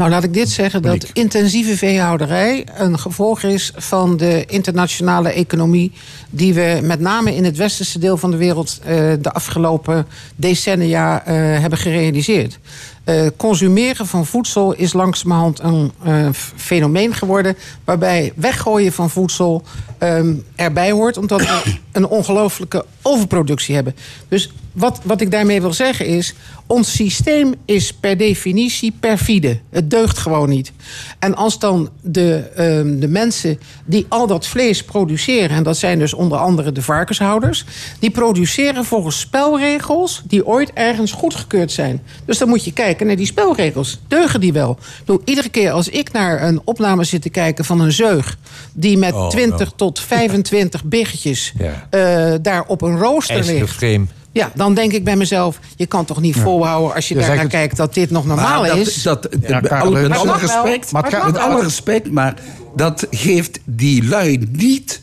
Nou, laat ik dit zeggen: dat intensieve veehouderij een gevolg is van de internationale economie. die we met name in het westerse deel van de wereld eh, de afgelopen decennia eh, hebben gerealiseerd. Eh, consumeren van voedsel is langzamerhand een eh, fenomeen geworden. waarbij weggooien van voedsel ehm, erbij hoort, omdat we *coughs* een ongelooflijke overproductie hebben. Dus wat, wat ik daarmee wil zeggen is. ons systeem is per definitie perfide. Het deugt gewoon niet. En als dan de, ehm, de mensen die al dat vlees produceren. en dat zijn dus onder andere de varkenshouders. die produceren volgens spelregels die ooit ergens goedgekeurd zijn. Dus dan moet je kijken naar die spelregels. Deugen die wel? Bedoel, iedere keer als ik naar een opname zit te kijken van een zeug. die met Oh, 20 no. tot *laughs* 25 biggetjes Ja. eh, daar op een rooster ligt. frame. Ja, dan denk ik bij mezelf, je kan toch niet volhouden als je Je daar naar kijkt dat dit nog normaal Maar dat, is. Dat, Ja, met alle, alle respect, Maar het mag met alle respect, maar dat geeft die lui niet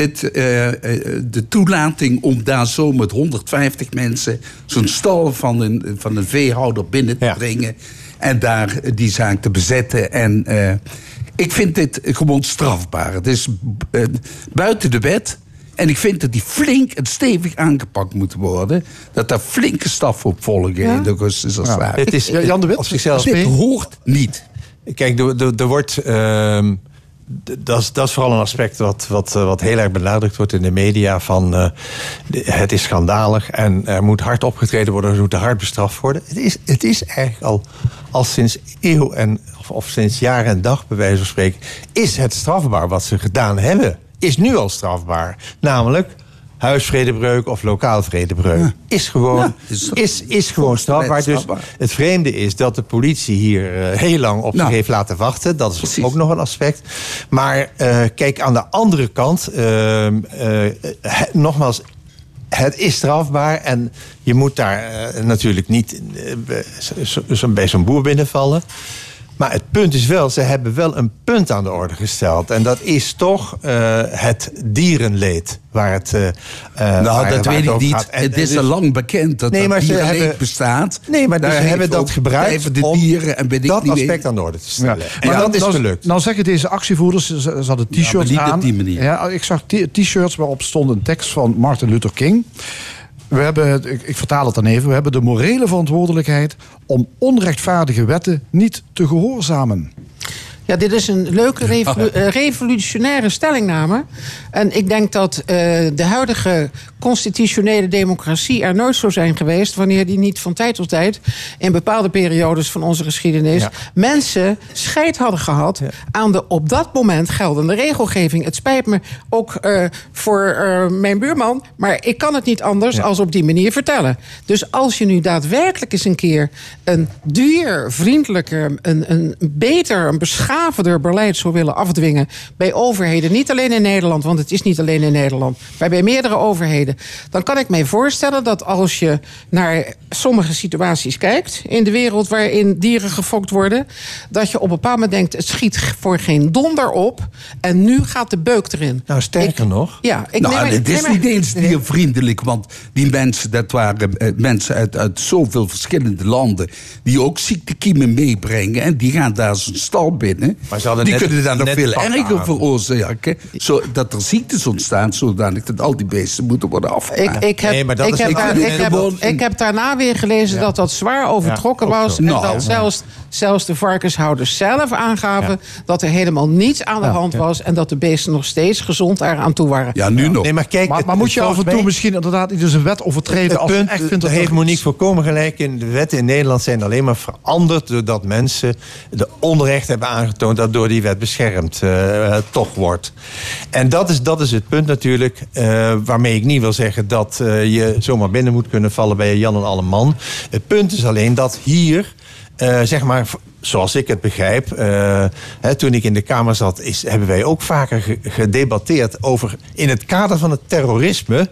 het, eh, eh, de toelating om daar zo met 150 mensen zo'n stal van een, van een veehouder binnen te brengen en daar die zaak te bezetten. En eh, ik vind dit gewoon strafbaar. Het is buiten de wet. En ik vind dat die flink en stevig aangepakt moet worden. Dat daar flinke staf op volgen in de augustusafspraak. Het is Jan de Wit, op zichzelf. Dit hoort niet. Kijk, er, er, er wordt. ehm, dat is- dat vooral een aspect wat, wat, eh, wat heel erg benadrukt wordt in de media. Van, eh, het is schandalig en er moet hard opgetreden worden, er moet hard bestraft worden. Het is, het is eigenlijk al, al sinds eeuw en, of, of sinds jaar en dag, bij wijze van spreken, is het strafbaar wat ze gedaan hebben is nu al strafbaar. Namelijk huisvredebreuk of lokaal vredebreuk. Is gewoon, Ja, is- is, is gewoon strafbaar. Dus het vreemde is dat de politie hier eh, heel lang op zich Nou, heeft laten wachten. Dat is precies. ook nog een aspect. Maar eh, kijk, aan de andere kant, ehm, eh, nogmaals, het is strafbaar en je moet daar natuurlijk niet bij- zo- zo- bij zo'n boer binnenvallen. Maar het punt is wel, ze hebben wel een punt aan de orde gesteld. En dat is toch eh, het dierenleed waar het, eh, eh, waar- Nou, dat waar weet ik niet. En- Het is dus- al lang bekend dat Nee, dat maar ze dierenleed hebben- bestaat. Nee, maar Daar ze hebben dat gebruikt de om dieren en ik dat niet aspect aan de orde te stellen. Ja. En dat is nou- gelukt. Nou zeggen deze actievoerders, ze, ze hadden t-shirts op aan. die manier. Ja, ik zag t-shirts waarop stond een tekst van Martin Luther King. We hebben, ik, ik vertaal het dan even, we hebben de morele verantwoordelijkheid om onrechtvaardige wetten niet te gehoorzamen. Ja, dit is een leuke revolu- *laughs* eh, revolutionaire stellingname. En ik denk dat eh, de huidige constitutionele democratie er nooit zou zijn geweest... wanneer die niet van tijd tot tijd, in bepaalde periodes van onze geschiedenis... Ja. mensen scheid hadden gehad aan de op dat moment geldende regelgeving. Het spijt me ook eh, voor mijn buurman, maar ik kan het niet anders als op die manier vertellen. Dus als je nu daadwerkelijk eens een keer een diervriendelijker, een, een beter, een beschavender beleid zou willen afdwingen bij overheden, niet alleen in Nederland, want het is niet alleen in Nederland, maar bij meerdere overheden, dan kan ik mij voorstellen dat als je naar sommige situaties kijkt in de wereld waarin dieren gefokt worden, dat je op een bepaald moment denkt: het schiet voor geen donder op en nu gaat de beuk erin. Nou, sterker nog. Ja, ik nou, neem maar- het neem is maar- niet eens diervriendelijk, want die mensen, dat waren eh, mensen uit, uit zoveel verschillende landen, die ook ziektekiemen meebrengen en die gaan daar zo'n stal binnen. Maar ze hadden die net- kunnen daar nog veel erger aan. veroorzaken, zodat er ziektes ontstaan, zodanig dat al die beesten moeten worden afgemaakt. ik, heb, Nee, maar dat ik, is heb, niet- daar- ik ik, heb, gewoon- ik heb daarna weer gelezen dat dat zwaar overtrokken Ja, was. zo. En Nou, dat ja. zelfs, zelfs de varkenshouders zelf aangaven dat er helemaal niets aan de hand was. En dat de beesten nog steeds gezond daaraan toe waren. ja, nu nog. Nee, maar kijk, Maar, het- maar moet je af en toe misschien inderdaad niet eens een wet overtreden Het als je punt, echt vindt dat daar heeft Monique volkomen gelijk in. De wetten in Nederland zijn alleen maar veranderd... doordat mensen de onrecht hebben aangetoond... dat door die wet beschermd eh, toch wordt. En dat is, dat is het punt natuurlijk... eh, waarmee ik niet wil zeggen dat eh, je zomaar binnen moet kunnen vallen... bij Jan en Alleman. Het punt is alleen dat hier... eh, zeg maar, zoals ik het begrijp, eh, hè, toen ik in de Kamer zat, is, hebben wij ook vaker ge- gedebatteerd over in het kader van het terrorisme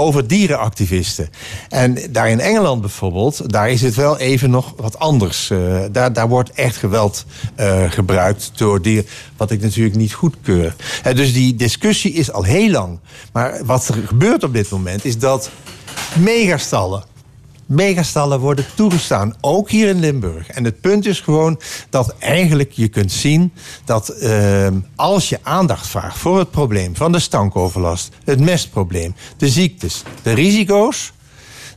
over dierenactivisten. En daar in Engeland bijvoorbeeld, daar is het wel even nog wat anders. Eh, daar, daar wordt echt geweld eh, gebruikt door dieren, wat ik natuurlijk niet goedkeur. Eh, dus die discussie is al heel lang. Maar wat er gebeurt op dit moment is dat megastallen megastallen worden toegestaan, ook hier in Limburg. En het punt is gewoon dat eigenlijk je kunt zien dat eh, als je aandacht vraagt voor het probleem van de stankoverlast, het mestprobleem, de ziektes, de risico's,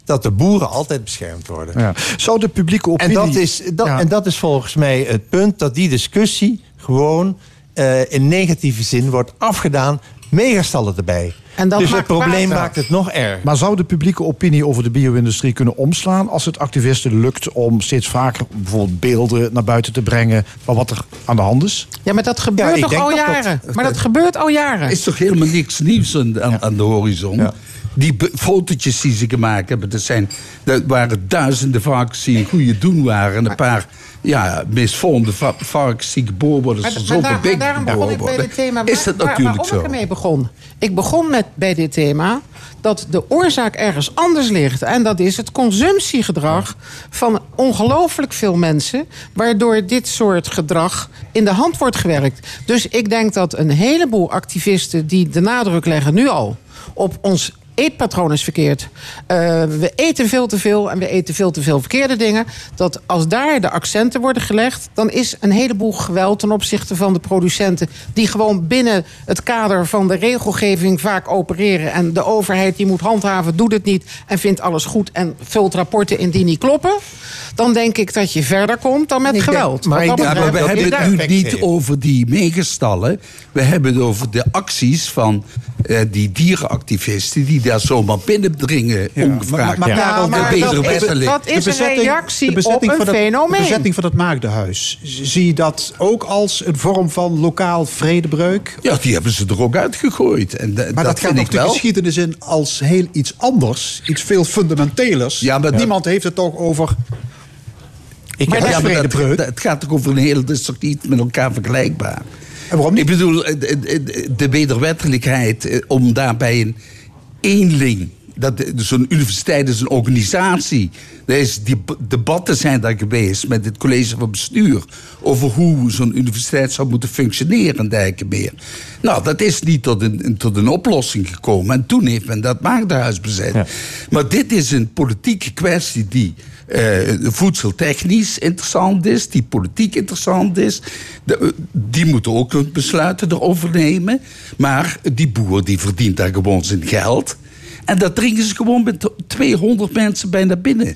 dat de boeren altijd beschermd worden. Ja. Zou de publieke En opinie... dat, is, dat, Ja. en dat is volgens mij het punt dat die discussie gewoon eh, in negatieve zin wordt afgedaan. Megastallen erbij. En dat dus het maakt probleem maakt het nog erger. Maar zou de publieke opinie over de bio-industrie kunnen omslaan als het activisten lukt om steeds vaker bijvoorbeeld beelden naar buiten te brengen van wat er aan de hand is? Ja, maar dat gebeurt toch al dat dat- jaren? maar dat gebeurt al jaren. is toch helemaal niks nieuws aan, aan, aan de horizon. Die fotootjes die ze gemaakt hebben, dat, zijn, dat waren duizenden varkens die in goede doen waren. En een paar ja, misvormde va- varkens die geboren worden, Maar, zoals maar, daarom begon ik bij dit thema. Is dat waar- natuurlijk waarom zo? ik ermee begon? Ik begon met, bij dit thema dat de oorzaak ergens anders ligt. En dat is het consumptiegedrag van ongelooflijk veel mensen... waardoor dit soort gedrag in de hand wordt gewerkt. Dus ik denk dat een heleboel activisten die de nadruk leggen nu al... op ons eetpatroon is verkeerd. Eh, we eten veel te veel en we eten veel te veel verkeerde dingen. Dat als daar de accenten worden gelegd, dan is een heleboel geweld ten opzichte van de producenten. die gewoon binnen het kader van de regelgeving vaak opereren. En de overheid die moet handhaven, doet het niet en vindt alles goed en vult rapporten in die niet kloppen. Dan denk ik dat je verder komt dan met Ik denk- geweld. maar ik denk- we hebben het nu niet heeft. over die megastallen. We hebben het over de acties van eh, die dierenactivisten die daar zomaar binnendringen. ongevraagd. Maar, maar, Ja, wederwettelijk. dat is een reactie op een van het, fenomeen. De bezetting van het Maagdenhuis. Zie je dat ook als een vorm van lokaal vredebreuk? Ja, die hebben ze er ook uitgegooid. En de- Maar dat, gaat vind nog de wel. geschiedenis in als heel iets anders. Iets veel fundamentelers. Ja, maar Niemand heeft het toch over... Ik Maar ja, dat is maar dat, vredebreuk. dat- het gaat toch over een hele... Dat is toch niet met elkaar vergelijkbaar? En waarom niet? Ik bedoel, eh, de, de, de wederwettelijkheid eh, om daarbij een eenling... Dat, zo'n universiteit is een organisatie. Er is die debatten zijn daar geweest met het college van bestuur... over hoe zo'n universiteit zou moeten functioneren en dergelijke meer. Nou, dat is niet tot een, tot een oplossing gekomen. En toen heeft men dat Maagdenhuis bezet. Maar dit is een politieke kwestie die eh, voedseltechnisch interessant is, die politiek interessant is. De, eh, die moeten ook hun besluiten erover nemen. Maar die boer die verdient daar gewoon zijn geld. En dat dringen ze gewoon met 200 mensen bijna binnen.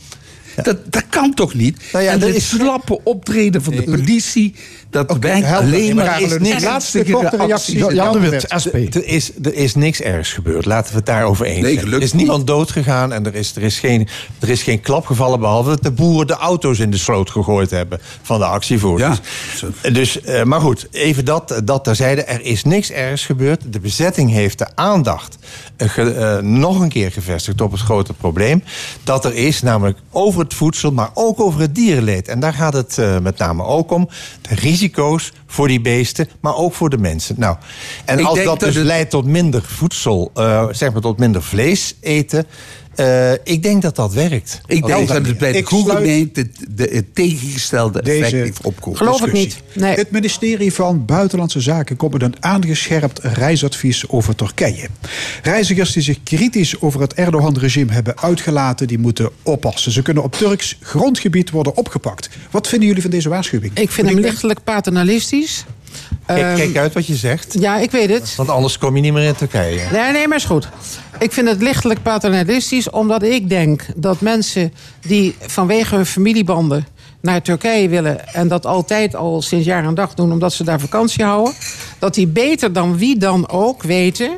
Dat, dat kan toch niet? Nou ja, en er het is- slappe optreden van de politie... dat wijkt helder. alleen maar is niks laatste korte reactie. Jan Jan de de Wit, Wit, SP. Er is, er is niks ergs gebeurd. Laten we het daarover eens Nee, zijn. Er is niemand dood gegaan en er is, er, is geen, er is geen klap gevallen... behalve dat de boeren de auto's in de sloot gegooid hebben van de actievoerders. Dus, eh, maar goed, even dat, dat terzijde. Er is niks ergs gebeurd. De bezetting heeft de aandacht eh, ge- eh, nog een keer gevestigd op het grote probleem. Dat er is, namelijk over het voedsel, maar ook over het dierenleed. En daar gaat het eh, met name ook om. De risico's voor die beesten, maar ook voor de mensen. Nou, en Ik als dat dat dus het- leidt tot minder voedsel, eh, zeg maar tot minder vlees eten... eh, ik denk dat dat werkt. Ik denk dat het bij de gemeente het, de, het tegengestelde effect heeft opkomen. Geloof ik niet. Nee. Het ministerie van Buitenlandse Zaken komt met een aangescherpt reisadvies over Turkije. Reizigers die zich kritisch over het Erdogan-regime hebben uitgelaten, die moeten oppassen. Ze kunnen op Turks grondgebied worden opgepakt. Wat vinden jullie van deze waarschuwing? Ik vind hem lichtelijk paternalistisch. Kijk, Ehm, kijk uit wat je zegt, Ja, ik weet het. want anders kom je niet meer in Turkije. Nee, nee, maar is goed. Ik vind het lichtelijk paternalistisch, omdat ik denk dat mensen die vanwege hun familiebanden naar Turkije willen en dat altijd al sinds jaar en dag doen omdat ze daar vakantie houden, dat die beter dan wie dan ook weten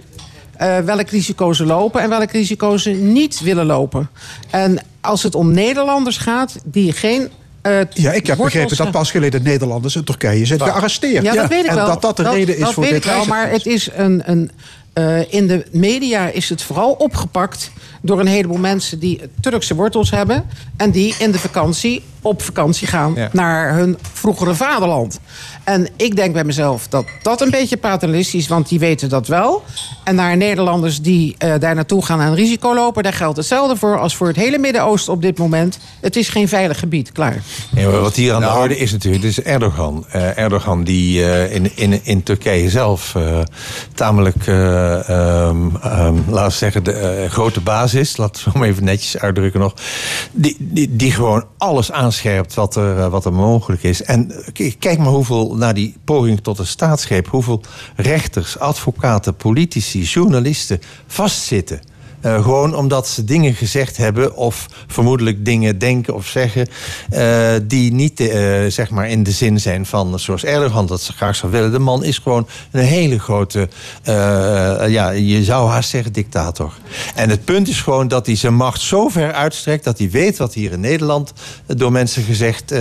eh, welk risico ze lopen en welk risico ze niet willen lopen. En als het om Nederlanders gaat die geen. Eh, Ja, ik heb begrepen dat pas geleden Nederlanders in Turkije zijn gearresteerd. ja, dat weet ik en wel. dat dat de reden is dat voor weet dit ik wel, maar het is een... een eh, in de media is het vooral opgepakt door een heleboel mensen die Turkse wortels hebben. En die in de vakantie op vakantie gaan Ja. naar hun vroegere vaderland. En ik denk bij mezelf dat dat een beetje paternalistisch is, want die weten dat wel. En naar Nederlanders die eh, daar naartoe gaan en risico lopen, daar geldt hetzelfde voor als voor het hele Midden-Oosten op dit moment. Het is geen veilig gebied, klaar. Nee, maar wat hier aan de orde is natuurlijk, dit is Erdogan. Eh, Erdogan die eh, in, in, in Turkije zelf eh, tamelijk, eh, ehm, ehm, laten we zeggen, de grote baas is. Laten we hem even netjes uitdrukken nog. Die, die, die gewoon alles aanscherpt wat er, eh, wat er mogelijk is. En eh, kijk maar hoeveel, na die poging tot een staatsgreep... hoeveel rechters, advocaten, politici, journalisten vastzitten... Eh, gewoon omdat ze dingen gezegd hebben of vermoedelijk dingen denken of zeggen eh, die niet eh, zeg maar in de zin zijn van zoals Erdogan dat ze graag zou willen. De man is gewoon een hele grote, ja, je zou haast zeggen dictator. En het punt is gewoon dat hij zijn macht zo ver uitstrekt dat hij weet wat hier in Nederland door mensen gezegd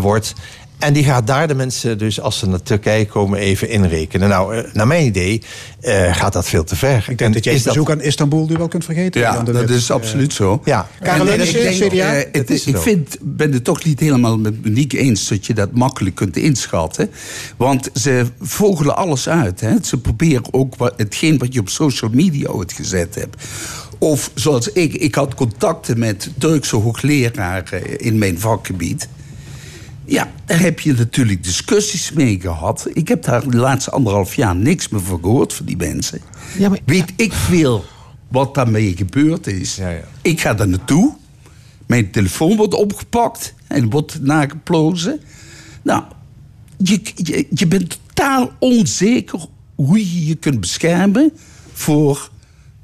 wordt. En die gaat daar de mensen dus, als ze naar Turkije komen, even inrekenen. Nou, eh, naar mijn idee eh, gaat dat veel te ver. Ik denk dat jij het bezoek aan Istanbul nu wel kunt vergeten. Ja, dat is absoluut zo. Ja. Karel En- en Leunis, ik denk, CDA? eh, het is ik zo. vind, ben het toch niet helemaal met Monique eens dat je dat makkelijk kunt inschatten. Want ze vogelen alles uit. Hè. Ze proberen ook wat, hetgeen wat je op social media ooit gezet hebt. Of zoals ik, ik had contacten met Turkse hoogleraren in mijn vakgebied. Ja, daar heb je natuurlijk discussies mee gehad. Ik heb daar de laatste anderhalf jaar niks meer van gehoord van die mensen. Ja, maar- Weet ik veel wat daarmee gebeurd is. Ja, ja. Ik ga daar naartoe. Mijn telefoon wordt opgepakt en wordt nageplozen. Nou, je, je, je bent totaal onzeker hoe je je kunt beschermen voor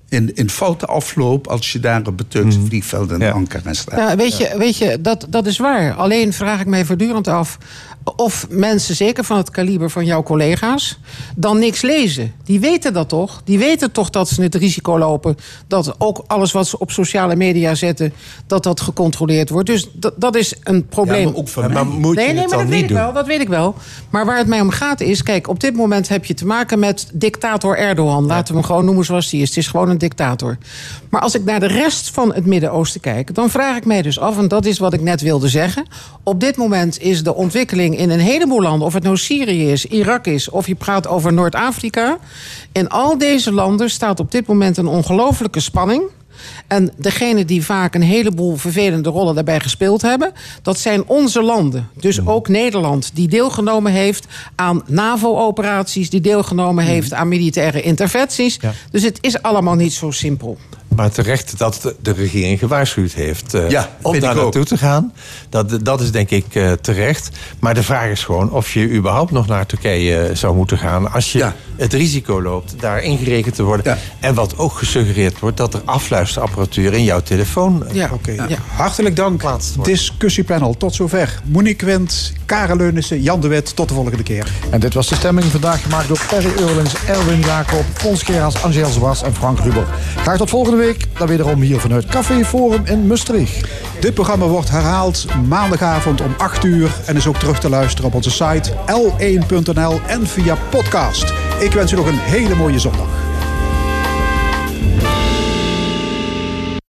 een, een foute afloop als je daar op het Turkse vliegveld in Ja. Ankara staat. Ja, weet je, weet je dat, dat is waar. Alleen vraag ik mij voortdurend af... of mensen, zeker van het kaliber van jouw collega's, dan niks lezen. Die weten dat toch? Die weten toch dat ze het risico lopen dat ook alles wat ze op sociale media zetten, dat dat gecontroleerd wordt. Dus dat, is een probleem. maar ook van Ja, maar mij. moet je nee, nee, het maar dan dat weet ik doen? wel. Dat weet ik wel. Maar waar het mij om gaat is, kijk, op dit moment heb je te maken met dictator Erdogan. Laten we hem gewoon noemen zoals hij is. Het is gewoon een dictator. Maar als ik naar de rest van het Midden-Oosten kijk, dan vraag ik mij dus af, en dat is wat ik net wilde zeggen. Op dit moment is de ontwikkeling in een heleboel landen, of het nou Syrië is, Irak is, of je praat over Noord-Afrika. In al deze landen staat op dit moment een ongelofelijke spanning. En degene die vaak een heleboel vervelende rollen daarbij gespeeld hebben, dat zijn onze landen. Dus ook Nederland, die deelgenomen heeft aan NAVO-operaties, die deelgenomen heeft aan militaire interventies. Dus het is allemaal niet zo simpel. Maar terecht dat de, regering gewaarschuwd heeft eh, Ja, om daar naartoe te gaan. Dat, dat is denk ik eh, terecht. Maar de vraag is gewoon of je überhaupt nog naar Turkije eh, zou moeten gaan... als je het risico loopt daar ingerekend te worden. En wat ook gesuggereerd wordt, dat er afluisterapparatuur in jouw telefoon... Ja, Oké, hartelijk dank. Discussiepanel, tot zover. Monique Wendt, Karel Leunissen, Jan de Wit. Tot de volgende keer. En dit was de stemming vandaag gemaakt door Perry Eurlings, Erwin Jacob, Fons Geraas, Angel Zwas en Frank Ruber. Graag tot volgende week. Dan wederom hier vanuit Café Forum in Maastricht. Dit programma wordt herhaald maandagavond om 8 uur en is ook terug te luisteren op onze site l1.nl en via podcast. Ik wens u nog een hele mooie zondag.